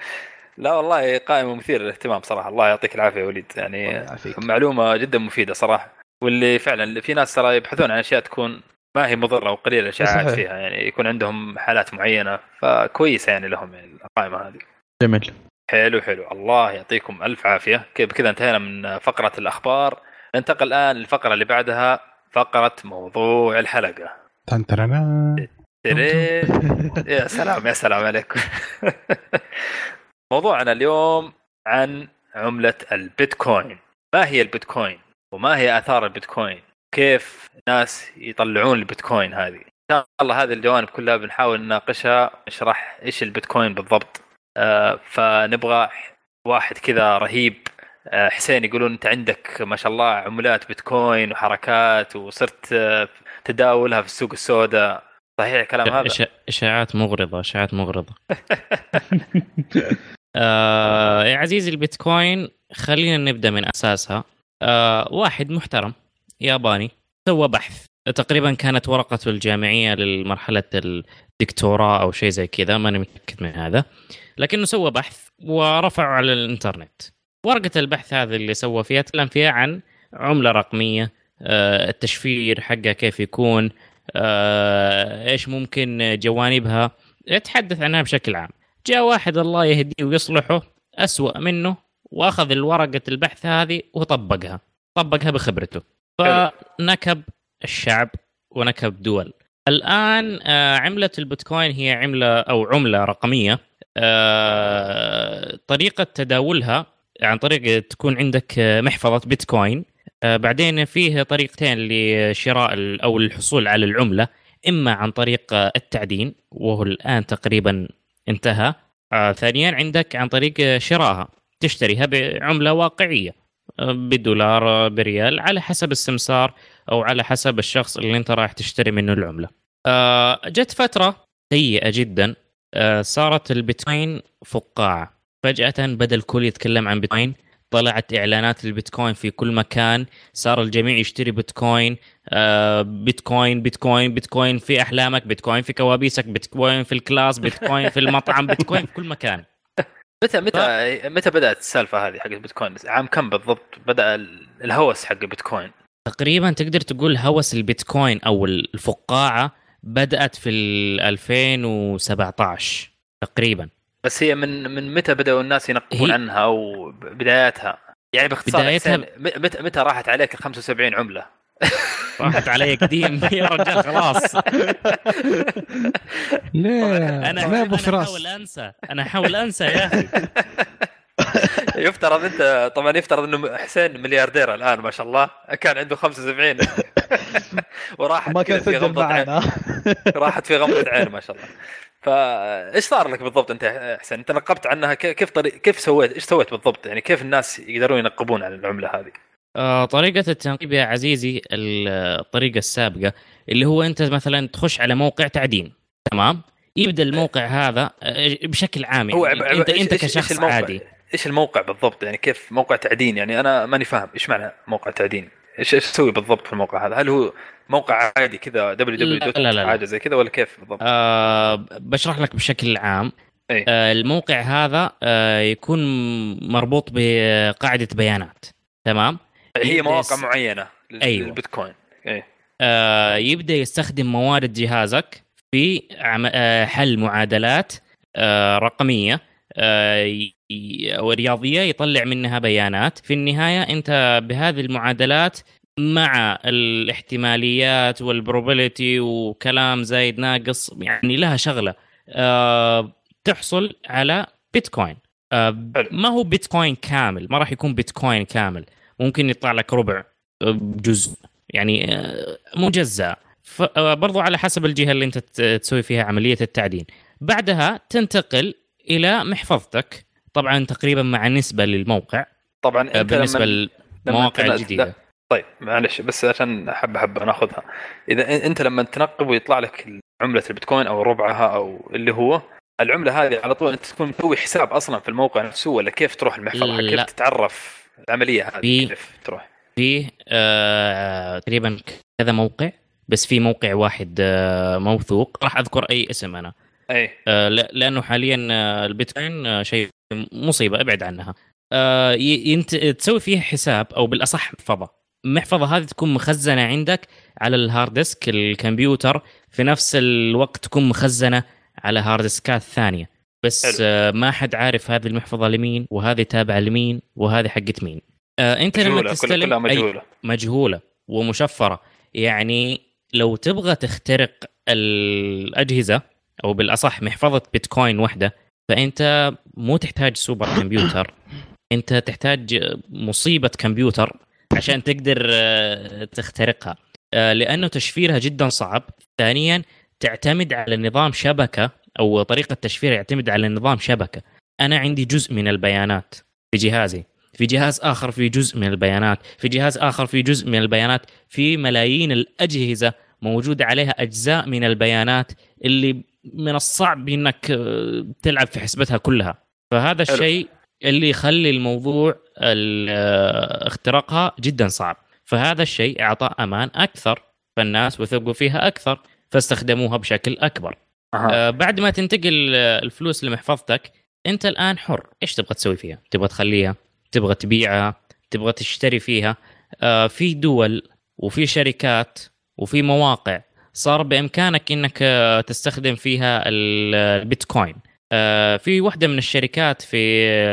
لا والله قائمه مثيره للاهتمام صراحة الله يعطيك العافية يا وليد يعني الله يعافيك. معلومة جدا مفيدة صراحة واللي فعلا في ناس ترى يبحثون عن أشياء تكون ما هي مضرة وقليله الاشاعات. فيها يعني يكون عندهم حالات معينة فكويسة يعني لهم يعني القائمة هذه. جميل. حلو حلو. الله يعطيكم ألف عافية. كيف كذا انتهينا من فقرة الأخبار. ننتقل الآن للفقرة اللي بعدها فقرة موضوع الحلقة. تن ترنا. ترين. يا سلام يا سلام عليكم. موضوعنا اليوم عن عملة البيتكوين. ما هي البيتكوين؟ وما هي آثار البيتكوين؟ كيف الناس يطلعون البيتكوين هذه. إن شاء الله هذه الجوانب كلها بنحاول نناقشها نشرح إيش البيتكوين بالضبط. آه فنبغى واحد كذا رهيب. آه حسين يقولون أنت عندك ما شاء الله عملات بيتكوين وحركات وصرت آه تداولها في السوق السوداء. صحيح الكلام هذا؟ إشاعات مغرضة إشاعات مغرضة. آه يا عزيزي البيتكوين خلينا نبدأ من أساسها. آه واحد محترم. ياباني سوى بحث. تقريبا كانت ورقته الجامعية للمرحلة الدكتوراه أو شيء زي كذا ماني متأكد من هذا. لكنه سوى بحث ورفعه على الإنترنت. ورقة البحث هذه اللي سوى فيها تكلم فيها عن عملة رقمية آه التشفير حقها كيف يكون آه إيش ممكن جوانبها. يتحدث عنها بشكل عام. جاء واحد الله يهديه ويصلحه أسوأ منه وأخذ الورقة البحث هذه وطبقها. طبقها بخبرته. فنكب الشعب ونكب دول. الآن آه، عملة البيتكوين هي عملة أو عملة رقمية. آه، طريقة تداولها عن طريق تكون عندك آه، محفظة بيتكوين. بعدين فيه طريقتين لشراء أو الحصول على العملة. إما عن طريق التعدين وهو الآن تقريبا انتهى. ثانيا عندك عن طريق شرائها تشتريها بعملة واقعية. بدولار بريال على حسب السمسار أو على حسب الشخص اللي أنت رايح تشتري منه العملة. آه، جت فترة سيئة جدا آه، صارت البيتكوين فقاعة. فجأة بدأ الكل يتكلم عن بيتكوين. طلعت إعلانات البيتكوين في كل مكان. صار الجميع يشتري بيتكوين. آه، بيتكوين بيتكوين بيتكوين في أحلامك بيتكوين في كوابيسك بيتكوين في ال class بيتكوين في المطعم بيتكوين في كل مكان. متى متى متى بدأت السالفة هذه حق البيتكوين عام كم بالضبط بدأ ال- الهوس حق البيتكوين؟ تقريبا تقدر تقول هوس البيتكوين أو الفقاعة بدأت في ال 2017 تقريبا. بس هي من من متى بدأوا الناس ينقبون هي- عنها أو بداياتها يعني باختصار بدايتها- متى متى راحت عليك ال 75 عملة؟ راحت علي قديم. يا رجال خلاص. ليه أنا ليه أنا ابو فراس. احاول أنسى. أنا أحاول أنسى يا أخي. يفترض أنت طبعا يفترض إنه حسين ملياردير الآن ما شاء الله. كان عنده 75 وراحت ما كان في غمضة عين. راحت في غمضة عين ما شاء الله. فايش صار لك بالضبط أنت يا حسين؟ أنت نقبت عنها ك- كيف طريق كيف سويت إيش سويت بالضبط؟ يعني كيف الناس يقدرون ينقبون عن العملة هذه؟ طريقة التنقيب يا عزيزي ال- الطريقة السابقة اللي هو أنت مثلا تخش على موقع تعدين تمام يبدأ الموقع هذا آه، بشكل عام يعني هو. انت إيش- أنت إيش- إيش كشخص الموقع؟ عادي إيش الموقع بالضبط يعني كيف موقع تعدين يعني أنا ماني فاهم إيش معنى موقع تعدين إيش إيش تسوي بالضبط في الموقع هذا هل هو موقع عادي كذا WW. حاجة زي كذا ولا كيف بالضبط آه بشرح لك بشكل عام إيه. آه الموقع هذا آه يكون مربوط بقاعدة بيانات تمام هي مواقع يس- معينة أيوة. للبيتكوين. إيه. آه، يبدأ يستخدم موارد جهازك في عم- آه، حل معادلات آه، رقمية آه، أو رياضية يطلع منها بيانات. في النهاية أنت بهذه المعادلات مع الاحتماليات والبروبابيلتي وكلام زايد ناقص يعني لها شغلة آه، تحصل على بيتكوين. حلو. ما هو بيتكوين كامل؟ ما راح يكون بيتكوين كامل. ممكن يطلع لك ربع آه، جزء يعني آه، مجزأ. آه، برضو على حسب الجهة اللي انت تسوي فيها عملية التعدين. بعدها تنتقل إلى محفظتك طبعا تقريبا مع نسبة للموقع طبعا أنت بالنسبة لما للمواقع لما الجديدة. لا، طيب معلش بس عشان حبه حبه ناخذها. إذا أنت لما تنقب ويطلع لك عملة البيتكوين أو ربعها أو اللي هو العملة هذه على طول أنت تكون مسوي حساب أصلا في الموقع نفسه ولا كيف تروح المحفظة. كيف تتعرف؟ العملية هذه في- كيف تروح؟ فيه آه، تقريبا كذا موقع بس في موقع واحد آه، موثوق. راح أذكر أي اسم أنا. أي. آه، لا- لأنه حاليا آه، البيتكوين آه، شيء مصيبة ابعد عنها. آه، ينت... تسوي فيها حساب أو بالأصح محفظة. المحفظة هذه تكون مخزنة عندك على ال hard disk الكمبيوتر. في نفس الوقت تكون مخزنة على hard ديسكات ثانية. بس حلو. آه، ما حد عارف هذه المحفظة لمين وهذه تابعة لمين وهذه حقت مين. آه، انت لما مجهولة كل- تستلم كلها مجهولة. مجهولة ومشفرة. يعني لو تبغى تخترق الأجهزة أو بالأصح محفظة بيتكوين واحدة فأنت مو تحتاج سوبر كمبيوتر. أنت تحتاج مصيبة كمبيوتر عشان تقدر آه، تخترقها. لأنه تشفيرها جدا صعب. ثانيا تعتمد على نظام شبكة أو طريقة تشفير يعتمد على نظام شبكة. أنا عندي جزء من البيانات في جهازي في جهاز آخر في جزء من البيانات في جهاز آخر في جزء من البيانات في ملايين الأجهزة موجود عليها أجزاء من البيانات اللي من الصعب إنك آه، تلعب في حسبتها كلها. فهذا. الشيء اللي يخلي الموضوع ال- آه، اختراقها جدا صعب. فهذا الشيء أعطى أمان أكثر فالناس وثقوا فيها أكثر فاستخدموها بشكل أكبر. آه، بعد ما تنتقل آه، الفلوس لمحفظتك أنت الآن حر. إيش تبغى تسوي فيها؟ تبغى تخليها؟ تبغى تبيعها؟ تبغى تشتري فيها؟ آه، في دول وفي شركات وفي مواقع صار بإمكانك إنك آه، تستخدم فيها ال- البيتكوين. آه، في واحدة من الشركات في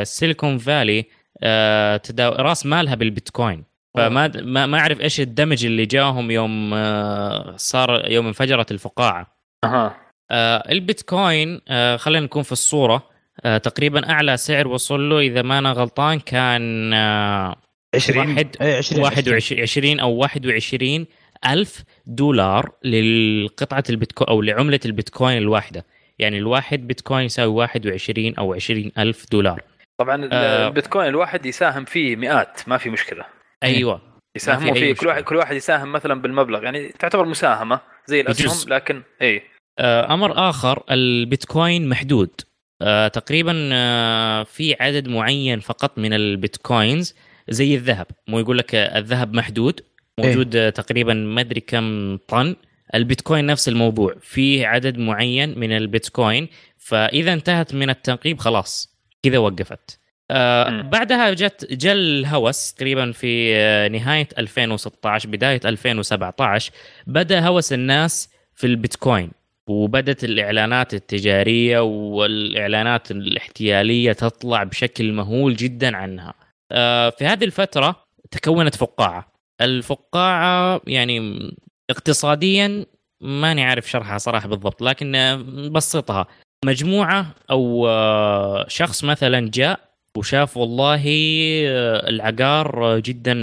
السيليكون فالي آه، تدا- راس مالها بالبيتكوين. فما ما أعرف إيش الدمج اللي جاهم يوم آه، صار يوم انفجرت الفقاعة. أها. آه، البيتكوين آه، خلينا نكون في الصورة آه، تقريبا أعلى سعر وصل له إذا ما أنا غلطان كان آه، 20 واحد اي 20 واحد وعشرين عشرين أو واحد وعشرين ألف دولار للقطعة البيتكوين أو لعملة البيتكوين الواحدة. يعني الواحد بيتكوين يساوي واحد وعشرين أو عشرين ألف دولار. طبعا آه. البيتكوين الواحد يساهم فيه مئات ما في مشكلة. أيوة. يساهموا في أي فيه كل مشكلة. واحد كل واحد يساهم مثلا بالمبلغ. يعني تعتبر مساهمة زي الاسهم بجزء. لكن اي آه، أمر آخر البيتكوين محدود. آه، تقريبا آه، في عدد معين فقط من البيتكوينز زي الذهب. مو يقول لك آه، الذهب محدود موجود آه، تقريبا ما أدري كم طن. البيتكوين نفس الموضوع في عدد معين من البيتكوين فإذا انتهت من التنقيب خلاص كذا وقفت. آه. بعدها جت جا الهوس تقريبا في آه، نهاية 2016 بداية 2017 بدأ هوس الناس في البيتكوين. وبدت الإعلانات التجارية والإعلانات الاحتيالية تطلع بشكل مهول جدا عنها. آه في هذه الفترة تكونت فقاعة. الفقاعة يعني اقتصاديا ماني عارف شرحها صراحة بالضبط لكن نبسطها مجموعة أو آه، شخص مثلا جاء وشاف والله آه، العقار جدا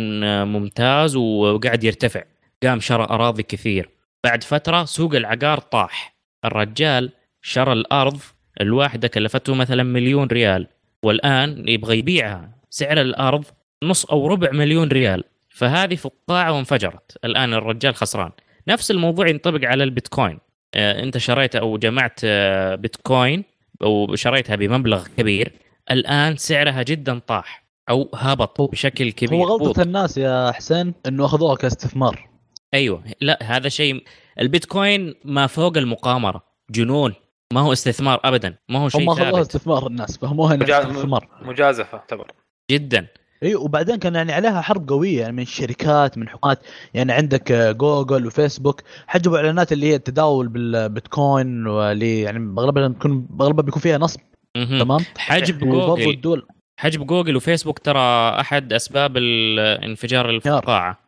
ممتاز وقاعد يرتفع قام شرى أراضي كثير بعد فترة سوق العقار طاح. الرجال شرى الأرض الواحدة كلفته مثلا مليون ريال والآن يبغى يبيعها. سعر الأرض نص أو ربع مليون ريال. فهذه فقاعة وانفجرت. الآن الرجال خسران. نفس الموضوع ينطبق على البيتكوين. آه، أنت شريت أو جمعت آه، بيتكوين أو شريتها بمبلغ كبير. الآن سعرها جدا طاح أو هبط بشكل كبير. هو. غلطة الناس يا حسين إنه أخذوها كاستثمار. أيوه. لا هذا شيء البيتكوين ما فوق المقامرة. جنون. ما هو استثمار ابدا. ما هو هم شيء اخذوها ثابت. استثمار الناس. فهموها مجا- استثمار. مجازفة تعتبر جدا. إي وبعدين كان يعني عليها حرب قوية يعني من الشركات من حكومات. يعني عندك آه، جوجل وفيسبوك. حجبوا إعلانات اللي هي التداول بالبيتكوين واللي يعني أغلبها تكون أغلبها بيكون فيها نصب. تمام؟ حجب جوجل. الدول. حجب جوجل وفيسبوك ترى أحد أسباب انفجار الفقاعة.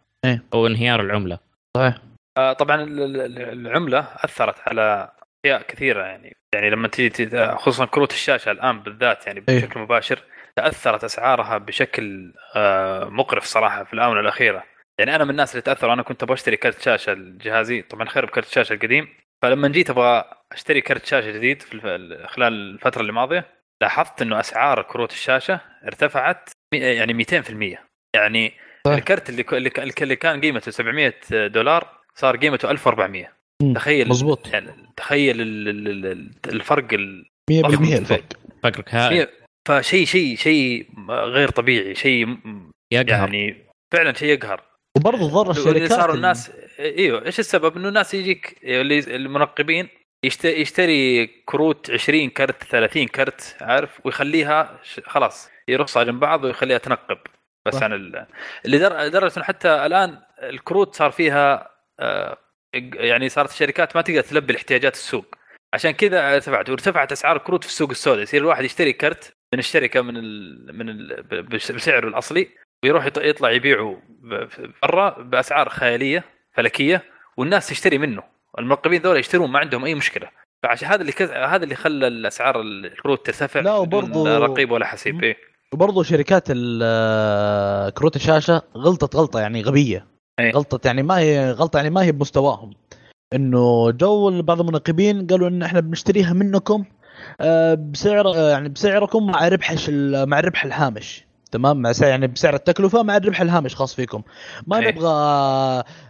أو انهيار العملة. صحيح آه، طبعا ال- ال- العملة أثرت على أشياء كثيرة يعني يعني لما تيجي تت- خصوصا كروت الشاشة الآن بالذات يعني إيه. بشكل مباشر تأثرت أسعارها بشكل آه، مقرف صراحة في الآونة الأخيرة يعني أنا من الناس اللي تاثروا أنا كنت أبغى أشتري كرت شاشة لجهازي طبعا خير بكرت الشاشه القديم فلما جيت أبغى أشتري كرت شاشة جديد في خلال الفترة اللي ماضية لاحظت إنه أسعار كروت الشاشة ارتفعت يعني 200% يعني. الكرت اللي اللي كان- اللي كان قيمته 700 دولار صار قيمته 1400 مم. تخيل مظبوط. يعني تخيل ال- ال- ال- الفرق ال- 100% الفرق. فكرك هذا فشيء شيء شيء غير طبيعي شيء يقهر. يعني فعلا شيء يقهر. وبرضه ضر اللي الشركات صاروا اللي- الناس إيوه إيش السبب؟ إنه الناس يجيك اللي المنقبين يشت- يشتري كروت 20 كرت 30 كرت عارف؟ ويخليها خلاص يرصها جنب بعض ويخليها تنقب. بس. عن ال... اللي در- لدرجة إنه حتى الآن الكروت صار فيها آه، يعني صارت الشركات ما تقدر تلبي الاحتياجات السوق. عشان كذا ارتفعت وارتفعت أسعار الكروت في السوق السوداء. يصير الواحد يشتري كرت من الشركة من ال... من ال... بسعره الأصلي ويروح يط- يطلع يبيعه برا بأسعار خيالية فلكية والناس تشتري منه. المراقبين ذولا يشترون ما عندهم أي مشكلة. فعشان هذا اللي كز... هذا اللي خلى الأسعار الكروت ترتفع لا، وبرضو- رقيب ولا حسيب. إيه. وبرضه شركات كروت الشاشة غلطت غلطة يعني غبية. أي. غلطت يعني ما هي غلطة يعني ما هي بمستواهم. إنه جو بعض المنقبين قالوا إن إحنا بنشتريها منكم آه، بسعر آه، يعني بسعركم مع ربح مع الربح الهامش. تمام مع سعر يعني بسعر التكلفة مع الربح الهامش خاص فيكم ما أي. نبغى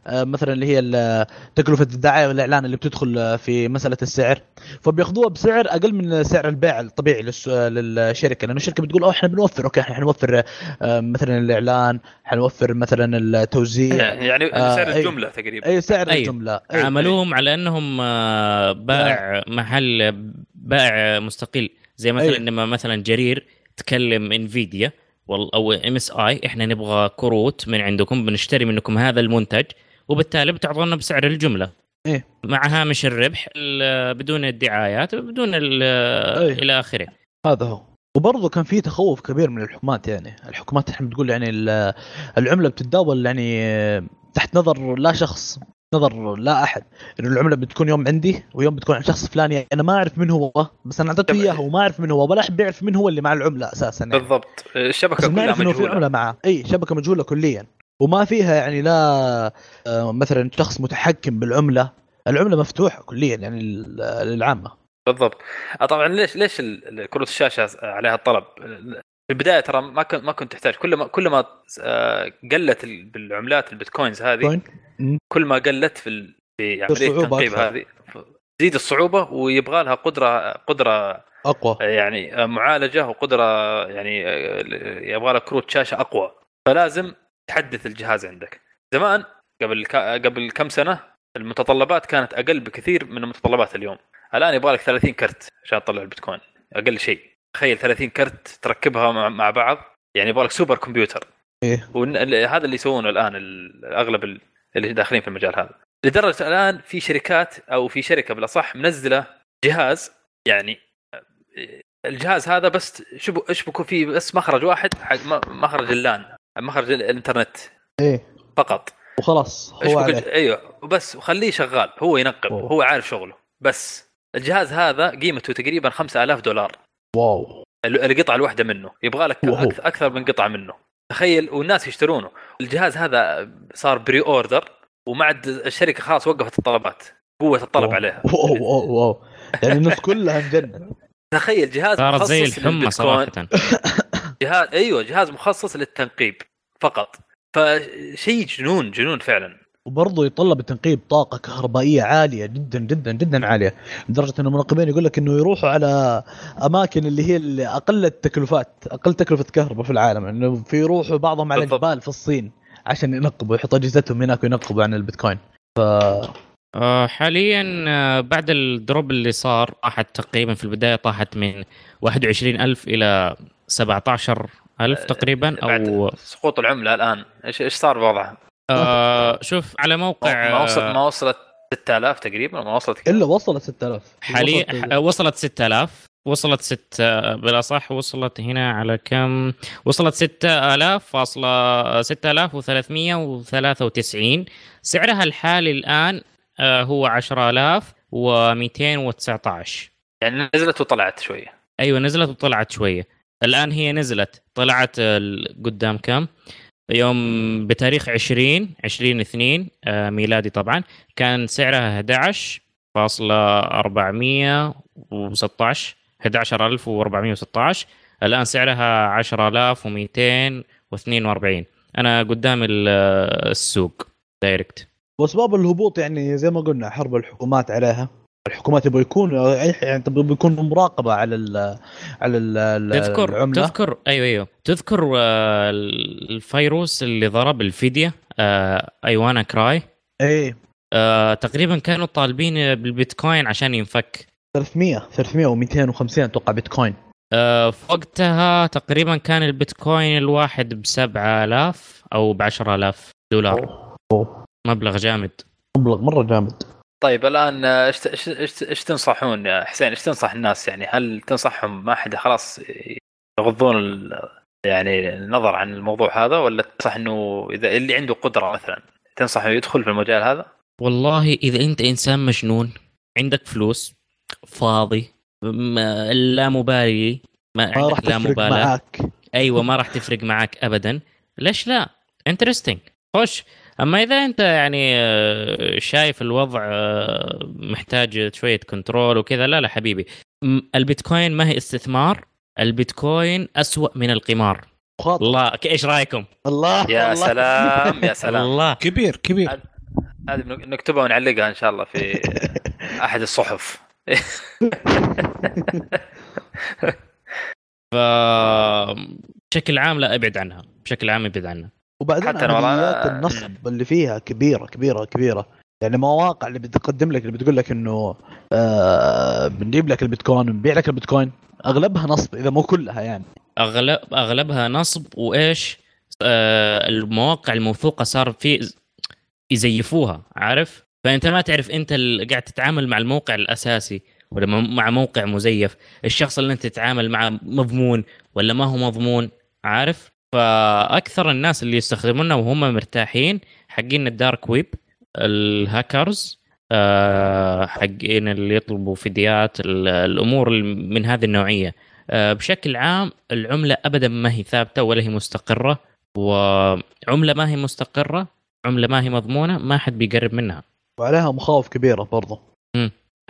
آه، مثلا اللي هي تكلفة الدعاية والإعلان اللي بتدخل آه، في مسألة السعر فبياخذوها بسعر أقل من سعر البيع الطبيعي للس- للشركة لأنه الشركة بتقول آه إحنا بنوفر أوكي إحنا حنوفر آه، مثلا الإعلان حنوفر مثلا التوزيع يعني آه، سعر. الجملة تقريبا أي سعر أيوه. الجملة أي. عاملوهم على أنهم آه، بائع محل بائع مستقل زي مثلا أيوه. لما مثلا جرير تكلم إنفيديا وال- أو MSI إحنا نبغى كروت من عندكم بنشتري منكم هذا المنتج وبالتالي بتعطونا بسعر الجملة. إيه. مع هامش الربح ال- بدون الدعايات بدون أيه. إلى آخره. هذا هو. وبرضه كان في تخوف كبير من الحكومات يعني. الحكومات إحنا بتقول يعني ال- العملة بتتداول يعني تحت نظر لا شخص. نظر لا أحد. إنه العملة بتكون يوم عندي ويوم بتكون عند شخص فلاني أنا ما أعرف من هو بس أنا أعطيته اياها وما أعرف من هو ولا أحد بيعرف من هو اللي مع العملة أساسا يعني. بالضبط. الشبكة كلها إنه في مجهولة. عملة معه إي شبكة مجهولة كليا. وما فيها يعني لا آه، مثلا شخص متحكم بالعملة. العملة مفتوحة كليا يعني لل- للعامة. بالضبط. آه، طبعا ليش ليش كروت الشاشة عليها الطلب؟ في البداية ترى ما كنت ما كنت تحتاج. كل ما كل ما آه، قلت ال- بالعملات البيتكوينز هذه مم. كل ما قلت في في عمليه الصعوبة التنقيب. هذه تزيد الصعوبة ويبغى لها قدرة قدرة أقوى. يعني معالجة وقدرة يعني يبغى لها كروت شاشة أقوى. فلازم تحدث الجهاز عندك. زمان قبل قبل كم سنة المتطلبات كانت أقل بكثير من متطلبات اليوم. الآن يبغى لك 30 كرت عشان تطلع البيتكوين. أقل شيء. تخيل 30 كرت تركبها مع, بعض يعني يبغى لك سوبر كمبيوتر. إيه. وهذا اللي يسوونه الآن ال- أغلب ال- اللي داخلين في المجال هذا. لدرجة الآن في شركات أو في شركة بالأصح منزلة جهاز يعني الجهاز هذا بس اشبكوا فيه؟ بس مخرج واحد حق مخرج اللان مخرج ال- الإنترنت. إيه. فقط. وخلاص هو أيوه. وبس وخليه شغال هو ينقب أوه. هو عارف شغله. بس الجهاز هذا قيمته تقريبا 5000 دولار. Wow. ال- القطعة الواحدة منه. يبغى لك أكثر من قطعة منه. تخيل والناس يشترونه. الجهاز هذا صار pre-order ومع الد- الشركة خلاص وقفت الطلبات. قوة الطلب wow. عليها. wow wow wow يعني الناس كلها مجنن تخيل جهاز صارت مخصص زي الحمى للبيتكوين. صراحة. جهاز أيوه جهاز مخصص للتنقيب فقط. فشيء جنون جنون فعلا. وبرضه يتطلب التنقيب طاقة كهربائية عالية جدا جدا جدا عالية لدرجة إنه المنقبين يقول لك إنه يروحوا على أماكن اللي هي اللي أقل التكلفات أقل تكلفة كهرباء في العالم إنه في يروحوا بعضهم على بالضبط. جبال في الصين عشان ينقبوا يحطوا أجهزتهم هناك وينقبوا عن البيتكوين ف آه، حاليا آه، بعد الدروب اللي صار طاحت تقريبا في البداية طاحت من 21000 إلى 17000 تقريبا أو بعد سقوط العملة الآن إيش إيش صار وضعها؟ آه شوف على موقع ما آه، ما وصلت 6000 تقريبا ما وصلت؟ إلا وصلت 6000 حاليا وصلت- ح- وصلت 6000 وصلت 6 بالاصح وصلت هنا على كم؟ وصلت 6000 فاصلة 6393 سعرها الحالي الآن آه، هو 10219 يعني نزلت وطلعت شوية. أيوه نزلت وطلعت شوية. الآن هي نزلت. طلعت قدام كم؟ يوم بتاريخ 20 20 2 آه، ميلادي طبعا كان سعرها 11 فاصلة 416 11416 الآن سعرها 10242 أنا قدام ال- السوق دايركت وأسباب الهبوط يعني زي ما قلنا حرب الحكومات عليها. الحكومات يبغوا يكونوا يعني تبغى يكون مراقبة على ال على ال تذكر العملة. تذكر أيوه أيوه. تذكر آه، الفيروس اللي ضرب الفديه ايوانا كراي إيه. آه، تقريبا كانوا طالبين بالبيتكوين عشان ينفك. 300 300 و250 أتوقع بيتكوين. آه، في وقتها تقريبا كان البيتكوين الواحد ب 7000 أو ب 10000 دولار. أوه. مبلغ جامد. مبلغ مرة جامد. طيب الآن إيش إيش إيش تنصحون يا حسين؟ إيش تنصح الناس يعني؟ هل تنصحهم ما حد خلاص يغضون ال- يعني النظر عن الموضوع هذا ولا تنصح إنه إذا اللي عنده قدرة مثلا تنصحه يدخل في المجال هذا؟ والله إذا أنت إنسان مجنون عندك فلوس فاضي لا مبالي ما ما راح عندك لا تفرق مبالاه. معاك. أيوه ما راح تفرق معك ابدا. ليش لا؟ interesting خش. أما إذا أنت يعني آه، شايف الوضع آه، محتاج شوية control وكذا لا لا حبيبي. البيتكوين ما هي استثمار البيتكوين أسوأ من القمار. خاطر الله إيش رأيكم؟ الله يا الله. سلام يا سلام. الله. كبير كبير. هذه نكتبها ونعلقها إن شاء الله في أحد الصحف. ف بشكل عام لا أبعد عنها بشكل عام أبعد عنها. وبعدين حتى أنا عمليات النصب اللي فيها كبيرة كبيرة كبيرة. يعني مواقع اللي بتقدم لك اللي بتقول لك إنه آه بنجيب لك البيتكوين ونبيع لك البيتكوين أغلبها نصب إذا مو كلها يعني. أغلب أغلبها نصب وإيش؟ آه المواقع الموثوقه صار في يزيفوها عارف؟ فأنت ما تعرف أنت اللي قاعد تتعامل مع الموقع الأساسي ولا مع موقع مزيف. الشخص اللي أنت تتعامل معه مضمون ولا ما هو مضمون عارف؟ فأكثر الناس اللي يستخدمونها وهم مرتاحين حقين الدارك ويب الهاكرز آه، حقين اللي يطلبوا فديات ال- الأمور من هذه النوعية. آه، بشكل عام العملة ابدا ما هي ثابتة ولا هي مستقرة وعملة ما هي مستقرة عملة ما هي مضمونة ما حد بيقرب منها. وعليها مخاوف كبيرة برضه.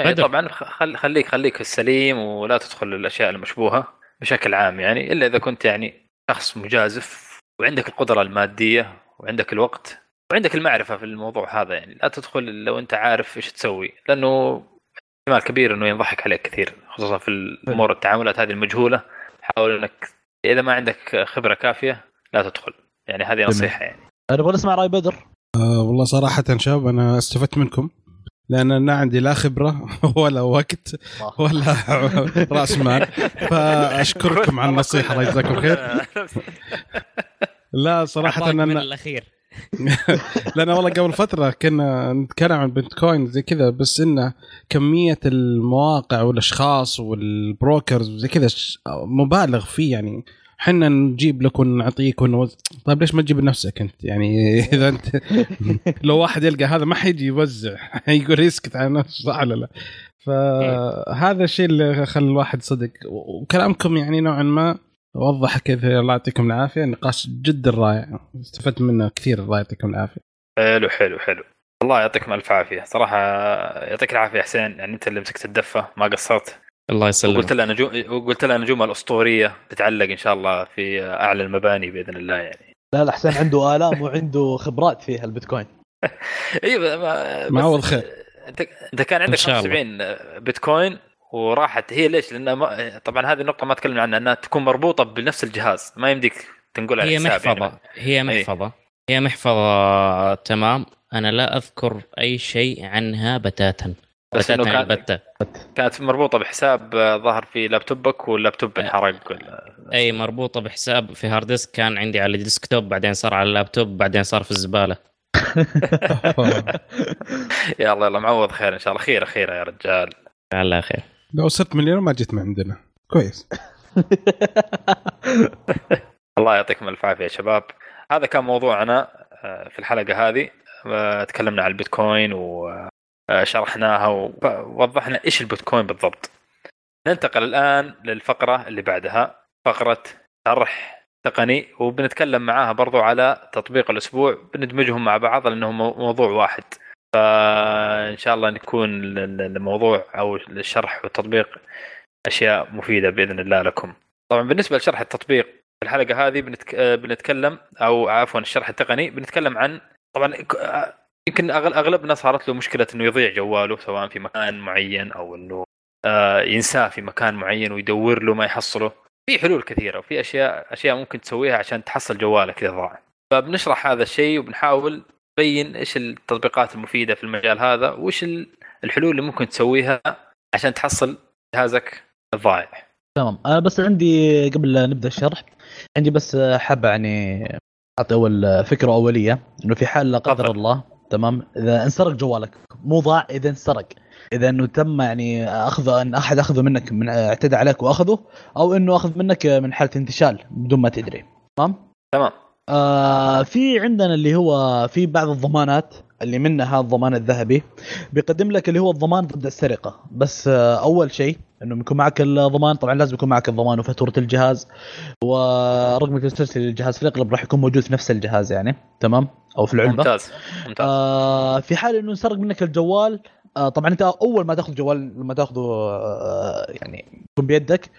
بدر. طبعا خل- خليك خليك في السليم ولا تدخل الأشياء المشبوهة بشكل عام يعني إلا إذا كنت يعني شخص مجازف وعندك القدرة المادية وعندك الوقت وعندك المعرفة في الموضوع هذا. يعني لا تدخل لو أنت عارف إيش تسوي لأنه احتمال كبير إنه ينضحك عليك كثير خصوصا في الأمور التعاملات هذه المجهولة. حاول إنك إذا ما عندك خبرة كافية لا تدخل. يعني هذه نصيحة يعني. نبغى نسمع رأي بدر. آه والله صراحة شباب أنا استفدت منكم. لأن أنا عندي لا خبرة ولا وقت ولا رأس مال. فأشكركم على النصيحة. الله يجزاكم خير. لا صراحة عطاك من الأخير. لأن والله قبل فترة كنا نتكلم عن بيتكوين زي كذا بس انه كمية المواقع والأشخاص والبروكرز وزي كذا مبالغ فيه يعني. حنا نجيب لك ونعطيك ونوز... طيب ليش ما تجيب لنفسك أنت؟ يعني إذا أنت لو واحد يلقى هذا ما حيجي يوزع يقول يسكت على نفسه صح ولا لا؟ فهذا الشيء اللي خلى الواحد صدق. وكلامكم يعني نوعا ما وضح كثير الله يعطيكم العافية. نقاش جدا رائع. استفدت منه كثير الله يعطيكم العافية. حلو حلو حلو. الله يعطيكم ألف عافية. صراحة يعطيك العافية حسين. يعني أنت اللي مسكت الدفة ما قصرت. الله يسلمك. وقلت لها نجوم وقلت لها نجوم الأسطورية تتعلق إن شاء الله في أعلى المباني بإذن الله يعني. لا لا حسين عنده آلام وعنده خبرات في البيتكوين. أيوه ما معوض بس- خير. انت أنت كان عندك إن شاء الله. 75 بيتكوين وراحت. هي ليش؟ لأن ما... طبعا هذه النقطة ما تكلمنا عنها إنها تكون مربوطة بنفس الجهاز. ما يمديك تنقل على هي الحساب محفظة. يعني. هي محفظة. هي محفظة تمام. أنا لا أذكر أي شيء عنها بتاتا. بس بتاتا كان- البتة كانت مربوطة بحساب آه، ظهر في laptop ك وال laptop انحرق ولا أي مربوطة بحساب في hard disk كان عندي على ال desktop بعدين صار على اللابتوب بعدين صار في الزبالة. يلا يلا معوض خير إن شاء الله. خير خير يا رجال. الله خير. لو صرت مليون ما جيت من عندنا. كويس. الله يعطيكم الف عافية يا شباب. هذا كان موضوعنا آه، في الحلقة هذه. آه، تكلمنا عن البيتكوين وشرحناها ووضحنا إيش البيتكوين بالضبط. ننتقل الآن للفقرة اللي بعدها فقرة شرح تقني وبنتكلم معاها برضو على تطبيق الأسبوع بندمجهم مع بعض لانهم مو- موضوع واحد. فإن شاء الله نكون ال- الموضوع أو الشرح والتطبيق أشياء مفيدة بإذن الله لكم. طبعا بالنسبة لشرح التطبيق في الحلقة هذه بنتك... آه، بنتكلم أو عفوا الشرح التقني بنتكلم عن طبعا آه، يمكن اغلبنا صارت له مشكلة إنه يضيع جواله سواء في مكان معين أو إنه آه، ينساه في مكان معين ويدور له ما يحصله. في حلول كثيرة وفي أشياء أشياء ممكن تسويها عشان تحصل جوالك إذا ضاع. فبنشرح هذا الشيء وبنحاول نبين إيش التطبيقات المفيدة في المجال هذا وإيش ال- الحلول اللي ممكن تسويها عشان تحصل جهازك الضايع تمام. أنا بس عندي قبل لا نبدأ الشرح عندي بس حابة يعني أعطي أول فكرة أولية. إنه في حال لا قدر. الله تمام؟ إذا انسرق جوالك. مو ضاع إذا انسرق. إذا إنه تم يعني أخذ إن أحد أخذه منك من اعتدى عليك وأخذه أو إنه أخذ منك من حالة انتشال بدون ما تدري. تمام؟ تمام. آه في عندنا اللي هو في بعض الضمانات اللي منها الضمان الذهبي. بيقدم لك اللي هو الضمان ضد السرقة. بس آه أول شيء إنه بيكون معك الضمان. طبعا لازم يكون معك الضمان وفاتورة الجهاز. ورقمك التسجيل للجهاز في الأغلب راح يكون موجود في نفس الجهاز يعني. تمام؟ أو في العلبه ممتاز ممتاز. آه في حال إنه انسرق منك الجوال آه طبعا أنت أول ما تأخذ جوال لما تأخذه آه يعني يكون بيدك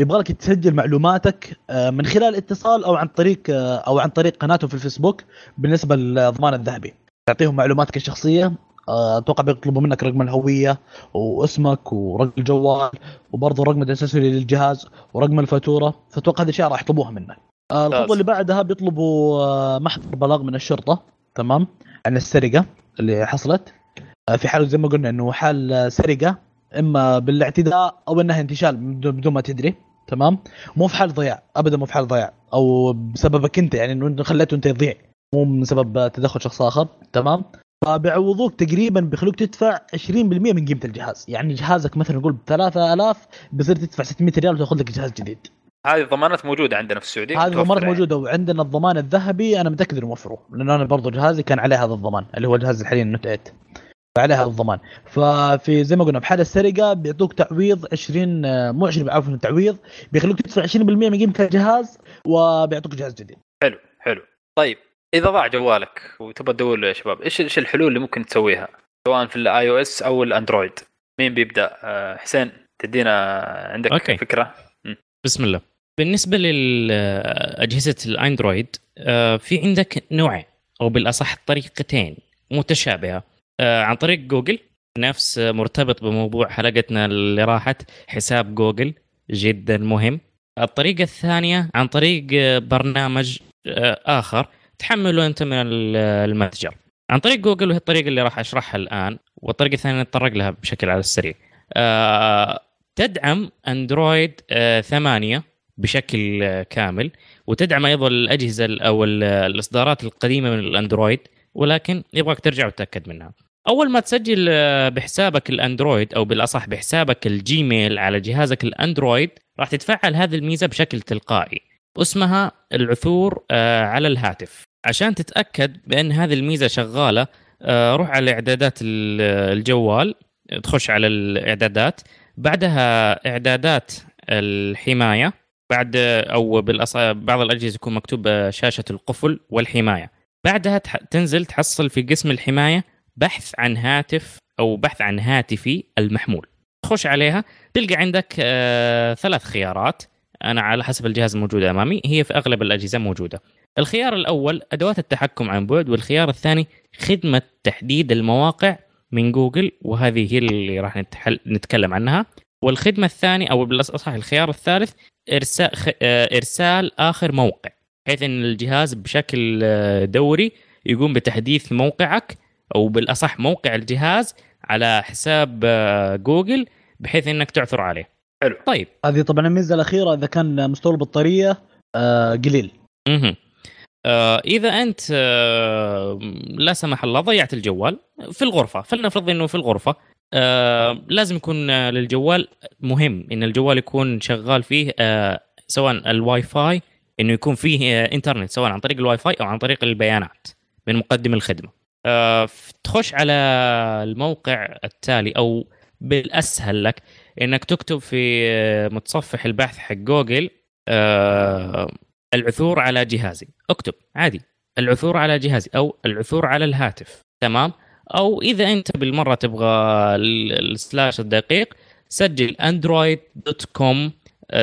يبغى لك تسجل معلوماتك آه من خلال اتصال أو عن طريق آه أو عن طريق قناتهم في الفيسبوك بالنسبة للضمان الذهبي. تعطيهم معلوماتك الشخصية أتوقع بيطلبوا منك رقم الهوية واسمك ورقم الجوال وبرضه رقم التسجيل للجهاز ورقم الفاتورة فأتوقع هذه الاشياء راح يطلبوها منك. آه،. الخطوة اللي بعدها بيطلبوا آه، محضر بلاغ من الشرطة تمام عن السرقة اللي حصلت. آه، في حال زي ما قلنا إنه حال آه، سرقة إما بالاعتداء أو إنها انتشال بدون ما تدري تمام. مو في حال ضياع ابدا مو في حال ضياع أو بسببك أنت يعني إنه خليته أنت يضيع مو من سبب تدخل شخص آخر تمام. فبيعوضوك تقريبا بيخلوك تدفع 20% من قيمة الجهاز. يعني جهازك مثلا نقول ب 3000 بصير تدفع 600 ريال وتاخذ لك جهاز جديد. هذه الضمانات موجودة عندنا في السعودية؟ هذه الضمانات يعني. موجودة وعندنا الضمان الذهبي أنا متأكد إنه موفروه لأنه أنا برضو جهازي كان عليه هذا الضمان اللي هو الجهاز الحالي النوت 8 فعليه هذا الضمان. ففي زي ما قلنا بحال السرقه بيعطوك تعويض 20 آه، مو 20 عفوا تعويض بيخلوك تدفع 20% من قيمة الجهاز وبيعطوك جهاز جديد. حلو حلو. طيب إذا ضاع جوالك وتبغى تدور له يا شباب إيش إيش الحلول اللي ممكن تسويها؟ سواء في ال iOS أو الاندرويد مين بيبدأ؟ آه، حسين تدينا عندك okay. فكرة؟ بسم الله. بالنسبة لاجهزه الاندرويد آه، في عندك نوعين أو بالأصح طريقتين متشابهة. آه، عن طريق جوجل نفس آه، مرتبط بموضوع حلقتنا اللي راحت حساب جوجل جدا مهم. الطريقة الثانية عن طريق آه، برنامج آه، آخر تحمله انت من ال- المتجر. عن طريق جوجل وهي الطريقة اللي راح أشرحها الآن والطريقة الثانية نتطرق لها بشكل على السريع. آه، تدعم أندرويد آه، 8 بشكل آه، كامل وتدعم أيضا الأجهزة ال- أو ال- الإصدارات القديمة من الأندرويد ولكن يبغاك ترجع وتتأكد منها. أول ما تسجل آه، بحسابك الأندرويد أو بالأصح بحسابك الجيميل على جهازك الأندرويد راح تتفعل هذه الميزة بشكل تلقائي اسمها العثور آه، على الهاتف. عشان تتأكد بأن هذه الميزة شغالة آه، روح على إعدادات ال- الجوال تخش على الإعدادات بعدها إعدادات الحماية بعد أو. بعض الأجهزة يكون مكتوب شاشه القفل والحماية بعدها. تنزل تحصل في قسم الحماية بحث عن هاتف أو بحث عن هاتفي المحمول تخش عليها تلقى عندك آه، ثلاث خيارات أنا على حسب الجهاز الموجود أمامي هي في أغلب الأجهزة موجودة الخيار الأول أدوات التحكم عن بعد والخيار الثاني خدمة تحديد المواقع من جوجل وهذه هي اللي راح نتحل... نتكلم عنها. والخدمة الثانية أو بالاصح الخيار الثالث ارسال خ... آه، إرسال آخر موقع. بحيث إن الجهاز بشكل آه، دوري يقوم بتحديث موقعك أو بالأصح موقع الجهاز على حساب آه، جوجل بحيث إنك تعثر عليه. حلو. طيب. هذه طبعا الميزة الأخيرة إذا كان مستوى البطارية آه قليل. مهم. آه إذا أنت آه لا سمح الله ضيعت الجوال في الغرفة. فلنفرض إنه في الغرفة آه لازم يكون للجوال مهم إن الجوال يكون شغال فيه سواء الواي فاي إنه يكون فيه إنترنت سواء عن طريق الواي فاي أو عن طريق البيانات من مقدم الخدمة. تخش على الموقع التالي أو بالأسهل لك إنك تكتب في متصفح البحث حق جوجل العثور على جهازي. اكتب. عادي. العثور على جهازي أو العثور على الهاتف. تمام؟ أو إذا أنت بالمرة تبغى ال- ال slash الدقيق سجل android.com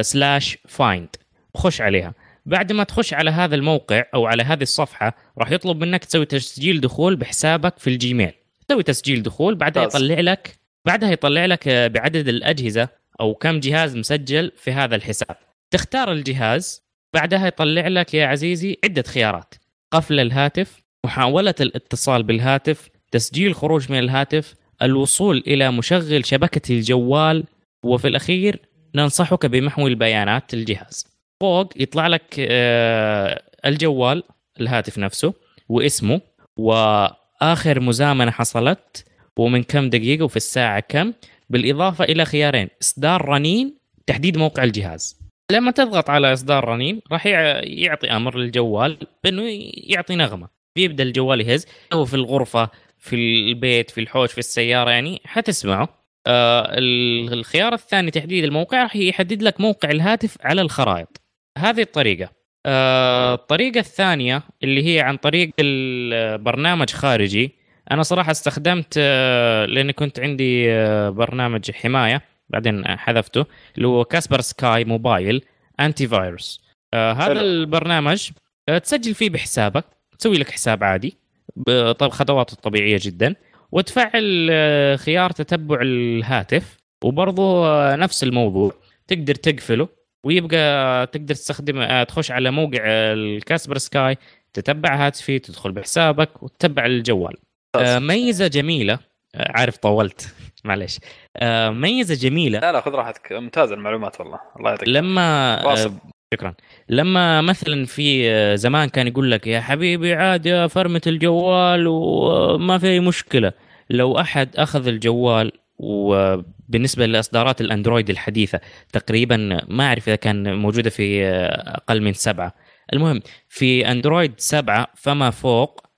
slash find خش عليها. بعد ما تخش على هذا الموقع أو على هذه الصفحة راح يطلب منك تسوي تسجيل دخول بحسابك في الجيميل. تسوي تسجيل دخول بعدها. يطلع لك بعدها يطلع لك بعدد الأجهزة أو كم جهاز مسجل في هذا الحساب. تختار الجهاز بعدها يطلع لك يا عزيزي عدة خيارات. قفل الهاتف محاولة الاتصال بالهاتف تسجيل خروج من الهاتف الوصول إلى مشغل شبكة الجوال وفي الأخير ننصحك بمحو البيانات الجهاز. فوق يطلع لك آه، الجوال الهاتف نفسه واسمه وآخر مزامنة حصلت ومن كم دقيقة وفي الساعة كم بالإضافة إلى خيارين إصدار رنين تحديد موقع الجهاز. لما تضغط على إصدار رنين راح يع- يعطي أمر للجوال بأنه يعطي نغمة. بيبدا الجوال يهز هو في الغرفة في البيت في الحوش في السيارة يعني حتسمعه. آه ال- الخيار الثاني تحديد الموقع راح يحدد لك موقع الهاتف على الخرائط. هذه الطريقة. آه الطريقة الثانية اللي هي عن طريق البرنامج خارجي أنا صراحة استخدمت آه لاني كنت عندي آه برنامج حماية. بعدين حذفته اللي هو كاسبر سكاي موبايل انتي فايروس آه هذا حلو. البرنامج آه تسجل فيه بحسابك تسوي لك حساب عادي بطب خطواته الطبيعيه جدا وتفعل آه، خيار تتبع الهاتف وبرضه آه، نفس الموضوع تقدر تقفله ويبقى تقدر تستخدم آه، تخش على موقع الكاسبر سكاي تتبع هاتفي تدخل بحسابك وتتبع الجوال. ميزة جميلة عارف طولت. معلش آه، ميزة جميلة. لا لا خذ راحتك. ممتازة المعلومات والله. الله يعطيك لما واصل. آه، شكرا. لما مثلا في آه، زمان كان يقول لك يا حبيبي عاد يا فرمة الجوال وما في أي مشكلة. لو أحد أخذ الجوال وبالنسبة لإصدارات الأندرويد الحديثة تقريبا ما أعرف إذا كان موجودة في أقل من سبعة. المهم في أندرويد سبعة فما فوق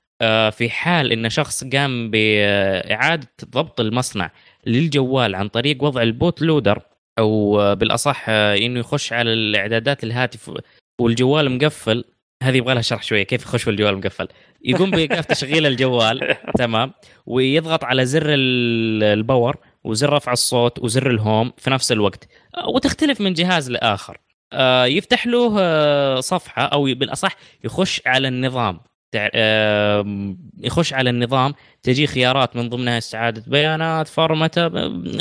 في حال إن شخص قام بإعادة ضبط المصنع للجوال عن طريق وضع ال bootloader أو آه، بالأصح آه، إنه يخش على الإعدادات الهاتف والجوال مقفل. هذه يبغى لها شرح شوية كيف يخش والجوال مقفل؟ يقوم بإيقاف تشغيل الجوال. تمام. ويضغط على زر ال- ال power وزر رفع الصوت وزر ال home في نفس الوقت. آه، وتختلف من جهاز لآخر. يفتح له صفحة أو بالأصح يخش على النظام. يخش على النظام تجي خيارات من ضمنها استعادة بيانات فرمته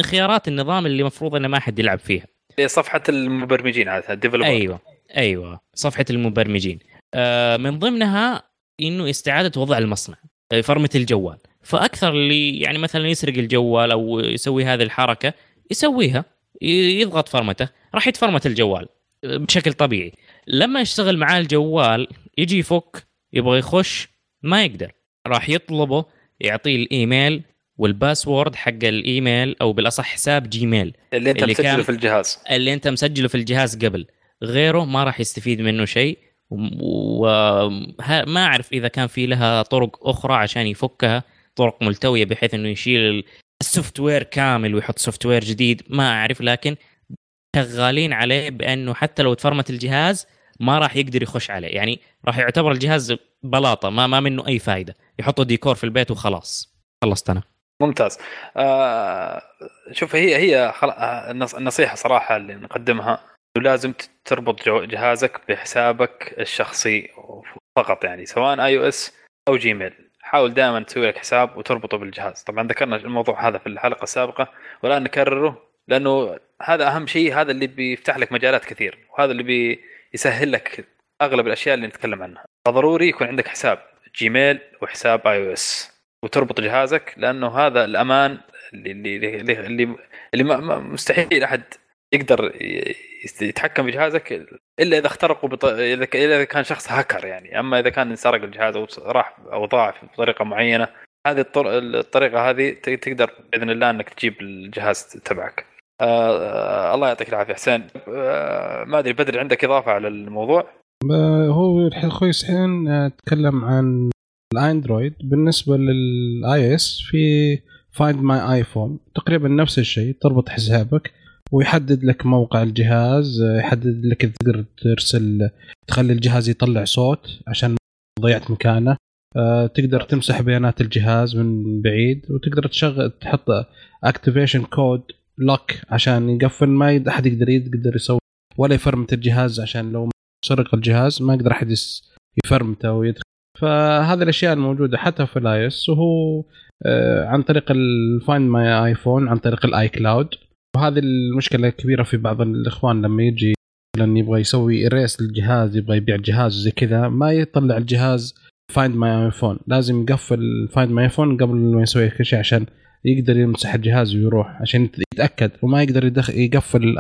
خيارات النظام اللي مفروض إنه ما حد يلعب فيها. صفحة المبرمجين الديفلوبر أيوه أيوه صفحة المبرمجين. آه، من ضمنها إنه استعادة وضع المصنع آه، فرمه الجوال. فأكثر اللي يعني مثلا يسرق الجوال أو يسوي هذه الحركة يسويها يضغط فرمته راح يتفرمت الجوال آه، بشكل طبيعي. لما يشتغل معاه الجوال يجي يفك يبغى يخش ما يقدر. راح يطلبه يعطيه الإيميل وال password حق الإيميل أو بالأصح حساب Gmail. اللي أنت اللي مسجله كان- في الجهاز. اللي أنت مسجله في الجهاز قبل. غيره ما راح يستفيد منه شيء. وما أعرف إذا كان في لها طرق أخرى عشان يفكها. طرق ملتوية بحيث إنه يشيل ال software كامل ويحط software جديد. ما أعرف لكن شغالين عليه بأنه حتى لو تفرمت الجهاز ما راح يقدر يخش عليه. يعني راح يعتبر الجهاز بلاطة ما ما منه أي فائده يحطوا ديكور في البيت وخلاص. خلصت أنا. ممتاز. آه شوف هي هي. آه، النص- النصيحة صراحة اللي نقدمها لازم تربط جهازك بحسابك الشخصي فقط يعني سواء iOS أو Gmail حاول دائما تسوي لك حساب وتربطه بالجهاز. طبعا ذكرنا الموضوع هذا في الحلقة السابقة والان نكرره لأنه هذا أهم شيء هذا اللي بيفتح لك مجالات كثير وهذا اللي بيسهل لك أغلب الأشياء اللي نتكلم عنها. فضروري يكون عندك حساب Gmail وحساب iOS وتربط جهازك لأنه هذا الأمان اللي اللي اللي, اللي, مستحيل أحد يقدر يتحكم في جهازك إلا إذا اخترقوا بط... إذا إذا كان شخص هاكر يعني. أما إذا كان انسرق الجهاز أو راح أو ضاع بطريقة معينة هذه الطر... الطريقة هذه تقدر بإذن الله إنك تجيب الجهاز تبعك. آه الله يعطيك العافية. حسين آه ما أدري بدري عندك إضافة على الموضوع؟ هو أخوي حسين آه، تكلم عن الأندرويد. بالنسبة لل iOS في Find My iPhone تقريبا نفس الشيء تربط حسابك ويحدد لك موقع الجهاز آه، يحدد لك تقدر ترسل تخلي الجهاز يطلع صوت عشان ضيعت مكانه. آه، تقدر تمسح بيانات الجهاز من بعيد وتقدر تشغل تحط activation code lock عشان يقفل ما أحد يقدر يقدر يسوي ولا يفرمت الجهاز عشان لو سرق الجهاز ما يقدر أحد يفرمته ويدخل فهذه الأشياء الموجودة حتى في ال iOS وهو آه، عن طريق ال Find My iPhone عن طريق ال iCloud وهذه المشكلة الكبيره في بعض الإخوان لما يجي مثلا يبغى يسوي reset للجهاز يبغى يبيع جهاز زي كذا ما يطلع الجهاز Find My iPhone لازم يقفل Find My iPhone قبل ما يسوي كل شيء عشان يقدر يمسح الجهاز ويروح عشان يتأكد وما يقدر يدخل يقفل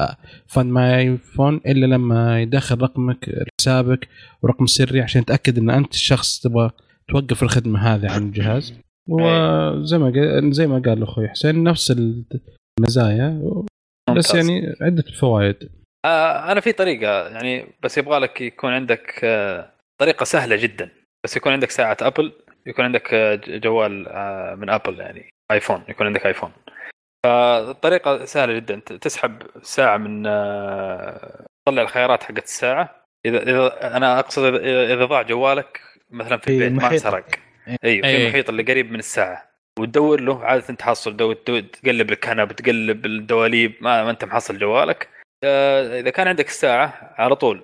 Find My iPhone إلا لما يدخل رقمك حسابك ورقم سري عشان يتأكد إن أنت الشخص تبغى توقف الخدمة هذه عن الجهاز. وزي ما قال زي ما قال أخوي حسين نفس المزايا بس. يعني عدة فوائد. آه أنا في طريقة يعني بس يبغى لك يكون عندك آه طريقة سهلة جدا. بس يكون عندك ساعة Apple يكون عندك آه، جوال آه من Apple يعني iPhone يكون عندك iPhone فالطريقة سهلة جدا. تسحب ساعة من آه تطلع الخيارات حقت الساعة. إذا إذا أنا أقصد إذا إذا ضاع جوالك مثلا في البيت ما. انسرق. أيوه في أي. المحيط اللي قريب من الساعة. وتدور له عادة تحصل دو- دو- تقلب الكنب تقلب الدواليب ما, ما انت محصل جوالك. إذا كان عندك الساعة على طول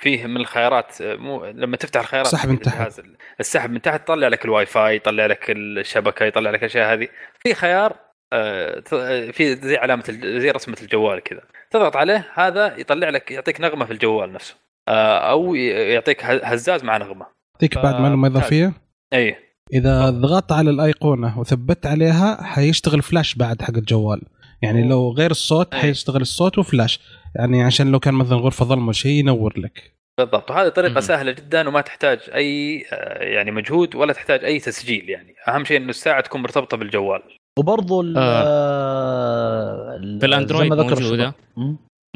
فيه من الخيارات مو لما تفتح الخيارات سحب من تحت. السحب من تحت يطلع لك الواي فاي يطلع لك الشبكة يطلع لك الأشياء هذه. في خيار آه، ت- آه، في زي علامة زي رسمة الجوال كذا. تضغط عليه هذا يطلع لك يعطيك نغمة في الجوال نفسه. آه، أو يعطيك ه- هزاز مع نغمة. يعطيك بعد معلومه. اضافيه إي. إذا ضغطت على الأيقونة وثبت عليها حيشتغل فلاش بعد حق الجوال. يعني لو غير الصوت. حيشتغل الصوت وفلاش يعني عشان لو كان مثلا غرفة ظلمة شيء ينور لك. بالضبط. وهذه طريقة مم. سهلة جدا وما تحتاج أي آه، يعني مجهود ولا تحتاج أي تسجيل يعني. أهم شيء إنه الساعة تكون مرتبطة بالجوال. وبرضه ال- آه. آه، ال- في الأندرويد زي ما ذكر موجودة.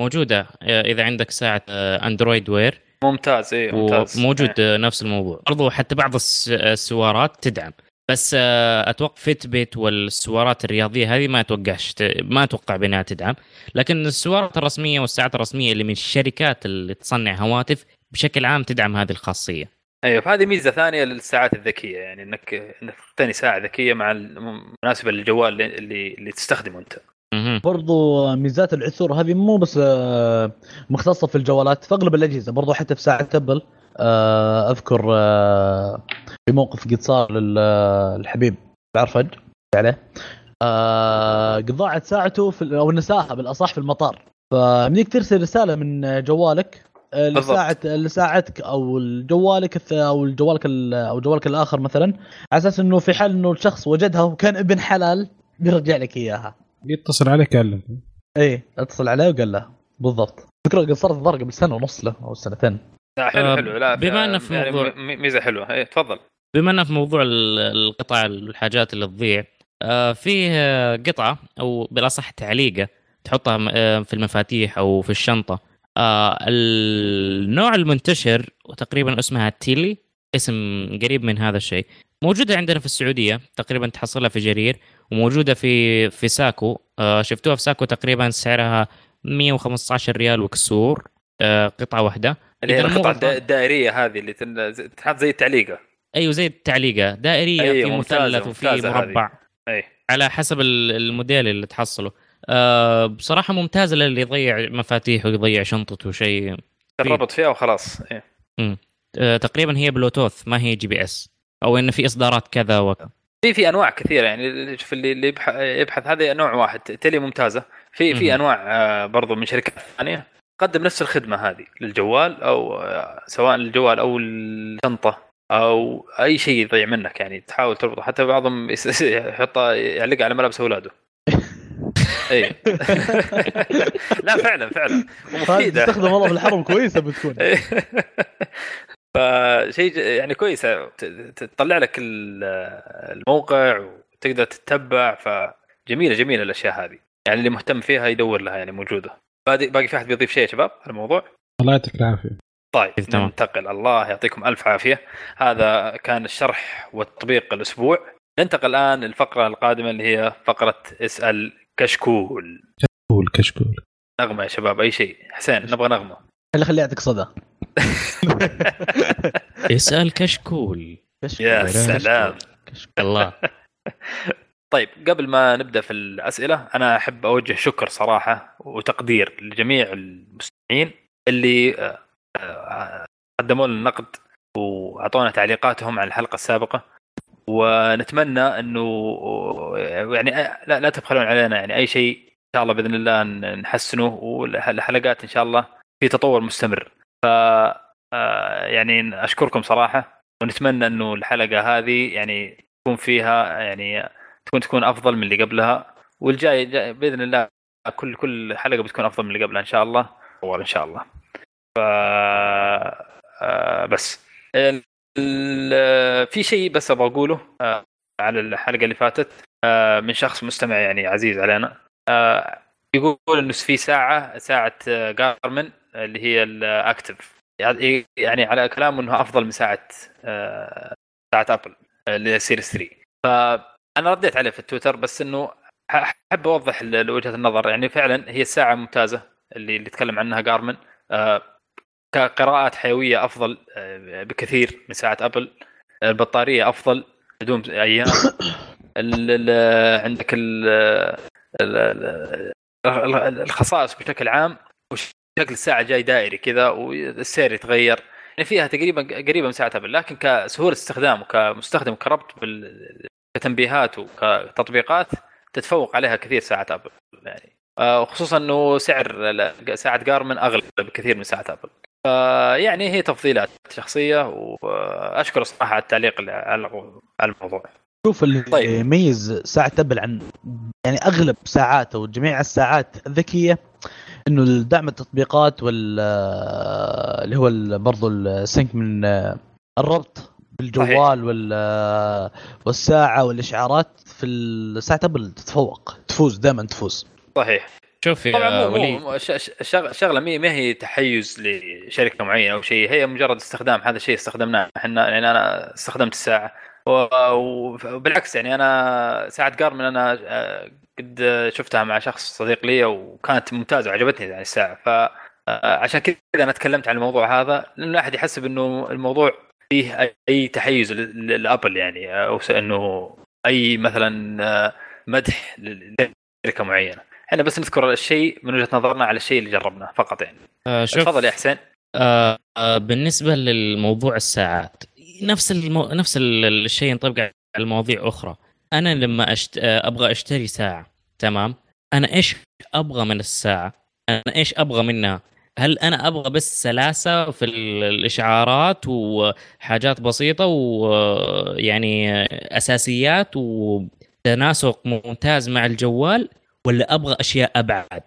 موجودة. آه، إذا عندك ساعة Android Wear. ممتاز اي ممتاز. وموجود نفس الموضوع. برضو حتى بعض الس- السوارات تدعم. بس آه، أتوقع Fitbit والسوارات الرياضية هذه ما اتوقعش ت- ما أتوقع بأنها تدعم. لكن السوارات الرسمية والساعات الرسمية اللي من الشركات اللي تصنع هواتف بشكل عام تدعم هذه الخاصية. أيوه فهذه ميزة ثانية للساعات الذكية يعني إنك إنك تقتني ساعة ذكية مع المناسبه للجوال اللي اللي, اللي تستخدمه أنت. برضو ميزات العثور هذه مو بس آه، مختصة في الجوالات في أغلب الأجهزة برضو حتى في ساعة أبل آه، أذكر في موقف قد صار للحبيب. عرفج عليه. آه، قد ضاعت ساعته في أو نساها بالأصح في المطار. فمنك ترسل رسالة من جوالك آه،. لساعة لساعتك أو جوالك الث- أو جوالك ال- أو جوالك الآخر مثلا على أساس إنه في حال إنه الشخص وجدها وكان ابن حلال بيرجع لك إياها. يتصل عليك قال لك إيه اتصل عليه وقال له. بالضبط. فكرة قصرت الظهر قبل سنه ونص له أو سنتين. لا حلو آه، حلو. لا بما إنه في يعني موضوع- ميزة حلوة. إيه تفضل. بما إنه في موضوع ال- القطع الحاجات اللي تضيع آه، فيه قطعة أو بالاصح تعليقة تحطها آه، في المفاتيح أو في الشنطة. آه، النوع المنتشر وتقريبا اسمها تيلي اسم قريب من هذا الشيء موجودة عندنا في السعودية تقريبا تحصلها في جرير وموجودة في في ساكو. شفتوها في ساكو تقريبا سعرها 115 ريال وكسور قطعة واحدة. اللي هي إذا مو القطعة الدائرية هذه اللي تحط زي التعليقة. أيوه زي التعليقة. دائرية أيوة، في مثلث وفي هذه. مربع. أي. على حسب ال- الموديل اللي تحصله. أه بصراحة ممتازة للي يضيع مفاتيح ويضيع شنطته شيء تربط فيها وخلاص إيه. أه تقريبا هي بلوتوث ما هي GPS. أو إنه في إصدارات كذا وكذا في في أنواع كثيرة يعني شوف اللي اللي يبح- يبحث هذا نوع واحد تلي ممتازة. في في. أنواع آه، برضو من شركات ثانية. تقدم نفس الخدمة هذه للجوال أو آه، سواء الجوال أو الشنطه أو أي شيء يضيع منك يعني تحاول تربطه. حتى بعضهم يس- يحطه يعلقه على ملابس أولاده. اي لا فعلا فعلا. ومفيدة. تستخدم والله في الحرب كويسة بتكون. فشيء يعني كويسة. تطلع لك ال- الموقع وتقدر تتبع. فجميله جميلة الأشياء هذه. يعني اللي مهتم فيها يدور لها يعني موجودة. باقي باقي في أحد بيضيف شيء يا شباب على الموضوع؟ الله يعطيك العافية. طيب تمام. ننتقل. الله يعطيكم ألف عافية. هذا كان الشرح والتطبيق الأسبوع. ننتقل الآن للفقرة القادمة اللي هي فقرة اسأل كشكول. كشكول كشكول. نغمة يا شباب أي شيء. حسين نبغى نغمة. خلي خلي يعطيك صدى. اسأل كشكول. يا سلام. الله. طيب قبل ما نبدأ في الأسئلة أنا أحب أوجه شكر صراحة وتقدير لجميع المستمعين اللي قدموا لنا نقد وأعطونا تعليقاتهم على الحلقة السابقة. ونتمنى إنه يعني لا لا تبخلون علينا يعني أي شيء إن شاء الله بإذن الله نحسنه والحلقات إن شاء الله في تطور مستمر. ف آه، يعني أشكركم صراحة ونتمنى إنه الحلقة هذه يعني تكون فيها يعني تكون تكون أفضل من اللي قبلها. والجاي جاي بإذن الله كل كل حلقة بتكون أفضل من اللي قبلها إن شاء الله. إن شاء الله. ف آه، بس. في شيء بس أبغى أقوله آه، على الحلقة اللي فاتت آه، من شخص مستمع يعني عزيز علينا يقول إنه في ساعة ساعة Garmin اللي هي ال Active يعني على كلامه انها أفضل من ساعة ساعة Apple اللي هي Series 3 فانا رديت عليه في التويتر بس إنه أحب أوضح وجهة النظر. يعني فعلا هي الساعة ممتازة اللي اللي تكلم عنها Garmin كقراءات حيوية أفضل آه، بكثير من ساعة أبل. البطارية أفضل بدون أيام. عندك ال- ال- ال- الخصائص بشكل عام وشكل الساعة جاي دائري كذا والسير يتغير. يعني فيها تقريبا قريبة من ساعة أبل لكن كسهولة استخدام وكمستخدم كربط كتنبيهات وكتطبيقات تتفوق عليها كثير ساعة أبل يعني. آه، وخصوصا إنه سعر ساعة جارمن أغلى بكثير من ساعة أبل. فيعني هي تفضيلات شخصية وأشكر صراحة على التعليق على الموضوع. شوف اللي طيب. يميز ساعة ابل عن يعني أغلب ساعات أو جميع الساعات الذكية إنه دعم التطبيقات وال اللي هو برضو السنك من الربط بالجوال وال والساعة والإشعارات في ساعة ابل تتفوق تفوز دائما تفوز. صحيح. شوف يا شغ- شغلة ما هي تحيز لشركة معينة أو شيء هي مجرد استخدام هذا الشيء استخدمناه. إحنا يعني أنا استخدمت الساعة. وبالعكس يعني أنا ساعة جارمن أنا آه، قد شفتها مع شخص صديق لي وكانت ممتازة وعجبتني يعني الساعة. ف آه، عشان كذا أنا تكلمت عن الموضوع هذا لأنه لا احد يحسب إنه الموضوع فيه أي تحيز لأبل يعني أو إنه أي مثلا آه، مدح لشركة معينة. إحنا بس نذكر الشيء من وجهة نظرنا على الشيء اللي جربناه فقط يعني. آه، شوف تفضل يا حسين. آه، آه، بالنسبة للموضوع الساعات نفس المو... نفس ال- الشيء ينطبق على المواضيع أخرى. أنا لما أشت... آه، أبغى أشتري ساعة تمام؟ أنا إيش أبغى من الساعة؟ أنا إيش أبغى منها؟ هل أنا أبغى بس سلاسة في ال- الإشعارات وحاجات بسيطة ويعني أساسيات وتناسق ممتاز مع الجوال؟ ولا أبغى أشياء أبعد؟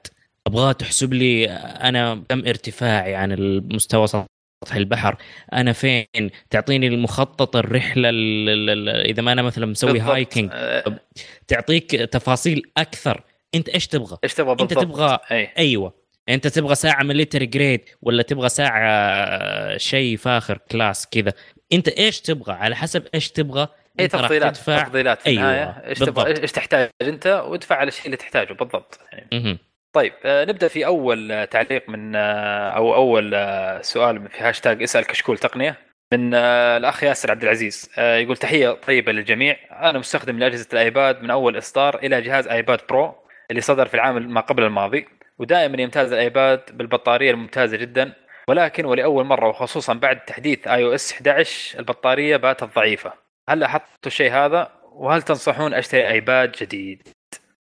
أبغاها تحسب لي أنا كم ارتفاعي عن المستوى سطح البحر؟ أنا فين؟ تعطيني المخطط الرحلة ال- ال- ال- إذا ما أنا مثلا مسوي. هايكنج آه، تعطيك تفاصيل أكثر. أنت إيش تبغى؟ إيش تبغى أنت بالضبط؟ تبغى أي. أيوه. أنت تبغى ساعة military grade ولا تبغى ساعة شيء فاخر class كذا. أنت إيش تبغى؟ على حسب إيش تبغى راح تفضيلات تفضيلات في أيوة، النهاية. إيش. تبغى؟ إيش تحتاج أنت؟ وادفع على الشيء اللي تحتاجه بالضبط. يعني. طيب آه، نبدأ في أول آه، تعليق من آه، أو أول سؤال في هاشتاج اسأل كشكول تقنية من الأخ ياسر عبد العزيز. يقول تحية طيبة للجميع. أنا مستخدم لأجهزة ال iPad من أول إصدار إلى جهاز iPad Pro اللي صدر في العام ما قبل الماضي. ودائما يمتاز ال iPad بالبطارية الممتازة جدا. ولكن ولأول مرة وخصوصا بعد تحديث iOS 11 البطارية باتت ضعيفة. هل لاحظتوا الشيء هذا؟ وهل تنصحون أشتري iPad جديد؟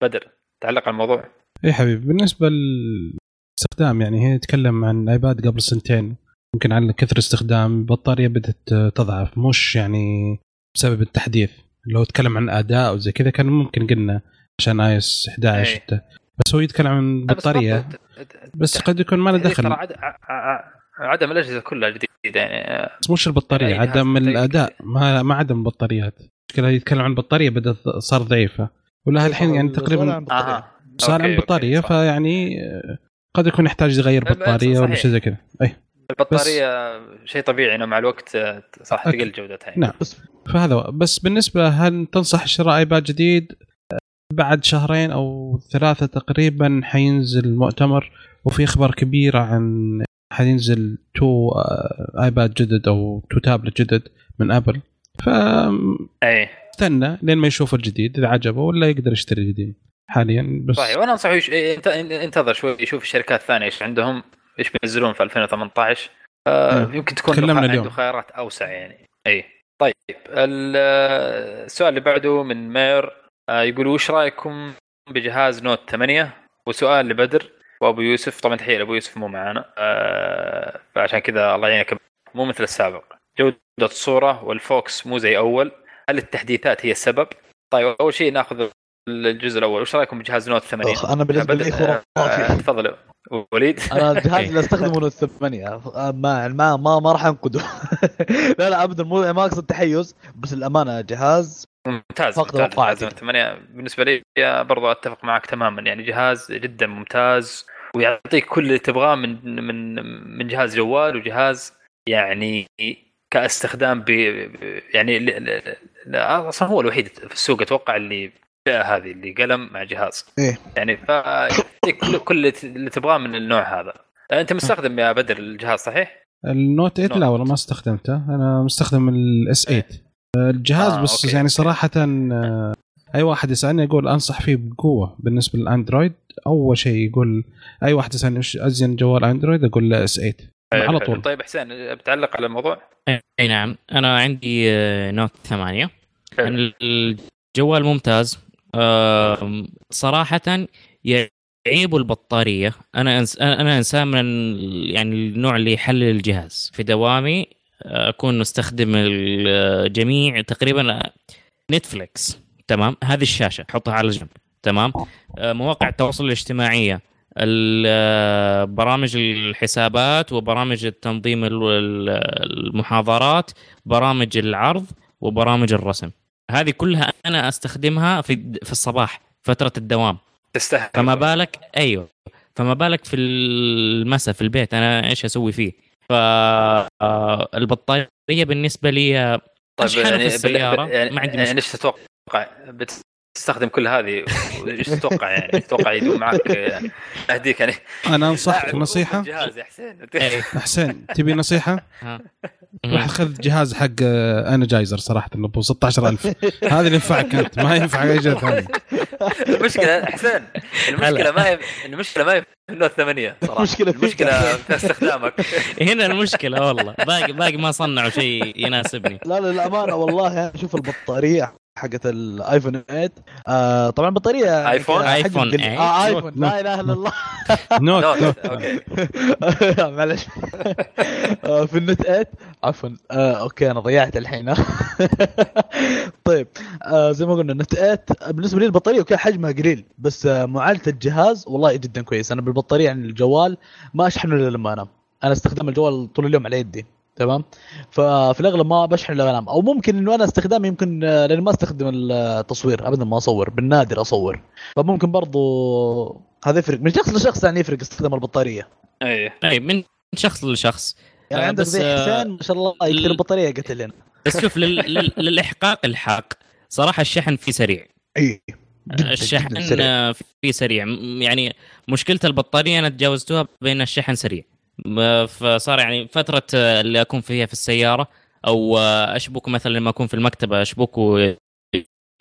بدر تعلق على الموضوع. اي حبيبي بالنسبة للاستخدام يعني هي تتكلم عن iPad قبل سنتين. يمكن على كثر استخدام البطارية بدأت تضعف مش يعني بسبب التحديث. لو تكلم عن أداء وزي كذا كان ممكن قلنا عشان اي اس 11 أي. حتى. بس هو يتكلم عن بطارية. بس قد يكون ما له ترى دخل. عدم الأجهزة كلها جديدة يعني بس مش البطارية عدم الأداء. ما ما عدم البطاريات المشكلة يتكلم عن البطارية بدات صار ضعيفة ولا الحين يعني تقريبا صار عن بطارية صح. فيعني آه، قد يكون يحتاج يغير بطارية ولا. شيء زي كذا أي البطارية شيء طبيعي إنه مع الوقت آه، صح. تقل جودتها يعني. نعم فهذا هو. بس بالنسبة هل تنصح شراء iPad جديد آه، بعد شهرين أو ثلاثة تقريبا حينزل مؤتمر وفي إخبار كبيرة عن حينزل two آه، iPad جدد أو two tablet جدد من Apple اي فاستنى لين ما يشوف الجديد إذا عجبه ولا يقدر يشتري القديم حاليا. بس صحيح وأنا أنصحه يش... إيه، انت انتظر شوي يشوف الشركات الثانية إيش عندهم إيش بينزلون في 2018 آه نعم. يمكن تكون تكلمنا اليوم. عنده خيارات أوسع يعني. اي طيب آه، السؤال اللي بعده من مير آه يقول وش رأيكم بجهاز Note 8 وسؤال لبدر وابو يوسف طبعا تحية لأبو يوسف مو معانا. آه فعشان كذا الله يعينك. مو مثل السابق. جودة الصورة وال focus مو زي أول. هل التحديثات هي السبب؟ طيب أول شيء ناخذ الجزء الأول. وش رأيكم بجهاز Note 8 أخ، أنا بالنسبة لي بدر- آه، خرافي تفضل وليد. أنا الجهاز اللي أستخدمه Note 8 ما ما ما, ما راح أنقده. لا لا ابدا مو ما أقصد تحيز بس الأمانة جهاز ممتاز فقد ممتاز Note 8 بالنسبة لي برضو أتفق معك تماما. يعني جهاز جدا ممتاز ويعطيك كل اللي تبغاه من من من جهاز جوال وجهاز يعني كاستخدام ب يعني ل- ل- ل- أصلا هو الوحيد في السوق أتوقع اللي الفئه هذه اللي قلم مع جهاز. إيه. يعني فيعطيك كل كل اللي تبغاه من النوع هذا. أنت مستخدم يا بدر الجهاز صحيح؟ ال Note 8 لا. والله ما استخدمته. أنا مستخدم ال S8 الجهاز آه، بس okay، يعني. صراحة آه، أي واحد يسألني يقول أنصح فيه بقوة بالنسبة لل Android أول شيء يقول أي واحد يسألني وش أزين جوال Android أقول له S8 على حلو. طول طيب حسين بتعلق على الموضوع؟ اي نعم أنا عندي آه، Note 8 حلو. يعني الجوال ممتاز آم، صراحة يعيب البطارية أنا إنس- أنا إنسان من يعني النوع اللي يحلل الجهاز في دوامي أكون مستخدم الجميع تقريبا نتفليكس. تمام؟ هذه الشاشة حطها على جنب. تمام؟ آه، مواقع التواصل الاجتماعية ال- آه، برامج الحسابات وبرامج التنظيم ال- ال- المحاضرات برامج العرض وبرامج الرسم. هذه كلها أنا أستخدمها في في الصباح فترة الدوام. تستاهل فما بالك؟ أيوه. فما بالك في المساء في البيت أنا إيش أسوي فيه؟ فالبطاريه بالنسبة لي آه، في السيارة، يعني ما عندي يعني مشكلة. إيش تتوقع بتستخدم كل هذه إيش تتوقع يعني؟ تتوقع يدوم معك؟ يعني أهديك يعني. أنا أنصحك نصيحه الجهاز يا حسين. إيه. حسين تبي نصيحة؟ ها. روح خذ جهاز حق Energizer صراحة انه ب 16000 هذا اللي ينفعك أنت ما ينفع أي شيء ثاني. المشكلة حسين المشكلة ما هي المشكلة ما هي ال Note 8 صراحة. المشكلة يا في استخدامك. هنا المشكلة والله. باقي باقي ما صنعوا شيء يناسبني. لا لا الامانه والله شوف البطارية. حقت ال iPhone 8 آه طبعا؟ حجم آيفون قليل. 8. آه ايفون لا إله إلا الله. نوت أوكي. معلش. آه، في النت 8 عفوا. آه أوكي أنا ضيعت الحين. طيب آه زي ما قلنا النت 8 بالنسبة لي البطارية أوكي حجمها قليل بس آه معالجة الجهاز والله جدا كويس. أنا بالبطارية عن الجوال ما أشحنه إلا لما أنام. أنا استخدام الجوال طول اليوم على يدي. تمام؟ ففي الأغلب ما بشحن إلا انام أو ممكن إنه أنا استخدامي يمكن آه، لأني ما أستخدم التصوير. ابدا ما أصور. بالنادر أصور. فممكن برضو هذا يفرق. من شخص لشخص يعني يفرق استخدام البطارية. اي طيب من شخص لشخص. يعني آه، عندك زي آه، حسين ما شاء الله يكثر ال- البطارية قتلنا بس شوف لل... لل... للإحقاق الحاق. صراحة الشحن فيه سريع. اي جداً- الشحن جداً سريع. فيه سريع. م- يعني مشكلة البطارية أنا تجاوزتها بان الشحن سريع. فصار يعني فترة آه، اللي أكون فيها في السيارة أو آه، اشبك مثلا لما أكون في المكتبة أشبكه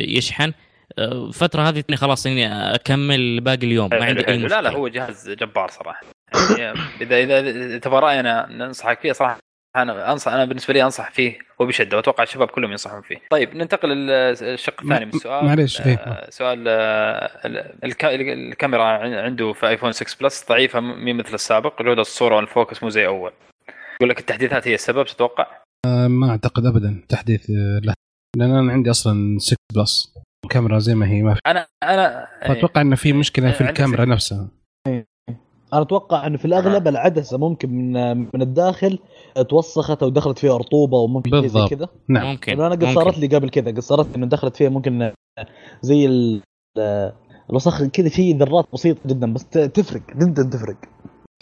يشحن. آه، الفترة هذه تني خلاص إني أكمل باقي اليوم ما عندي أي. مشكله لا لا هو جهاز جبار صراحة. يعني إذا إذا تبغى راينا ننصحك فيه صراحة. أنا انصح أنا بالنسبة لي أنصح فيه وبشدة وأتوقع الشباب كلهم ينصحون فيه. طيب ننتقل للشق الثاني من السؤال معليش، إيه. آه، سؤال آه، ال- الك- الكاميرا عنده في iPhone 6 Plus ضعيفة مي مثل السابق جوده الصورة وال focus مو زي أول. يقول لك التحديثات هي السبب تتوقع؟ آه، ما أعتقد ابدا تحديث آه، له لأن أنا عندي أصلا 6 بلس الكاميرا زي ما هي ما في أنا أنا فأتوقع إنه في مشكلة في الكاميرا نفسها أنا أتوقع إنه في الأغلب العدسة ممكن من من الداخل توسخت أو دخلت فيها رطوبة وممكن شيء زي بالضبط. كذا نعم. ممكن أنا قد. صارت لي قبل كذا قد صارت لي إنه دخلت فيها ممكن زي ال الوسخ كذا في ذرات بسيطة جدا بس تفرق جدا تفرق.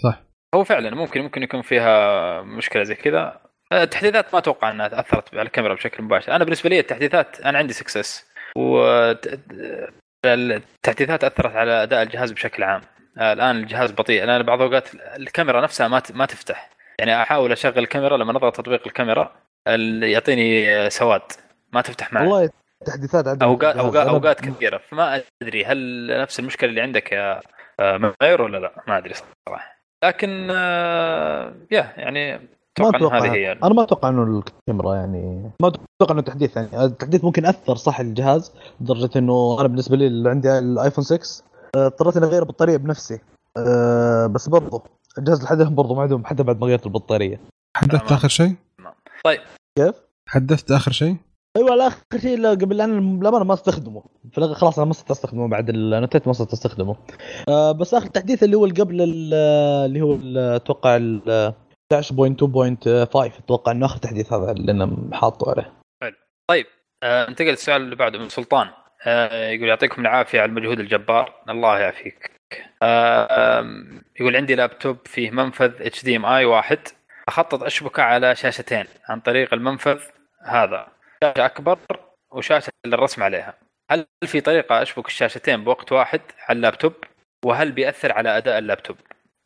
صح. هو فعلا ممكن ممكن يكون فيها مشكلة زي كذا. التحديثات ما أتوقع إنها أثرت على الكاميرا بشكل مباشر. أنا بالنسبة لي التحديثات أنا عندي 6 اس والتحديثات أثرت على أداء الجهاز بشكل عام. الآن الجهاز بطيء. أنا بعض الأوقات الكاميرا نفسها ما ما تفتح. يعني أحاول أشغل الكاميرا لما اضغط تطبيق الكاميرا ال- يعطيني سواد ما تفتح معي. والله تحديثات عندنا اوقات. اوقات أوقات كثيرة فما أدري هل نفس المشكلة اللي عندك يا آه، معير ولا لا؟ ما أدري صراحة. لكن آه، يا يعني ما أتوقع هذه هي أنا ما أتوقع إنه الكاميرا يعني ما أتوقع إنه تحديث يعني. التحديث ممكن أثر صح الجهاز لدرجة إنه أنا بالنسبة لي اللي عندي الايفون 6 آه، اضطريت إني اغير البطاريه بنفسي أه بس برضه الجهاز لحد الان برضه ما عندهم حتى بعد ما غيرت البطارية. حدثت تمام. آخر شيء؟ طيب. كيف؟ حدثت آخر شيء؟ أيوه آخر شيء قبل أنا للامانه ما استخدمه. في الأغ- خلاص أنا ما صرت أستخدمه بعد النتات ما صرت أستخدمه. آه بس آخر تحديث اللي هو اللي قبل ال- اللي هو أتوقع ال 11.2.5 أتوقع إنه آخر تحديث هذا اللي أنا حاطه عليه. طيب آه، ننتقل للسؤال اللي بعده من سلطان. آه، يقول يعطيكم العافية على المجهود الجبار. الله يعافيك. يقول عندي لابتوب فيه منفذ HDMI واحد. أخطط أشبكه على شاشتين عن طريق المنفذ هذا. شاشة أكبر وشاشة للرسم عليها. هل في طريقة أشبك الشاشتين بوقت واحد على اللابتوب؟ وهل بيأثر على أداء اللابتوب؟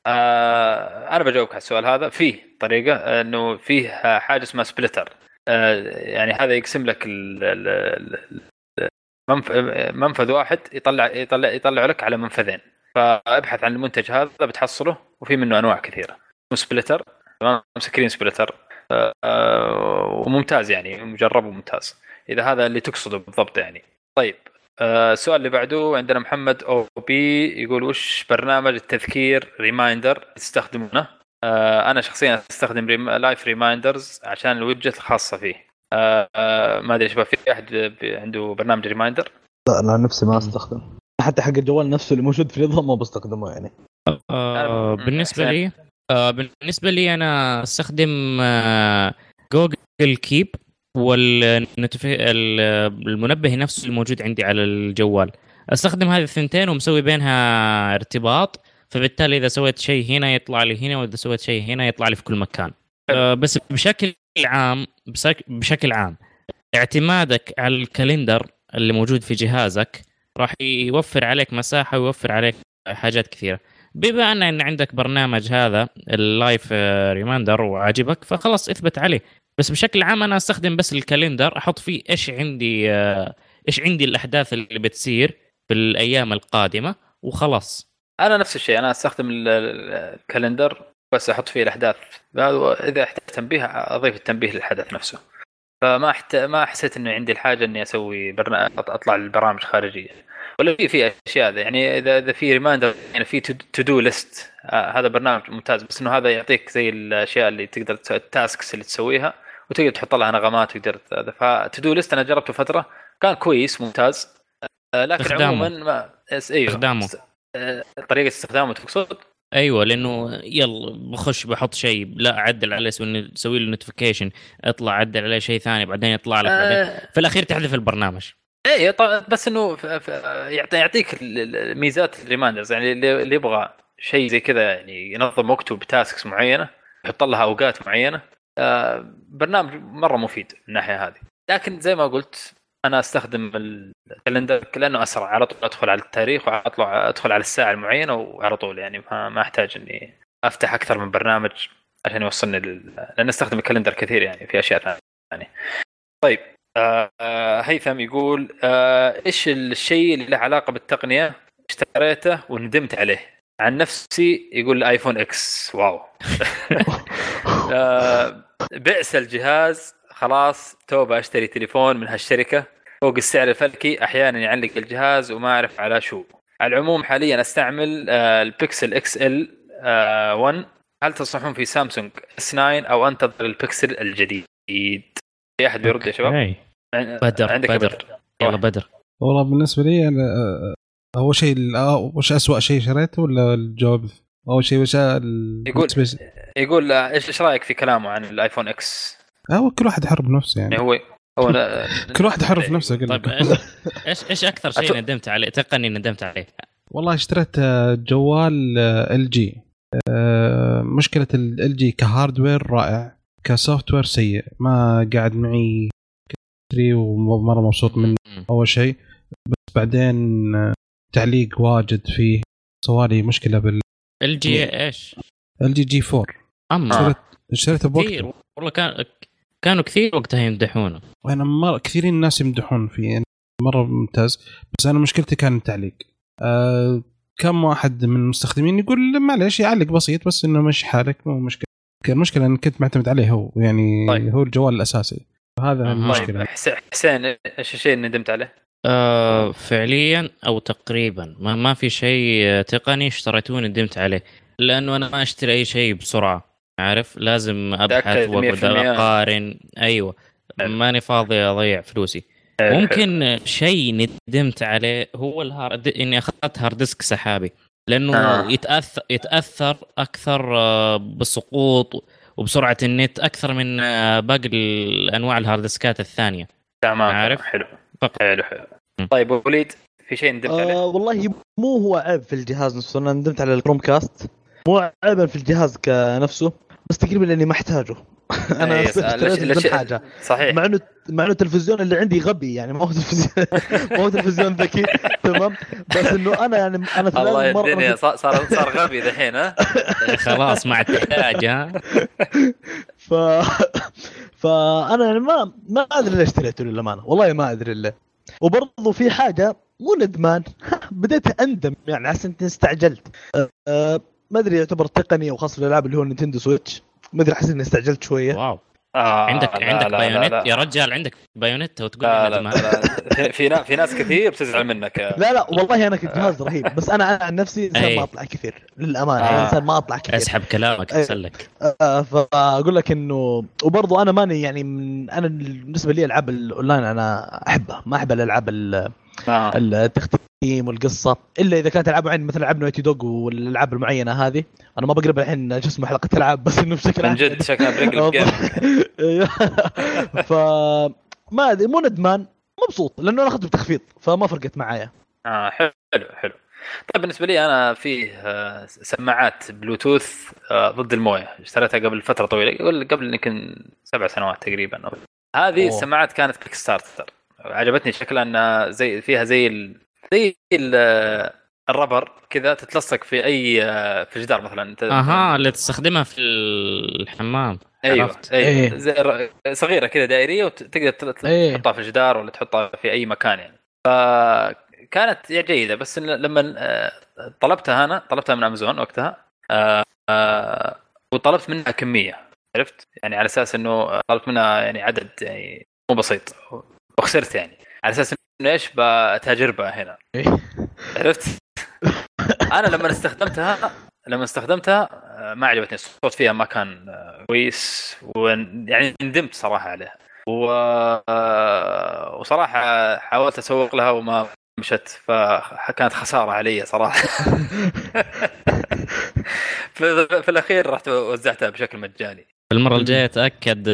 آه أنا بجاوبك على السؤال هذا. فيه طريقة إنه فيه حاجة اسمها سبلتر آه، يعني هذا يقسم لك منفذ واحد يطلع يطلع يطلع لك على منفذين. فابحث عن المنتج هذا بتحصله وفي منه أنواع كثيرة. splitter تمام؟ screen splitter آه، وممتاز يعني مجرب وممتاز. إذا هذا اللي تقصده بالضبط يعني. طيب آه، السؤال اللي بعده عندنا محمد OB يقول وش برنامج التذكير reminder تستخدمونه؟ آه، أنا شخصيا أستخدم. Life Reminders عشان ال widget الخاصة فيه. ما أدري شباب في أحد عنده برنامج ريمايندر لا أنا نفسي ما أستخدم. حتى حق الجوال نفسه اللي موجود في النظام ما بستخدمه يعني. آه بالنسبة. لي آه بالنسبة لي أنا أستخدم آه Google Keep والمنبه نفسه الموجود عندي على الجوال. أستخدم هذه الثنتين ومسوي بينها ارتباط فبالتالي إذا سويت شيء هنا يطلع لي هنا وإذا سويت شيء هنا يطلع لي في كل مكان. آه بس بشكل عام بشكل عام اعتمادك على ال calendar اللي موجود في جهازك راح يوفر عليك مساحة ويوفر عليك حاجات كثيرة. بما أن عندك برنامج هذا ال Life Reminder وعاجبك فخلاص إثبت عليه. بس بشكل عام أنا أستخدم بس ال calendar أحط فيه إيش عندي آه، إيش عندي الأحداث اللي بتصير في الأيام القادمة وخلاص. أنا نفس الشيء أنا أستخدم ال- ال- ال calendar بس أحط فيه الأحداث. إذا احتجت تنبيه أضيف التنبيه للحدث نفسه. فما حت... ما حسيت إنه عندي الحاجة إني أسوي برنا... أطلع البرامج خارجيه ولا في في أشياء يعني اذا إذا في reminder يعني في to do list هذا برنامج ممتاز بس إنه هذا يعطيك زي الأشياء اللي تقدر ال tasks اللي تسويها وتقدر تحط لها نغمات وتقدر هذا. ف to do list أنا جربته فترة كان كويس ممتاز. آه لكن. عموما ما أيوه. استخدامه. است- آه، طريقة استخدامه تقصد؟ أيوه لأنه يلا بخش بحط شيء لا أعدل عليه أسوي أسوي له notification اطلع عدل عليه شيء ثاني بعدين يطلع لك بعدين. آه، في الأخير تحذف البرنامج. إيه طبعا بس إنه يعطيك ميزات ال reminders يعني اللي يبغى شيء زي كذا يعني ينظم وقته ب tasks معينة يحط لها أوقات معينة. آه، برنامج مرة مفيد من الناحية هذه. لكن زي ما قلت أنا أستخدم ال calendar لأنه أسرع على طول أدخل على التاريخ واطلع أدخل على الساعة المعينة وعلى طول يعني ما, ما أحتاج إني أفتح أكثر من برنامج عشان يوصلني لل... لأن أستخدم ال calendar كثير يعني في أشياء ثانية. طيب آه آه هيثم يقول آه إيش الشيء اللي له علاقة بالتقنية؟ اشتريته وندمت عليه. عن نفسي يقول iPhone X واو. آه بئس الجهاز خلاص توبه أشتري تليفون من هالشركة. فوق السعر الفلكي أحيانا يعلق الجهاز وما أعرف على شو. على العموم حاليا أستعمل آه ال Pixel XL 1 هل تنصحون في Samsung S 9 أو أنتظر البكسل الجديد. في أحد بيرد يا شباب. بدر عندك بدر. يلا بدر. والله بالنسبة لي أنا آه، أول شيء آه، وش اسوء شيء شريته ولا الجواب؟ أول شيء وش يقول- يقول آه، إيش إيش رأيك في كلامه عن ال iPhone X؟ هو كل واحد حر بنفسه يعني. يعني هو هو كل واحد حر في نفسه أقول طيب إيش إيش أكثر أتو- شيء ندمت عليه؟ تقني ندمت عليه. والله اشتريت جوال LG مشكلة LG ك hardware رائع ك software سيء ما قاعد معي كثير ومرة مبسوط منه. أول شيء. بس بعدين آه، تعليق واجد فيه. سوالي مشكلة بال ال جي إيش؟ جي جي 4 أما اشتريت اشتريته كثير. بوقته والله كان كانوا كثير وقتها يمدحونه. وأنا مره كثيرين الناس يمدحون فيه. يعني مرة ممتاز. بس أنا مشكلتي كان التعليق. آه كم واحد من المستخدمين يقول معليش يعلق بسيط بس إنه مش حالك مو مشكلة. المشكلة ان كنت معتمد عليه هو. يعني طيب. هو الجوال الأساسي. هذا. المشكلة طيب حس- حسين إيش الشيء اللي ندمت عليه؟ آه فعليا أو تقريبا ما, ما في شيء تقني اشتريته وندمت عليه لأنه أنا ما أشتري أي شيء بسرعة عارف لازم أبحث تأكد واقعد 100% أقارن أيوه. ماني فاضي أضيع فلوسي ممكن شيء ندمت عليه هو ال hard إني أخذت hard disk سحابي لأنه آه. آه. يتاثر يتأثر أكثر آه، بالسقوط وبسرعة النت أكثر من آه، باقي انواع ال hard disk ات الثانية تمام عارف؟ حلو فقط. حلو حلو. طيب وليد في شيء ندمت عليه؟ آه والله مو هو عيب في الجهاز نفسه أنا ندمت على الكروم كاست مو عيبا في الجهاز كنفسه بس تقريبا لاني ما أحتاجه. أنا إيه، اشتريت حاجة. صحيح. مع انه مع إنه التلفزيون اللي عندي غبي يعني ما هو تلفزيون ما هو تلفزيون ذكي تمام؟ بس إنه أنا يعني أنا الله الدنيا صار صار غبي دحين ها؟ خلاص ما عاد تحتاج ها؟ ف فانا يعني ما ما أدري ليش اشتريته للأمانة. والله ما أدري ليه. وبرضه في حاجة مو ندمان. بديت أندم يعني حاسس إني استعجلت. أه ما أدري يعتبر تقني أو خاص في الالعاب اللي هو Nintendo Switch ما أدري أحس إني استعجلت شوية واو آه عندك لا عندك لا لا Bayonetta لا. يا رجال عندك Bayonetta وتقول لا لي لا. لا, لا. في نا- في ناس كثير بتزعل منك يا لا لا والله أنا كنت جهاز رهيب بس أنا أنا عن نفسي إنسان. ما أطلع كثير للأمانة آه. إنسان ما أطلع كثير أسحب كلامك. تسلك آه، فأقول لك إنه وبرضه أنا ماني يعني من أنا بالنسبة لي ألعاب الأونلاين أنا أحبها ما أحب الألعاب ال- آه. التختيم والقصة إلا إذا كانت ألعاب معينه مثل ألعاب Naughty Dog والألعاب المعينة هذه. أنا ما بقرب الحين شو اسمه حلقة ألعاب بس إنه بشكل من عام. جد شكلها game. ف ما أدري مو ندمان مبسوط لأنه أنا أخذته بتخفيض فما فرقت معايا. آه حلو حلو طيب بالنسبة لي أنا فيه آه، سماعات بلوتوث آه، ضد الموية. اشتريتها قبل فترة طويلة قبل قبل يمكن سبع سنوات تقريبا. هذه أوه. السماعات كانت Kickstarter عجبتني شكلها إنها زي فيها زي ال... زي ال... ال rubber كذا تتلصق في أي آه، في جدار مثلا. أها اللي تستخدمها في الحمام. أيوه عرفت. أيوه. إيه. زي صغيرة كذا دائرية وتقدر إيه. تحطها في الجدار ولا تحطها في أي مكان يعني. فكانت جيدة. بس إن لما آه، طلبتها أنا طلبتها من أمازون وقتها آه، وطلبت منها كمية. عرفت؟ يعني على أساس إنه طلبت منها يعني عدد يعني مو بسيط. وخسرت يعني. على أساس إنه إيش؟ بتجربه هنا. إيه. عرفت؟ أنا لما استخدمتها لما استخدمتها آه، ما عجبتني. الصوت فيها ما كان آه، كويس. ويعني ندمت صراحة عليها. و... آه، وصراحة حاولت أسوق لها وما مشت. فكانت خسارة علي صراحة. في, في الأخير رحت وزعتها بشكل مجاني. المرة الجاية تاكد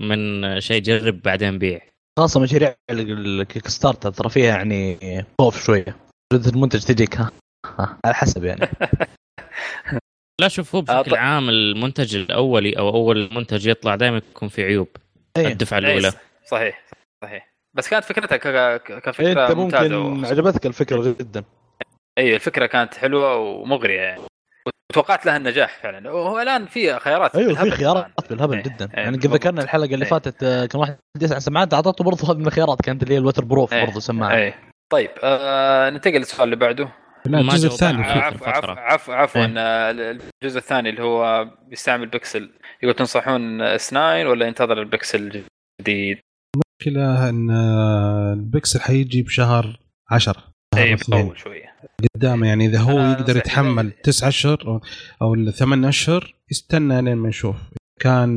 من شيء جرب بعدين بيع. خاصه مشاريع الكيك ستارتر ترى فيها يعني خوف شوية. المنتج تجيك ها. على حسب يعني. لا شوف هو بشكل ط- عام المنتج الاولي أو أول منتج يطلع دائما يكون في عيوب إيه. الدفعة الأولى. إيه، صحيح صحيح. بس كانت فكرتها ك- ك- إيه، كفكره أنت ممتازة ممكن و... عجبتك الفكرة جدا. اي الفكرة كانت حلوة ومغرية يعني. وتوقعت لها النجاح فعلا وهو الآن في خيارات أيوه في بالهبل خيارات. بالهبل جدا إيه، يعني قد. ذكرنا الحلقة اللي إيه. فاتت آه، كان واحد يسعى سماعات أعطته برضه هذه من الخيارات كانت اللي هي الوتر بروف إيه، برضه سماعة اي طيب آه ننتقل للسؤال اللي بعده لا الجزء الثاني. عفوا عفوا. عفوا. آه، الجزء الثاني اللي هو بيستعمل بيكسل يقول تنصحون إس 9 ولا ينتظر البيكسل الجديد؟ المشكلة إن آه، البكسل حيجي بشهر 10 اي مطول شوية. قدامه يعني إذا هو أنا يقدر يتحمل. تسعة أشهر أو- أو الثمان أشهر يستنى لين ما نشوف كان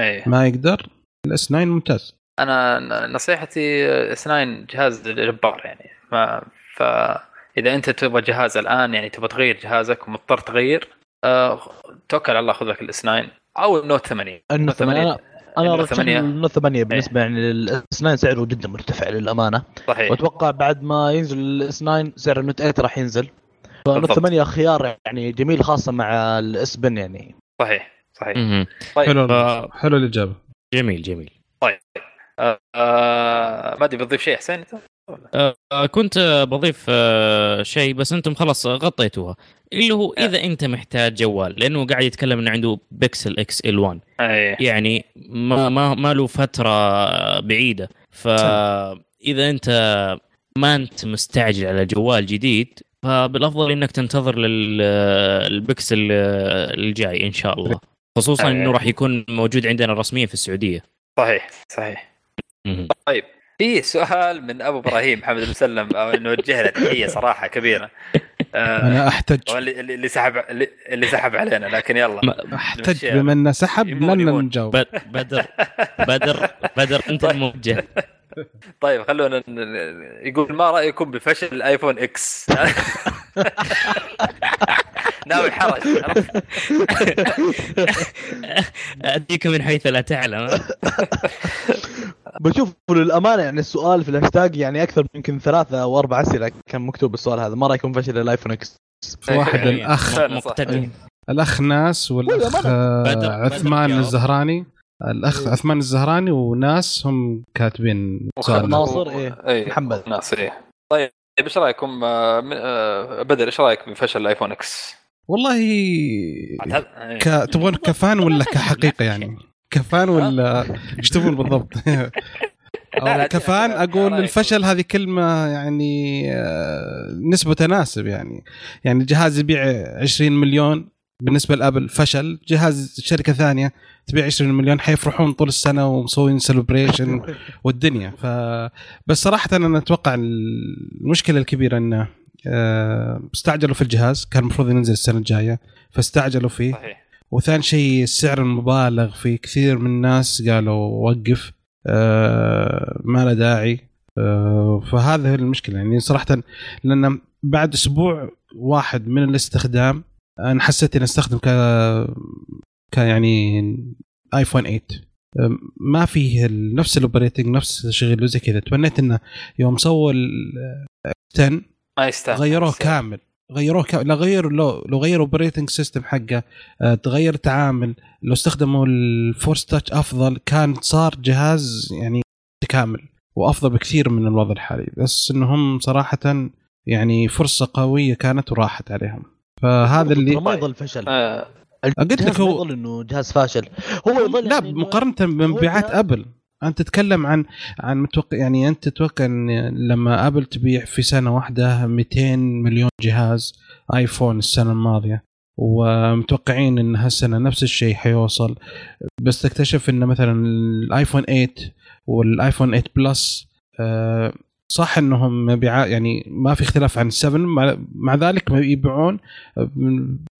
اي ما يقدر الاس 9 ممتاز. أنا نصيحتي اس 9 جهاز جبار يعني. ما فاذا أنت تبغى جهاز الآن يعني تبغى تغير جهازك ومضطر تغير آه توكل على الله خذ لك الاس 9 أو النوت 8 النوت 8 أنا أنا النوت رشح 8. النوت 8 بالنسبة يعني للاس 9 سعره جدا مرتفع للأمانة. صحيح. وأتوقع بعد ما ينزل الإس 9 سعر النوت 8 راح ينزل. فالنوت بالضبط. 8 خيار يعني جميل خاصة مع الإس بن يعني. صحيح صحيح. طيب. حلو ف- حلو الإجابة. جميل جميل. آه آه ما أدري بتضيف شيء حسين؟ انت؟ آه، كنت بضيف آه، شيء بس أنتم خلاص غطيتوها. اللي هو آه. إذا أنت محتاج جوال لأنه قاعد يتكلم انه عنده بيكسل XL 1 أي. يعني ما ما ما له فترة بعيدة. فاذا أنت ما أنت مستعجل على جوال جديد فبالأفضل إنك تنتظر للبكسل الجاي إن شاء الله. خصوصا. إنه راح يكون موجود عندنا رسميا في السعودية. صحيح صحيح. مهم. في سؤال من أبو إبراهيم محمد بن مسلم أو نوجه له تحية صراحة كبيرة. آه أنا أحتج. اللي سحب اللي- اللي سحب علينا لكن يلا. أحتج. بما انه سحب لن. نجاوب بدر بدر بدر أنت الموجه. طيب خلونا يقول ما رأيكم بفشل الآيفون إكس؟ ناوي حرج عرفت؟ اديك من حيث لا تعلم بشوف للأمانة يعني السؤال في الهاشتاج يعني أكثر من يمكن ثلاثة أو أربع أسئلة كان مكتوب السؤال هذا ما رايكم فشل الآيفون إكس واحد يعني الأخ الأخ ناس والأخ والله آه، عثمان. الزهراني الأخ إيه. عثمان الزهراني وناس هم كاتبين سؤال ناصر، إيه. اي محمد. ناصر إيه طيب إيش رأيكم آه، من- آه، بدر إيش رأيك بفشل الآيفون إكس؟ والله هذا- إيه. ك... تبغون كفان ولا كحقيقة يعني؟ كفان ولا إيش تبون بالضبط؟ كفان أقول. الفشل هذه كلمة يعني آه، نسبة تناسب يعني. يعني جهاز يبيع 20 مليون بالنسبة لأبل فشل. جهاز شركة ثانية تبيع 20 مليون حيفرحون طول السنة ومسوين سيلبريشن والدنيا. ف بس صراحة أنا أتوقع المشكلة الكبيرة إنه استعجلوا في الجهاز كان المفروض ينزل السنة الجاية فاستعجلوا فيه. صحيح. وثاني شيء السعر المبالغ فيه كثير من الناس قالوا وقف آه ما له داعي. آه فهذا هي المشكلة. يعني صراحة لأن بعد أسبوع واحد من الاستخدام أنا حسيت إني أستخدم ك ك يعني ايفون 8 آه، ما فيه نفس ال operating نفس الشغل وزي كذا. تمنيت إنه يوم سووا ال 10 ما يستاهل غيروه. كامل. غيروه كامل لا غيروا لو لو غيروا operating system حقه آه، تغير التعامل لو استخدموا ال force touch أفضل كان صار جهاز يعني متكامل وأفضل بكثير من الوضع الحالي. بس إنهم صراحة يعني فرصة قوية كانت وراحت عليهم. فهذا اللي ما يظل فشل. آه، قلت لك هو يظل إنه جهاز فاشل. هو يظل لا يعني مقارنة بمبيعات جهاز- أبل. أنت تتكلم عن عن متوقع يعني أنت تتوقع إن لما آبل تبيع في سنة واحدة 200 مليون جهاز آيفون السنة الماضية ومتوقعين إن هالسنة نفس الشيء حيوصل بس تكتشف إن مثلا الآيفون 8 والآيفون 8 بلس آه، صح إنهم مبيعات يعني ما في اختلاف عن 7 مع- ذلك يبيعون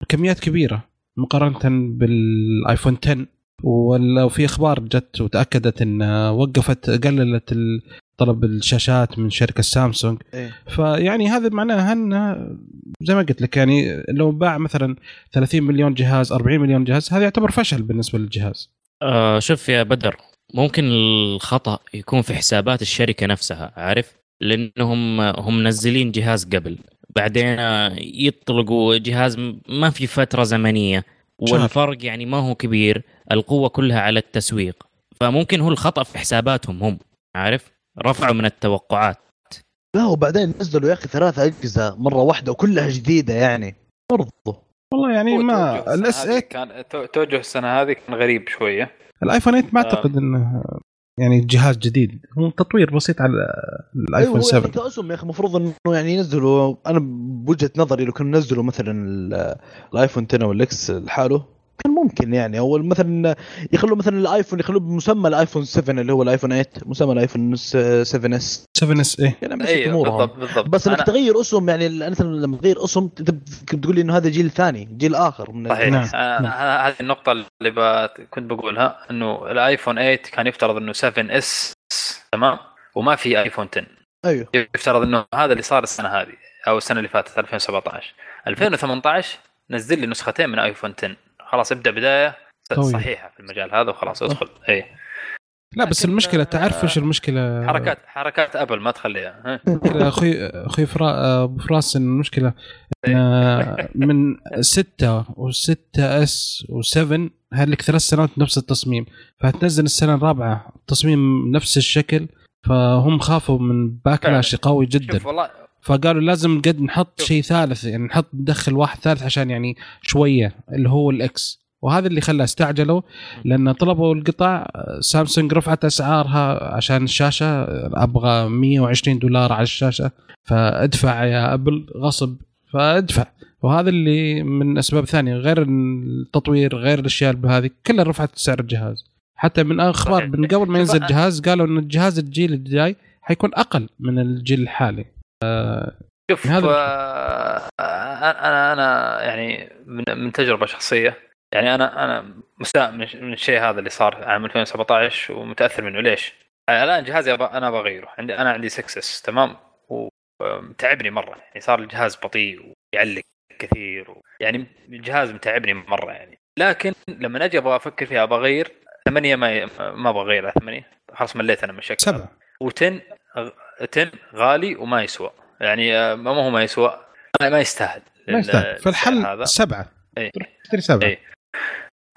بكميات كبيرة مقارنة بالآيفون 10 ولو في أخبار جت وتأكدت إن وقفت قللت طلب الشاشات من شركة سامسونج إيه. فيعني هذا معناه إن زي ما قلت لك يعني لو باع مثلا 30 مليون جهاز 40 مليون جهاز هذا يعتبر فشل بالنسبة للجهاز آه شوف يا بدر ممكن الخطأ يكون في حسابات الشركة نفسها عارف لأنهم هم منزلين جهاز قبل بعدين يطلقوا جهاز ما في فترة زمنية. والفرق يعني ما هو كبير القوة كلها على التسويق. فممكن هو الخطأ في حساباتهم هم عارف؟ رفعوا من التوقعات. لا وبعدين نزلوا يا أخي ثلاث اجهزه مرة واحدة وكلها جديدة يعني. برضو. والله يعني ما توجه السنة الاس هذه 8 كان تو- توجه السنة هذه كان غريب شوية. الآيفون 8 ما آه. أعتقد إنه يعني جهاز جديد. هو تطوير بسيط على الايفون أيوة 7 كأسهم يا أخي المفروض إنه يعني ينزلوا أنا بوجهة نظري لو كانوا نزلوا مثلا ال- الايفون 10 أو الاكس لحاله كان ممكن يعني. أو مثلا يخلوا مثلا الآيفون يخلوه بمسمى الآيفون 7 اللي هو الآيفون 8 مسمى الآيفون 7 إس. 7 إس إيه. يعني مشيت اي امورهم بالضبط بالضبط. بس انك تغير اسم يعني أنت لما تغير اسم بتقول لي إنه هذا جيل ثاني جيل آخر من صحيح. نعم. آه، نعم. هذه النقطة اللي ب... كنت بقولها إنه الآيفون 8 كان يفترض إنه 7 إس تمام؟ وما في آيفون 10 أيوه. يفترض إنه هذا اللي صار السنة هذه أو السنة اللي فاتت 2017 2018 نزل لي نسختين من آيفون 10 خلاص ابدأ بداية قوي. صحيحة في المجال هذا وخلاص ادخل. اي لا بس المشكلة تعرف آه، إيش المشكلة؟ حركات حركات أبل ما تخليها. ها؟ أخوي أخوي فرا أبو فراس إن المشكلة إن من 6 و6 إس و7 هلك ثلاث سنوات نفس التصميم. فهتنزل السنة الرابعة تصميم نفس الشكل فهم خافوا من backlash قوي جدا. شوف والله فقالوا لازم قد نحط. شيء ثالث يعني نحط ندخل واحد ثالث عشان يعني شوية اللي هو الاكس وهذا اللي خلاه استعجلوا لأن طلبوا القطع سامسونج رفعت أسعارها عشان الشاشة أبغى 120 دولار على الشاشة. فادفع يا أبل غصب فادفع. وهذا اللي من أسباب ثانية غير التطوير غير الأشياء هذه كلها رفعت سعر الجهاز. حتى من أخبار. من قبل ما ينزل الجهاز قالوا إن الجهاز الجيل الجاي حيكون أقل من الجيل الحالي. شوف هذا آه، أنا أنا يعني من, من تجربة شخصية يعني أنا أنا مستاء من من الشيء هذا اللي صار عام 2017 ومتأثر منه. ليش؟ الآن جهازي أنا بغيره عندي أنا عندي 6 اس تمام وتعبني مرة. يعني صار الجهاز بطيء ويعلق كثير و... يعني الجهاز متعبني مرة يعني. لكن لما أجي أبغى أفكر فيها أبغى أغير ثمانية ما ما أبغى اغير على ثمانية؟ خلاص مليت أنا من الشكل هذا. سبعة. و10 10 غالي وما يسوى. يعني آه، ما هو ما يسوى ما ما يستاهل. ما يستاهل. فالحل هذا. سبعة. إيه. تشتري سبعة. إيه.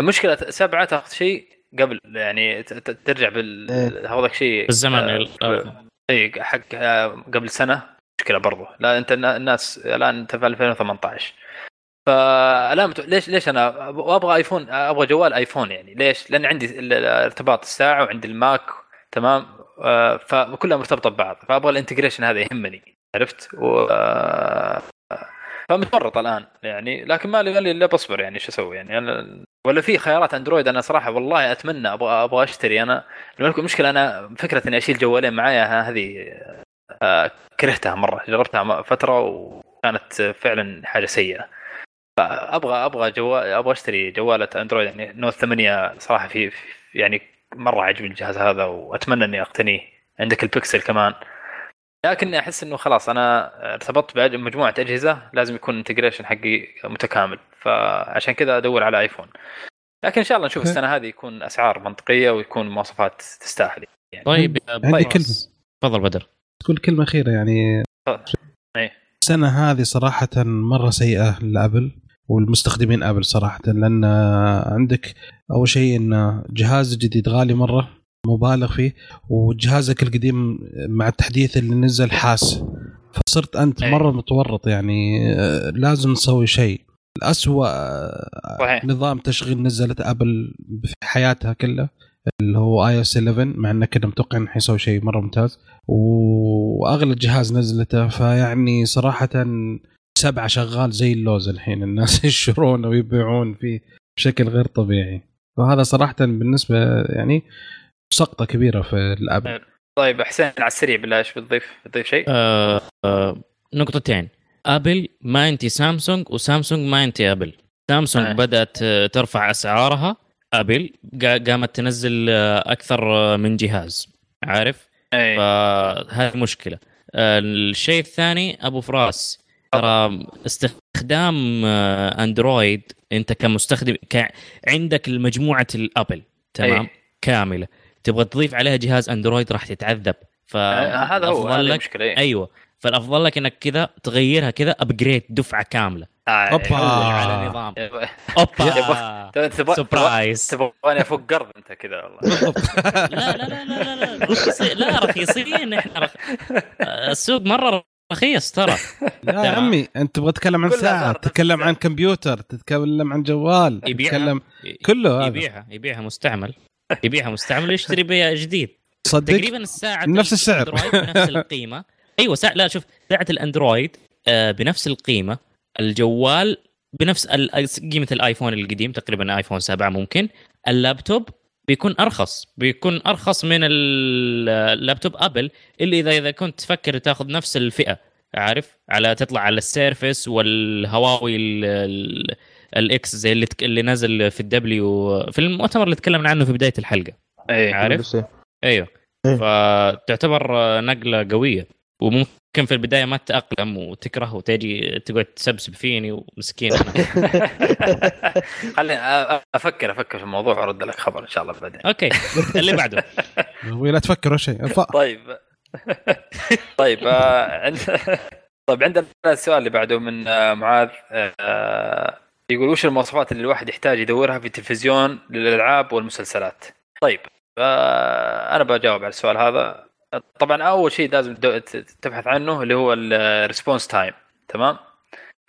المشكلة سبعة تاخذ شيء قبل يعني ت- ت- ترجع بال. تاخذك شيء بالزمن آه،. إي. حق آه، قبل سنة. مشكلة برضو. لا أنت النا- الناس الآن أنت في 2018 فالآن ليش ليش أنا أبغى آيفون أبغى جوال آيفون يعني؟ ليش؟ لأن عندي ارتباط الساعة وعندي الماك تمام؟ فكلها مرتبطة ببعض. فأبغى ال integration هذا يهمني. عرفت؟ و آه، فمتورط الآن يعني لكن ما لي إلا بصبر يعني شو أسوي؟ يعني أنا ولا في خيارات أندرويد أنا صراحة والله أتمنى أبغى أبغى أشتري. أنا المشكلة أنا فكرة إني أشيل جوالين معايا هذه آه، كرهتها مرة جربتها فترة وكانت فعلا حاجة سيئة. فابغى أبغى جوال أبغى أشتري جوالة أندرويد يعني نوت 8 صراحة في- يعني مرة عجبني الجهاز هذا وأتمنى إني أقتنيه عندك البكسل كمان لكن أحس إنه خلاص أنا ارتبطت بمجموعه أجهزة لازم يكون ال integration حقي متكامل فعشان كذا أدور على ايفون لكن إن شاء الله نشوف. السنة هذه يكون أسعار منطقية ويكون مواصفات تستاهل يعني طيب عندي. كلمة. تفضل بدر تقول كلمة أخيرة يعني. إيه. السنة هذه صراحة مرة سيئة لأبل والمستخدمين آبل صراحة لأن عندك أول شيء إن جهاز جديد غالي مرة مبالغ فيه وجهازك القديم مع التحديث اللي نزل حاس فصرت أنت أي. مرة متورط يعني لازم تسوي شيء الأسوأ صحيح. نظام تشغيل نزلت آبل في حياتها كلها اللي هو iOS 11 مع انه كنا متوقع إنه حيسوي شيء مرة ممتاز وأغلى جهاز نزلته فيعني صراحة سبعة شغال زي اللوز الحين الناس يشترون ويبيعون فيه بشكل غير طبيعي. وهذا صراحة بالنسبة يعني سقطة كبيرة في الأبل طيب حسين على السريع بالله إيش بتضيف بتضيف شيء؟ آه آه نقطتين. ابل ما انتي سامسونج وسامسونج ما انتي ابل سامسونج آه. بدأت ترفع أسعارها. ابل قا- قامت تنزل آه، أكثر آه، من جهاز. عارف؟ أي. فهذه مشكلة. آه، الشيء الثاني أبو فراس. ترى استخدام آه، اندرويد انت كمستخدم ك... عندك مجموعة الابل تمام أي. كاملة تبغى تضيف عليها جهاز اندرويد راح تتعذب ف آه، هذا هو هذه لك المشكلة إيه. أيوه فالأفضل لك إنك كذا تغيرها كذا upgrade دفعة كاملة آه،. إيه. على نظام أوبا تبغى- تبغى- surprise تبغاني أفك قرض أنت كذا والله لا لا لا لا لا لا رخيصين لا رخيصين إحنا. السوق مرة رخيص ترى. لا يا. عمي أنت تبغى تتكلم عن صارت تتكلم نفس عن كمبيوتر تتكلم عن جوال يبيعها. تتكلم كله هذا. يبيعها يبيعها مستعمل. يبيعها مستعمل ويشتري بها جديد. صدق؟ تقريبا الساعة نفس السعر. بنفس القيمة. أيوه ساعة لا شوف ساعة الأندرويد آه، بنفس القيمة. الجوال بنفس قيمة الآيفون القديم تقريبا آيفون 7 ممكن. اللابتوب بيكون أرخص بيكون أرخص من ال- اللابتوب أبل اللي اذا إذا كنت تفكر تاخذ نفس الفئة عارف على تطلع على ال Surface والهواوي ال- ال- ال X زي اللي اللي نزل في الدبليو في المؤتمر اللي تكلمنا عنه في بداية الحلقة اي عارف إيه. أيوه إيه. فتعتبر نقلة قوية وممكن في البداية ما تتاقلم وتكره وتجي تقعد تسبسب فيني ومسكين أنا خليني أفكر أفكر في الموضوع وأرد لك خبر إن شاء الله بعدين أوكي اللي بعده ولا تفكر ولا شيء. طيب طيب آه،. طيب عندنا السؤال اللي بعده من آه، معاذ آه، يقول وش المواصفات اللي الواحد يحتاج يدورها في التلفزيون للألعاب والمسلسلات؟ طيب أنا بجاوب على السؤال هذا طبعا أول شيء لازم تبحث عنه اللي هو ال response time تمام؟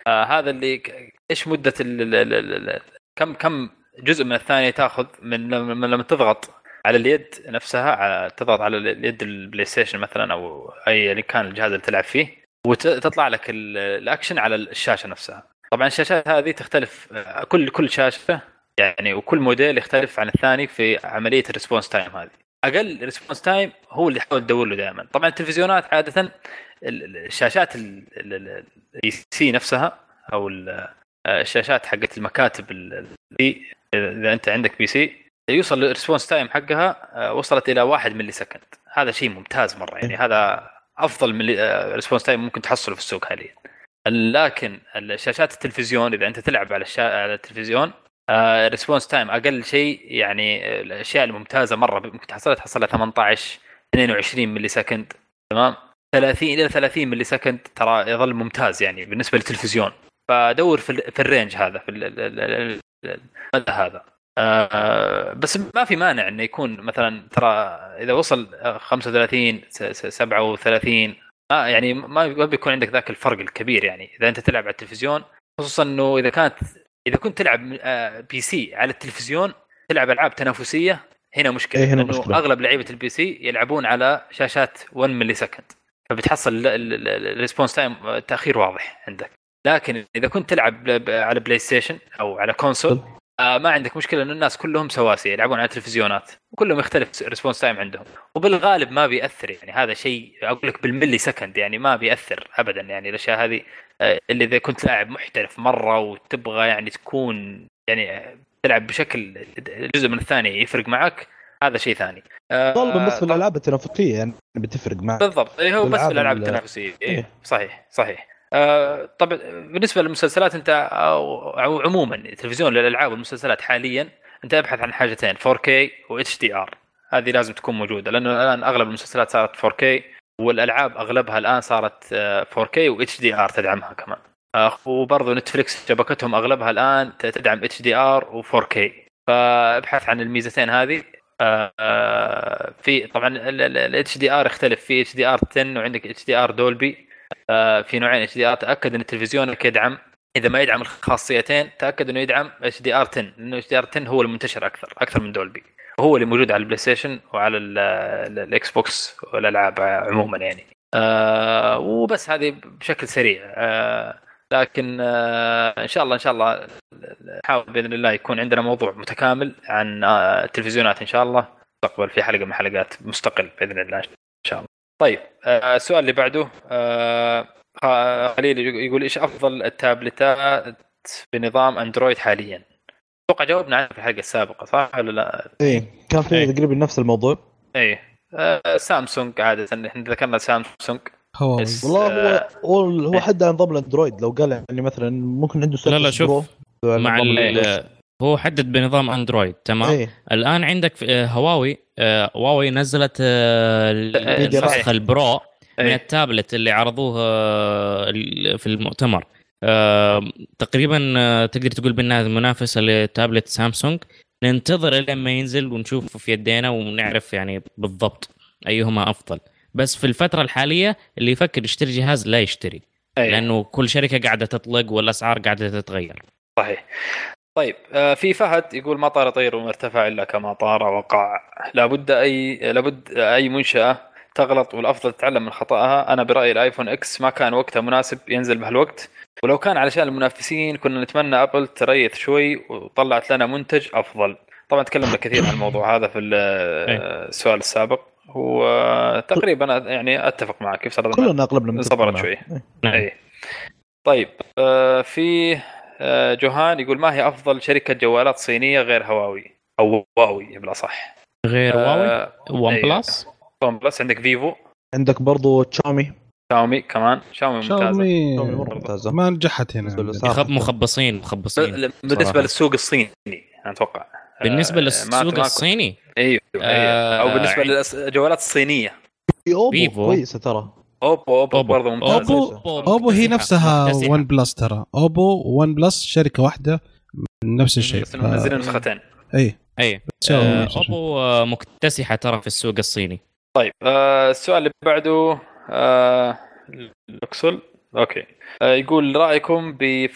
آه هذا اللي إيش مدة ال ال ال ال ال كم كم جزء من الثانية تاخذ من لما تضغط على اليد نفسها على- تضغط على اليد البلاي ستيشن مثلا أو أي اللي كان الجهاز اللي تلعب فيه وتطلع لك ال- الأكشن على الشاشة نفسها طبعا الشاشات هذه تختلف آه، كل كل شاشة يعني وكل موديل يختلف عن الثاني في عملية ال response time هذه أقل response time هو اللي تحاول تدور له دائما. طبعا التلفزيونات عادة ال- ال- الشاشات ال PC نفسها أو ال- الشاشات حقت المكاتب إذا أنت عندك PC يوصل ال response time حقها آه، وصلت إلى 1 millisecond هذا شيء ممتاز مرة يعني. هذا أفضل من response time ممكن تحصله في السوق حاليا. لكن الشاشات التلفزيون إذا أنت تلعب على. على التلفزيون response time أقل شيء يعني آه، الأشياء الممتازة مرة ممكن تحصلها تحصلها 18 22 millisecond تمام؟ 30 إلى 30 millisecond ترى يظل ممتاز يعني بالنسبة للتلفزيون. فدور في, في ال range هذا في ال- ال- ال- ال- المدى هذا. آه، بس ما في مانع إنه يكون مثلا ترى إذا وصل آه، 35 س- س- 37 ما يعني ما بيكون عندك ذاك الفرق الكبير يعني. إذا أنت تلعب على التلفزيون خصوصا إنه إذا كانت إذا كنت تلعب آه، PC على التلفزيون تلعب ألعاب تنافسية هنا مشكلة. إيه، هنا لأنه مشكلة. أغلب لعيبة ال PC يلعبون على شاشات 1 millisecond فبتحصل ال response time تأخير واضح عندك. لكن إذا كنت تلعب على بلاي ستيشن أو على console آه ما عندك مشكلة إنه الناس كلهم سواسية يلعبون على التلفزيونات وكلهم يختلف response time عندهم. وبالغالب ما بيأثر يعني هذا شيء أقول لك بال millisecond يعني ما بيأثر ابدا يعني الأشياء هذه آه، اللي إذا كنت لاعب محترف مرة وتبغى يعني تكون يعني آه، تلعب بشكل جزء من الثانية يفرق معك هذا شيء ثاني. آه، غالبا بس في طب- الألعاب التنافسية يعني بتفرق معك. بالضبط. إيه هو بس الألعاب ال- التنافسية. إيه إيه. صحيح صحيح. طبعا بالنسبة للمسلسلات أنت أو, عموما التلفزيون للألعاب والمسلسلات حاليا أنت أبحث عن حاجتين 4K و HDR هذه لازم تكون موجودة لأنه الآن أغلب المسلسلات صارت 4K والألعاب أغلبها الآن صارت آه، 4K و HDR تدعمها كمان. آه، وبرضه نتفلكس شبكتهم أغلبها الآن تدعم HDR و 4K فأبحث عن الميزتين هذه. آه، آه، في طبعا ال HDR يختلف. في HDR 10 وعندك HDR دولبي في نوعين HDR تأكد إن تلفزيونك يدعم. إذا ما يدعم الخاصيتين تأكد إنه يدعم HDR 10 لأنه HDR 10 هو المنتشر أكثر أكثر من دولبي وهو اللي موجود على البلاي ستيشن وعلى ال- ال- الاكس بوكس والألعاب عموما يعني. آه وبس هذه بشكل سريع. آه لكن آه، إن شاء الله إن شاء الله نحاول بإذن الله يكون عندنا موضوع متكامل عن آه، التلفزيونات إن شاء الله. مستقبل في حلقة من حلقات مستقل بإذن الله. طيب آه، السؤال اللي بعده آه، خ- خليل يقول إيش أفضل التابلتات بنظام أندرويد حاليا؟ أتوقع جاوبنا عنها في الحلقة السابقة صح ولا لا؟ إيه كان في إيه. تقريبا نفس الموضوع إيه آه، سامسونج عادة إحنا ذكرنا سامسونج هواوي والله آه، هو هو هو إيه. حد عن نظام الأندرويد لو قال يعني مثلا ممكن عنده لا لا شوف مع ال-. هو حدد بنظام أندرويد تمام؟ إيه. الآن عندك في- آه، هواوي آه، هواوي نزلت آه، النسخه. البرو من إيه. التابلت اللي عرضوه في المؤتمر. تقريبا تقدر تقول بأنها منافسة لتابلت سامسونج. ننتظر إلى ما ينزل ونشوفه في يدينا ونعرف يعني بالضبط أيهما أفضل. بس في الفترة الحالية اللي يفكر يشتري جهاز لا يشتري إيه. لأنه كل شركة قاعدة تطلق والأسعار قاعدة تتغير. صحيح. طيب آه، في فهد يقول ما طار طير وما ارتفع إلا كما طار وقع. لابد اي لابد أي منشأة تغلط والأفضل تتعلم من خطأها. أنا برأيي الآيفون إكس ما كان وقتها مناسب ينزل بهالوقت. ولو كان علشان المنافسين كنا نتمنى أبل تريث شوي وطلعت لنا منتج أفضل. طبعا تكلمنا كثير عن الموضوع هذا في ال- السؤال السابق. وتقريبا يعني أتفق معك كيف صار كلنا اغلبنا صبرت. شوي. إيه. نعم. اي طيب آه في جوهان يقول ما هي أفضل شركة جوالات صينية غير هواوي؟ أو هواوي بالأصح. غير هواوي آه ون أيوة. بلس ون بلس عندك فيفو عندك برضو شاومي شاومي كمان؟ شاومي ممتازة. شاومي مرة ممتازة. ما نجحت هنا مخبصين مخبصين بالنسبة صراحة. للسوق الصيني أنا أتوقع. بالنسبة آه، للسوق الصيني؟ إيوه إيوه. أو آه، بالنسبة للجوالات الصينيه في أوبو فيفو. كويسة ترى. اوبو اوبو أوبو. برضه ممتازه أوبو. أوبو هي نفسها. ون بلس ترى. أوبو ون بلس شركة واحدة نفس الشيء. بس منزلين نسختين اي اي آه، نفس الشيء. أوبو آه، مكتسحة ترى في السوق الصيني. طيب آه السؤال اللي بعده آه لوكسول. OK. آه يقول رأيكم ب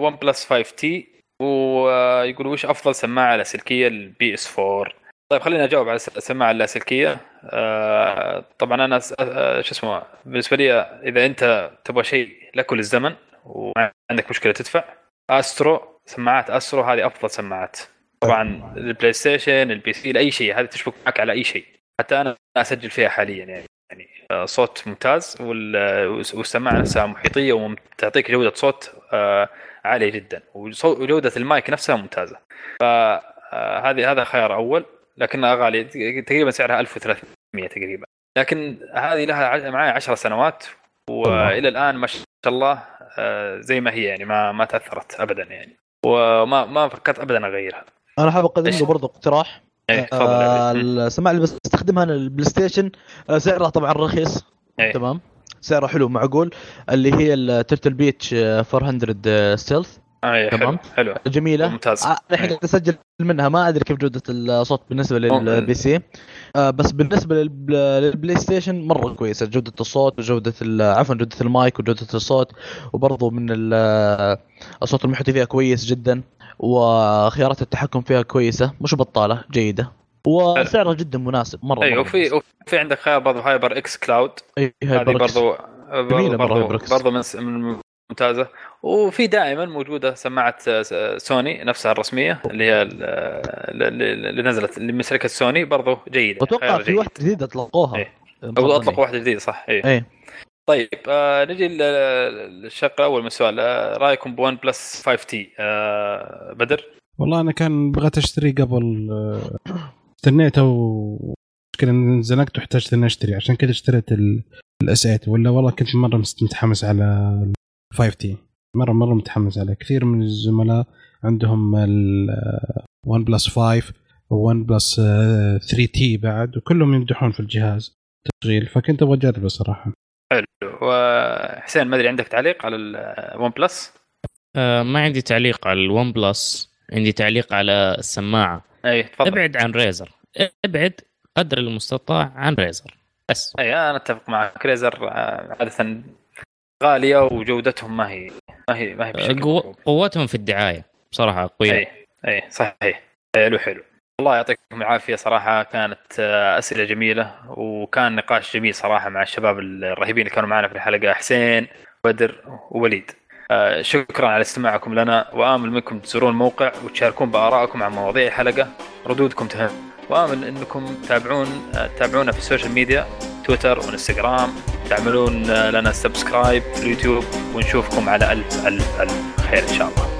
ون بلس 5 تي ويقول وش أفضل سماعة لاسلكيه لل PS4 طيب خلينا أجاوب على الس- السماعه اللاسلكية. آه طبعا أنا آه شو اسمه بالنسبة لي إذا أنت تبغى شيء لكل الزمن وما عندك مشكلة تدفع أسترو سماعات أسترو هذه أفضل سماعات. طبعا البلاي ستيشن ال PC لأي شيء هذه تشبك معك على أي شيء. حتى أنا أسجل فيها حاليا يعني. يعني آه، صوت ممتاز وال- والسماعة نفسها محيطية وتعطيك جودة صوت آه، عالية جدا. وجودة المايك نفسها ممتازة. فهذه هذا خيار أول. لكنها غاليه تقريبا سعرها 1300 تقريبا. لكن هذه لها معي 10 سنوات وإلى الآن ما شاء الله آه، زي ما هي يعني ما ما تأثرت ابدا يعني وما ما فكرت ابدا أغيرها. أنا حاب أقدم؟ له برضو اقتراح. إيه تفضل يا آه. السماعه اللي بستخدمها أنا البلاي ستيشن آه سعرها طبعا رخيص. إيه. تمام. سعرها حلو معقول. اللي هي الترتل بيتش 400 ستيلث اي تمام. حلو حلو. جميلة. ممتاز. آه، الحين قاعد اسجل منها. ما أدري كيف جودة الصوت بالنسبة لل PC. آه بس بالنسبة للب- للبلاي ستيشن مرة كويسة. جودة الصوت وجودة عفوا جودة المايك وجودة الصوت. وبرضه من ال- الصوت المحيطي فيها كويس جدا. وخيارات التحكم فيها كويسة. مش بطالة جيدة. وسعرها جدا مناسب. مرة أيوه مرة وفي. وفي عندك خيار برضه هايبر إكس كلاود. هذه. برضو جميلة مرة برضو هايبر إكس. برضو من من ممتازة. وفي دائما موجودة سماعة س- سوني نفسها الرسمية اللي هي ال- اللي نزلت اللي من شركه سوني برضو جيدة واتوقع خيار في جيد. واحدة جديده أطلقوها. إيه. أو. اطلقوا واحدة جديده صح. اي إيه. طيب آه نجي لل- للشق الأول من السؤال. آه رأيكم بون بلس 5T آه بدر؟ والله أنا كان بغيت أشتري قبل آه، استنيته و مشكلة إني زنقت واحتجت إني أشتري عشان كذا اشتريت ال S8 ولا والله كنت مرة متحمس على ال 5T. مره مرة متحمس عليه. كثير من الزملاء عندهم ال ون بلس 5 وون بلس 3T بعد وكلهم يمدحون في الجهاز. تشغيل. فكنت أبغى أجربه صراحة. حلو. وحسين ما أدري عندك تعليق على الون بلس؟ آه، ما عندي تعليق على الون بلس. عندي تعليق على السماعة. أي تفضل. أبعد عن ريزر أبعد قدر المستطاع عن ريزر بس. أي أنا أتفق معك. ريزر آه، عادة غالية وجودتهم ما هي ما هي ما هي بشكل قو... قوتهم في الدعاية بصراحة قوية. اي اي صحيح. حلو حلو. الله يعطيكم العافية. صراحة كانت آه، أسئلة جميلة وكان نقاش جميل صراحة مع الشباب الرهيبين اللي كانوا معنا في الحلقة. حسين بدر ووليد. آه، شكرا على استماعكم لنا وآمل منكم تزورون الموقع وتشاركون بآرائكم عن مواضيع الحلقة. ردودكم تهم وامل إنكم تتابعون تتابعونا في السوشيال ميديا تويتر وإنستغرام تعملون آه، لنا subscribe في اليوتيوب ونشوفكم على ألف ألف ألف خير إن شاء الله.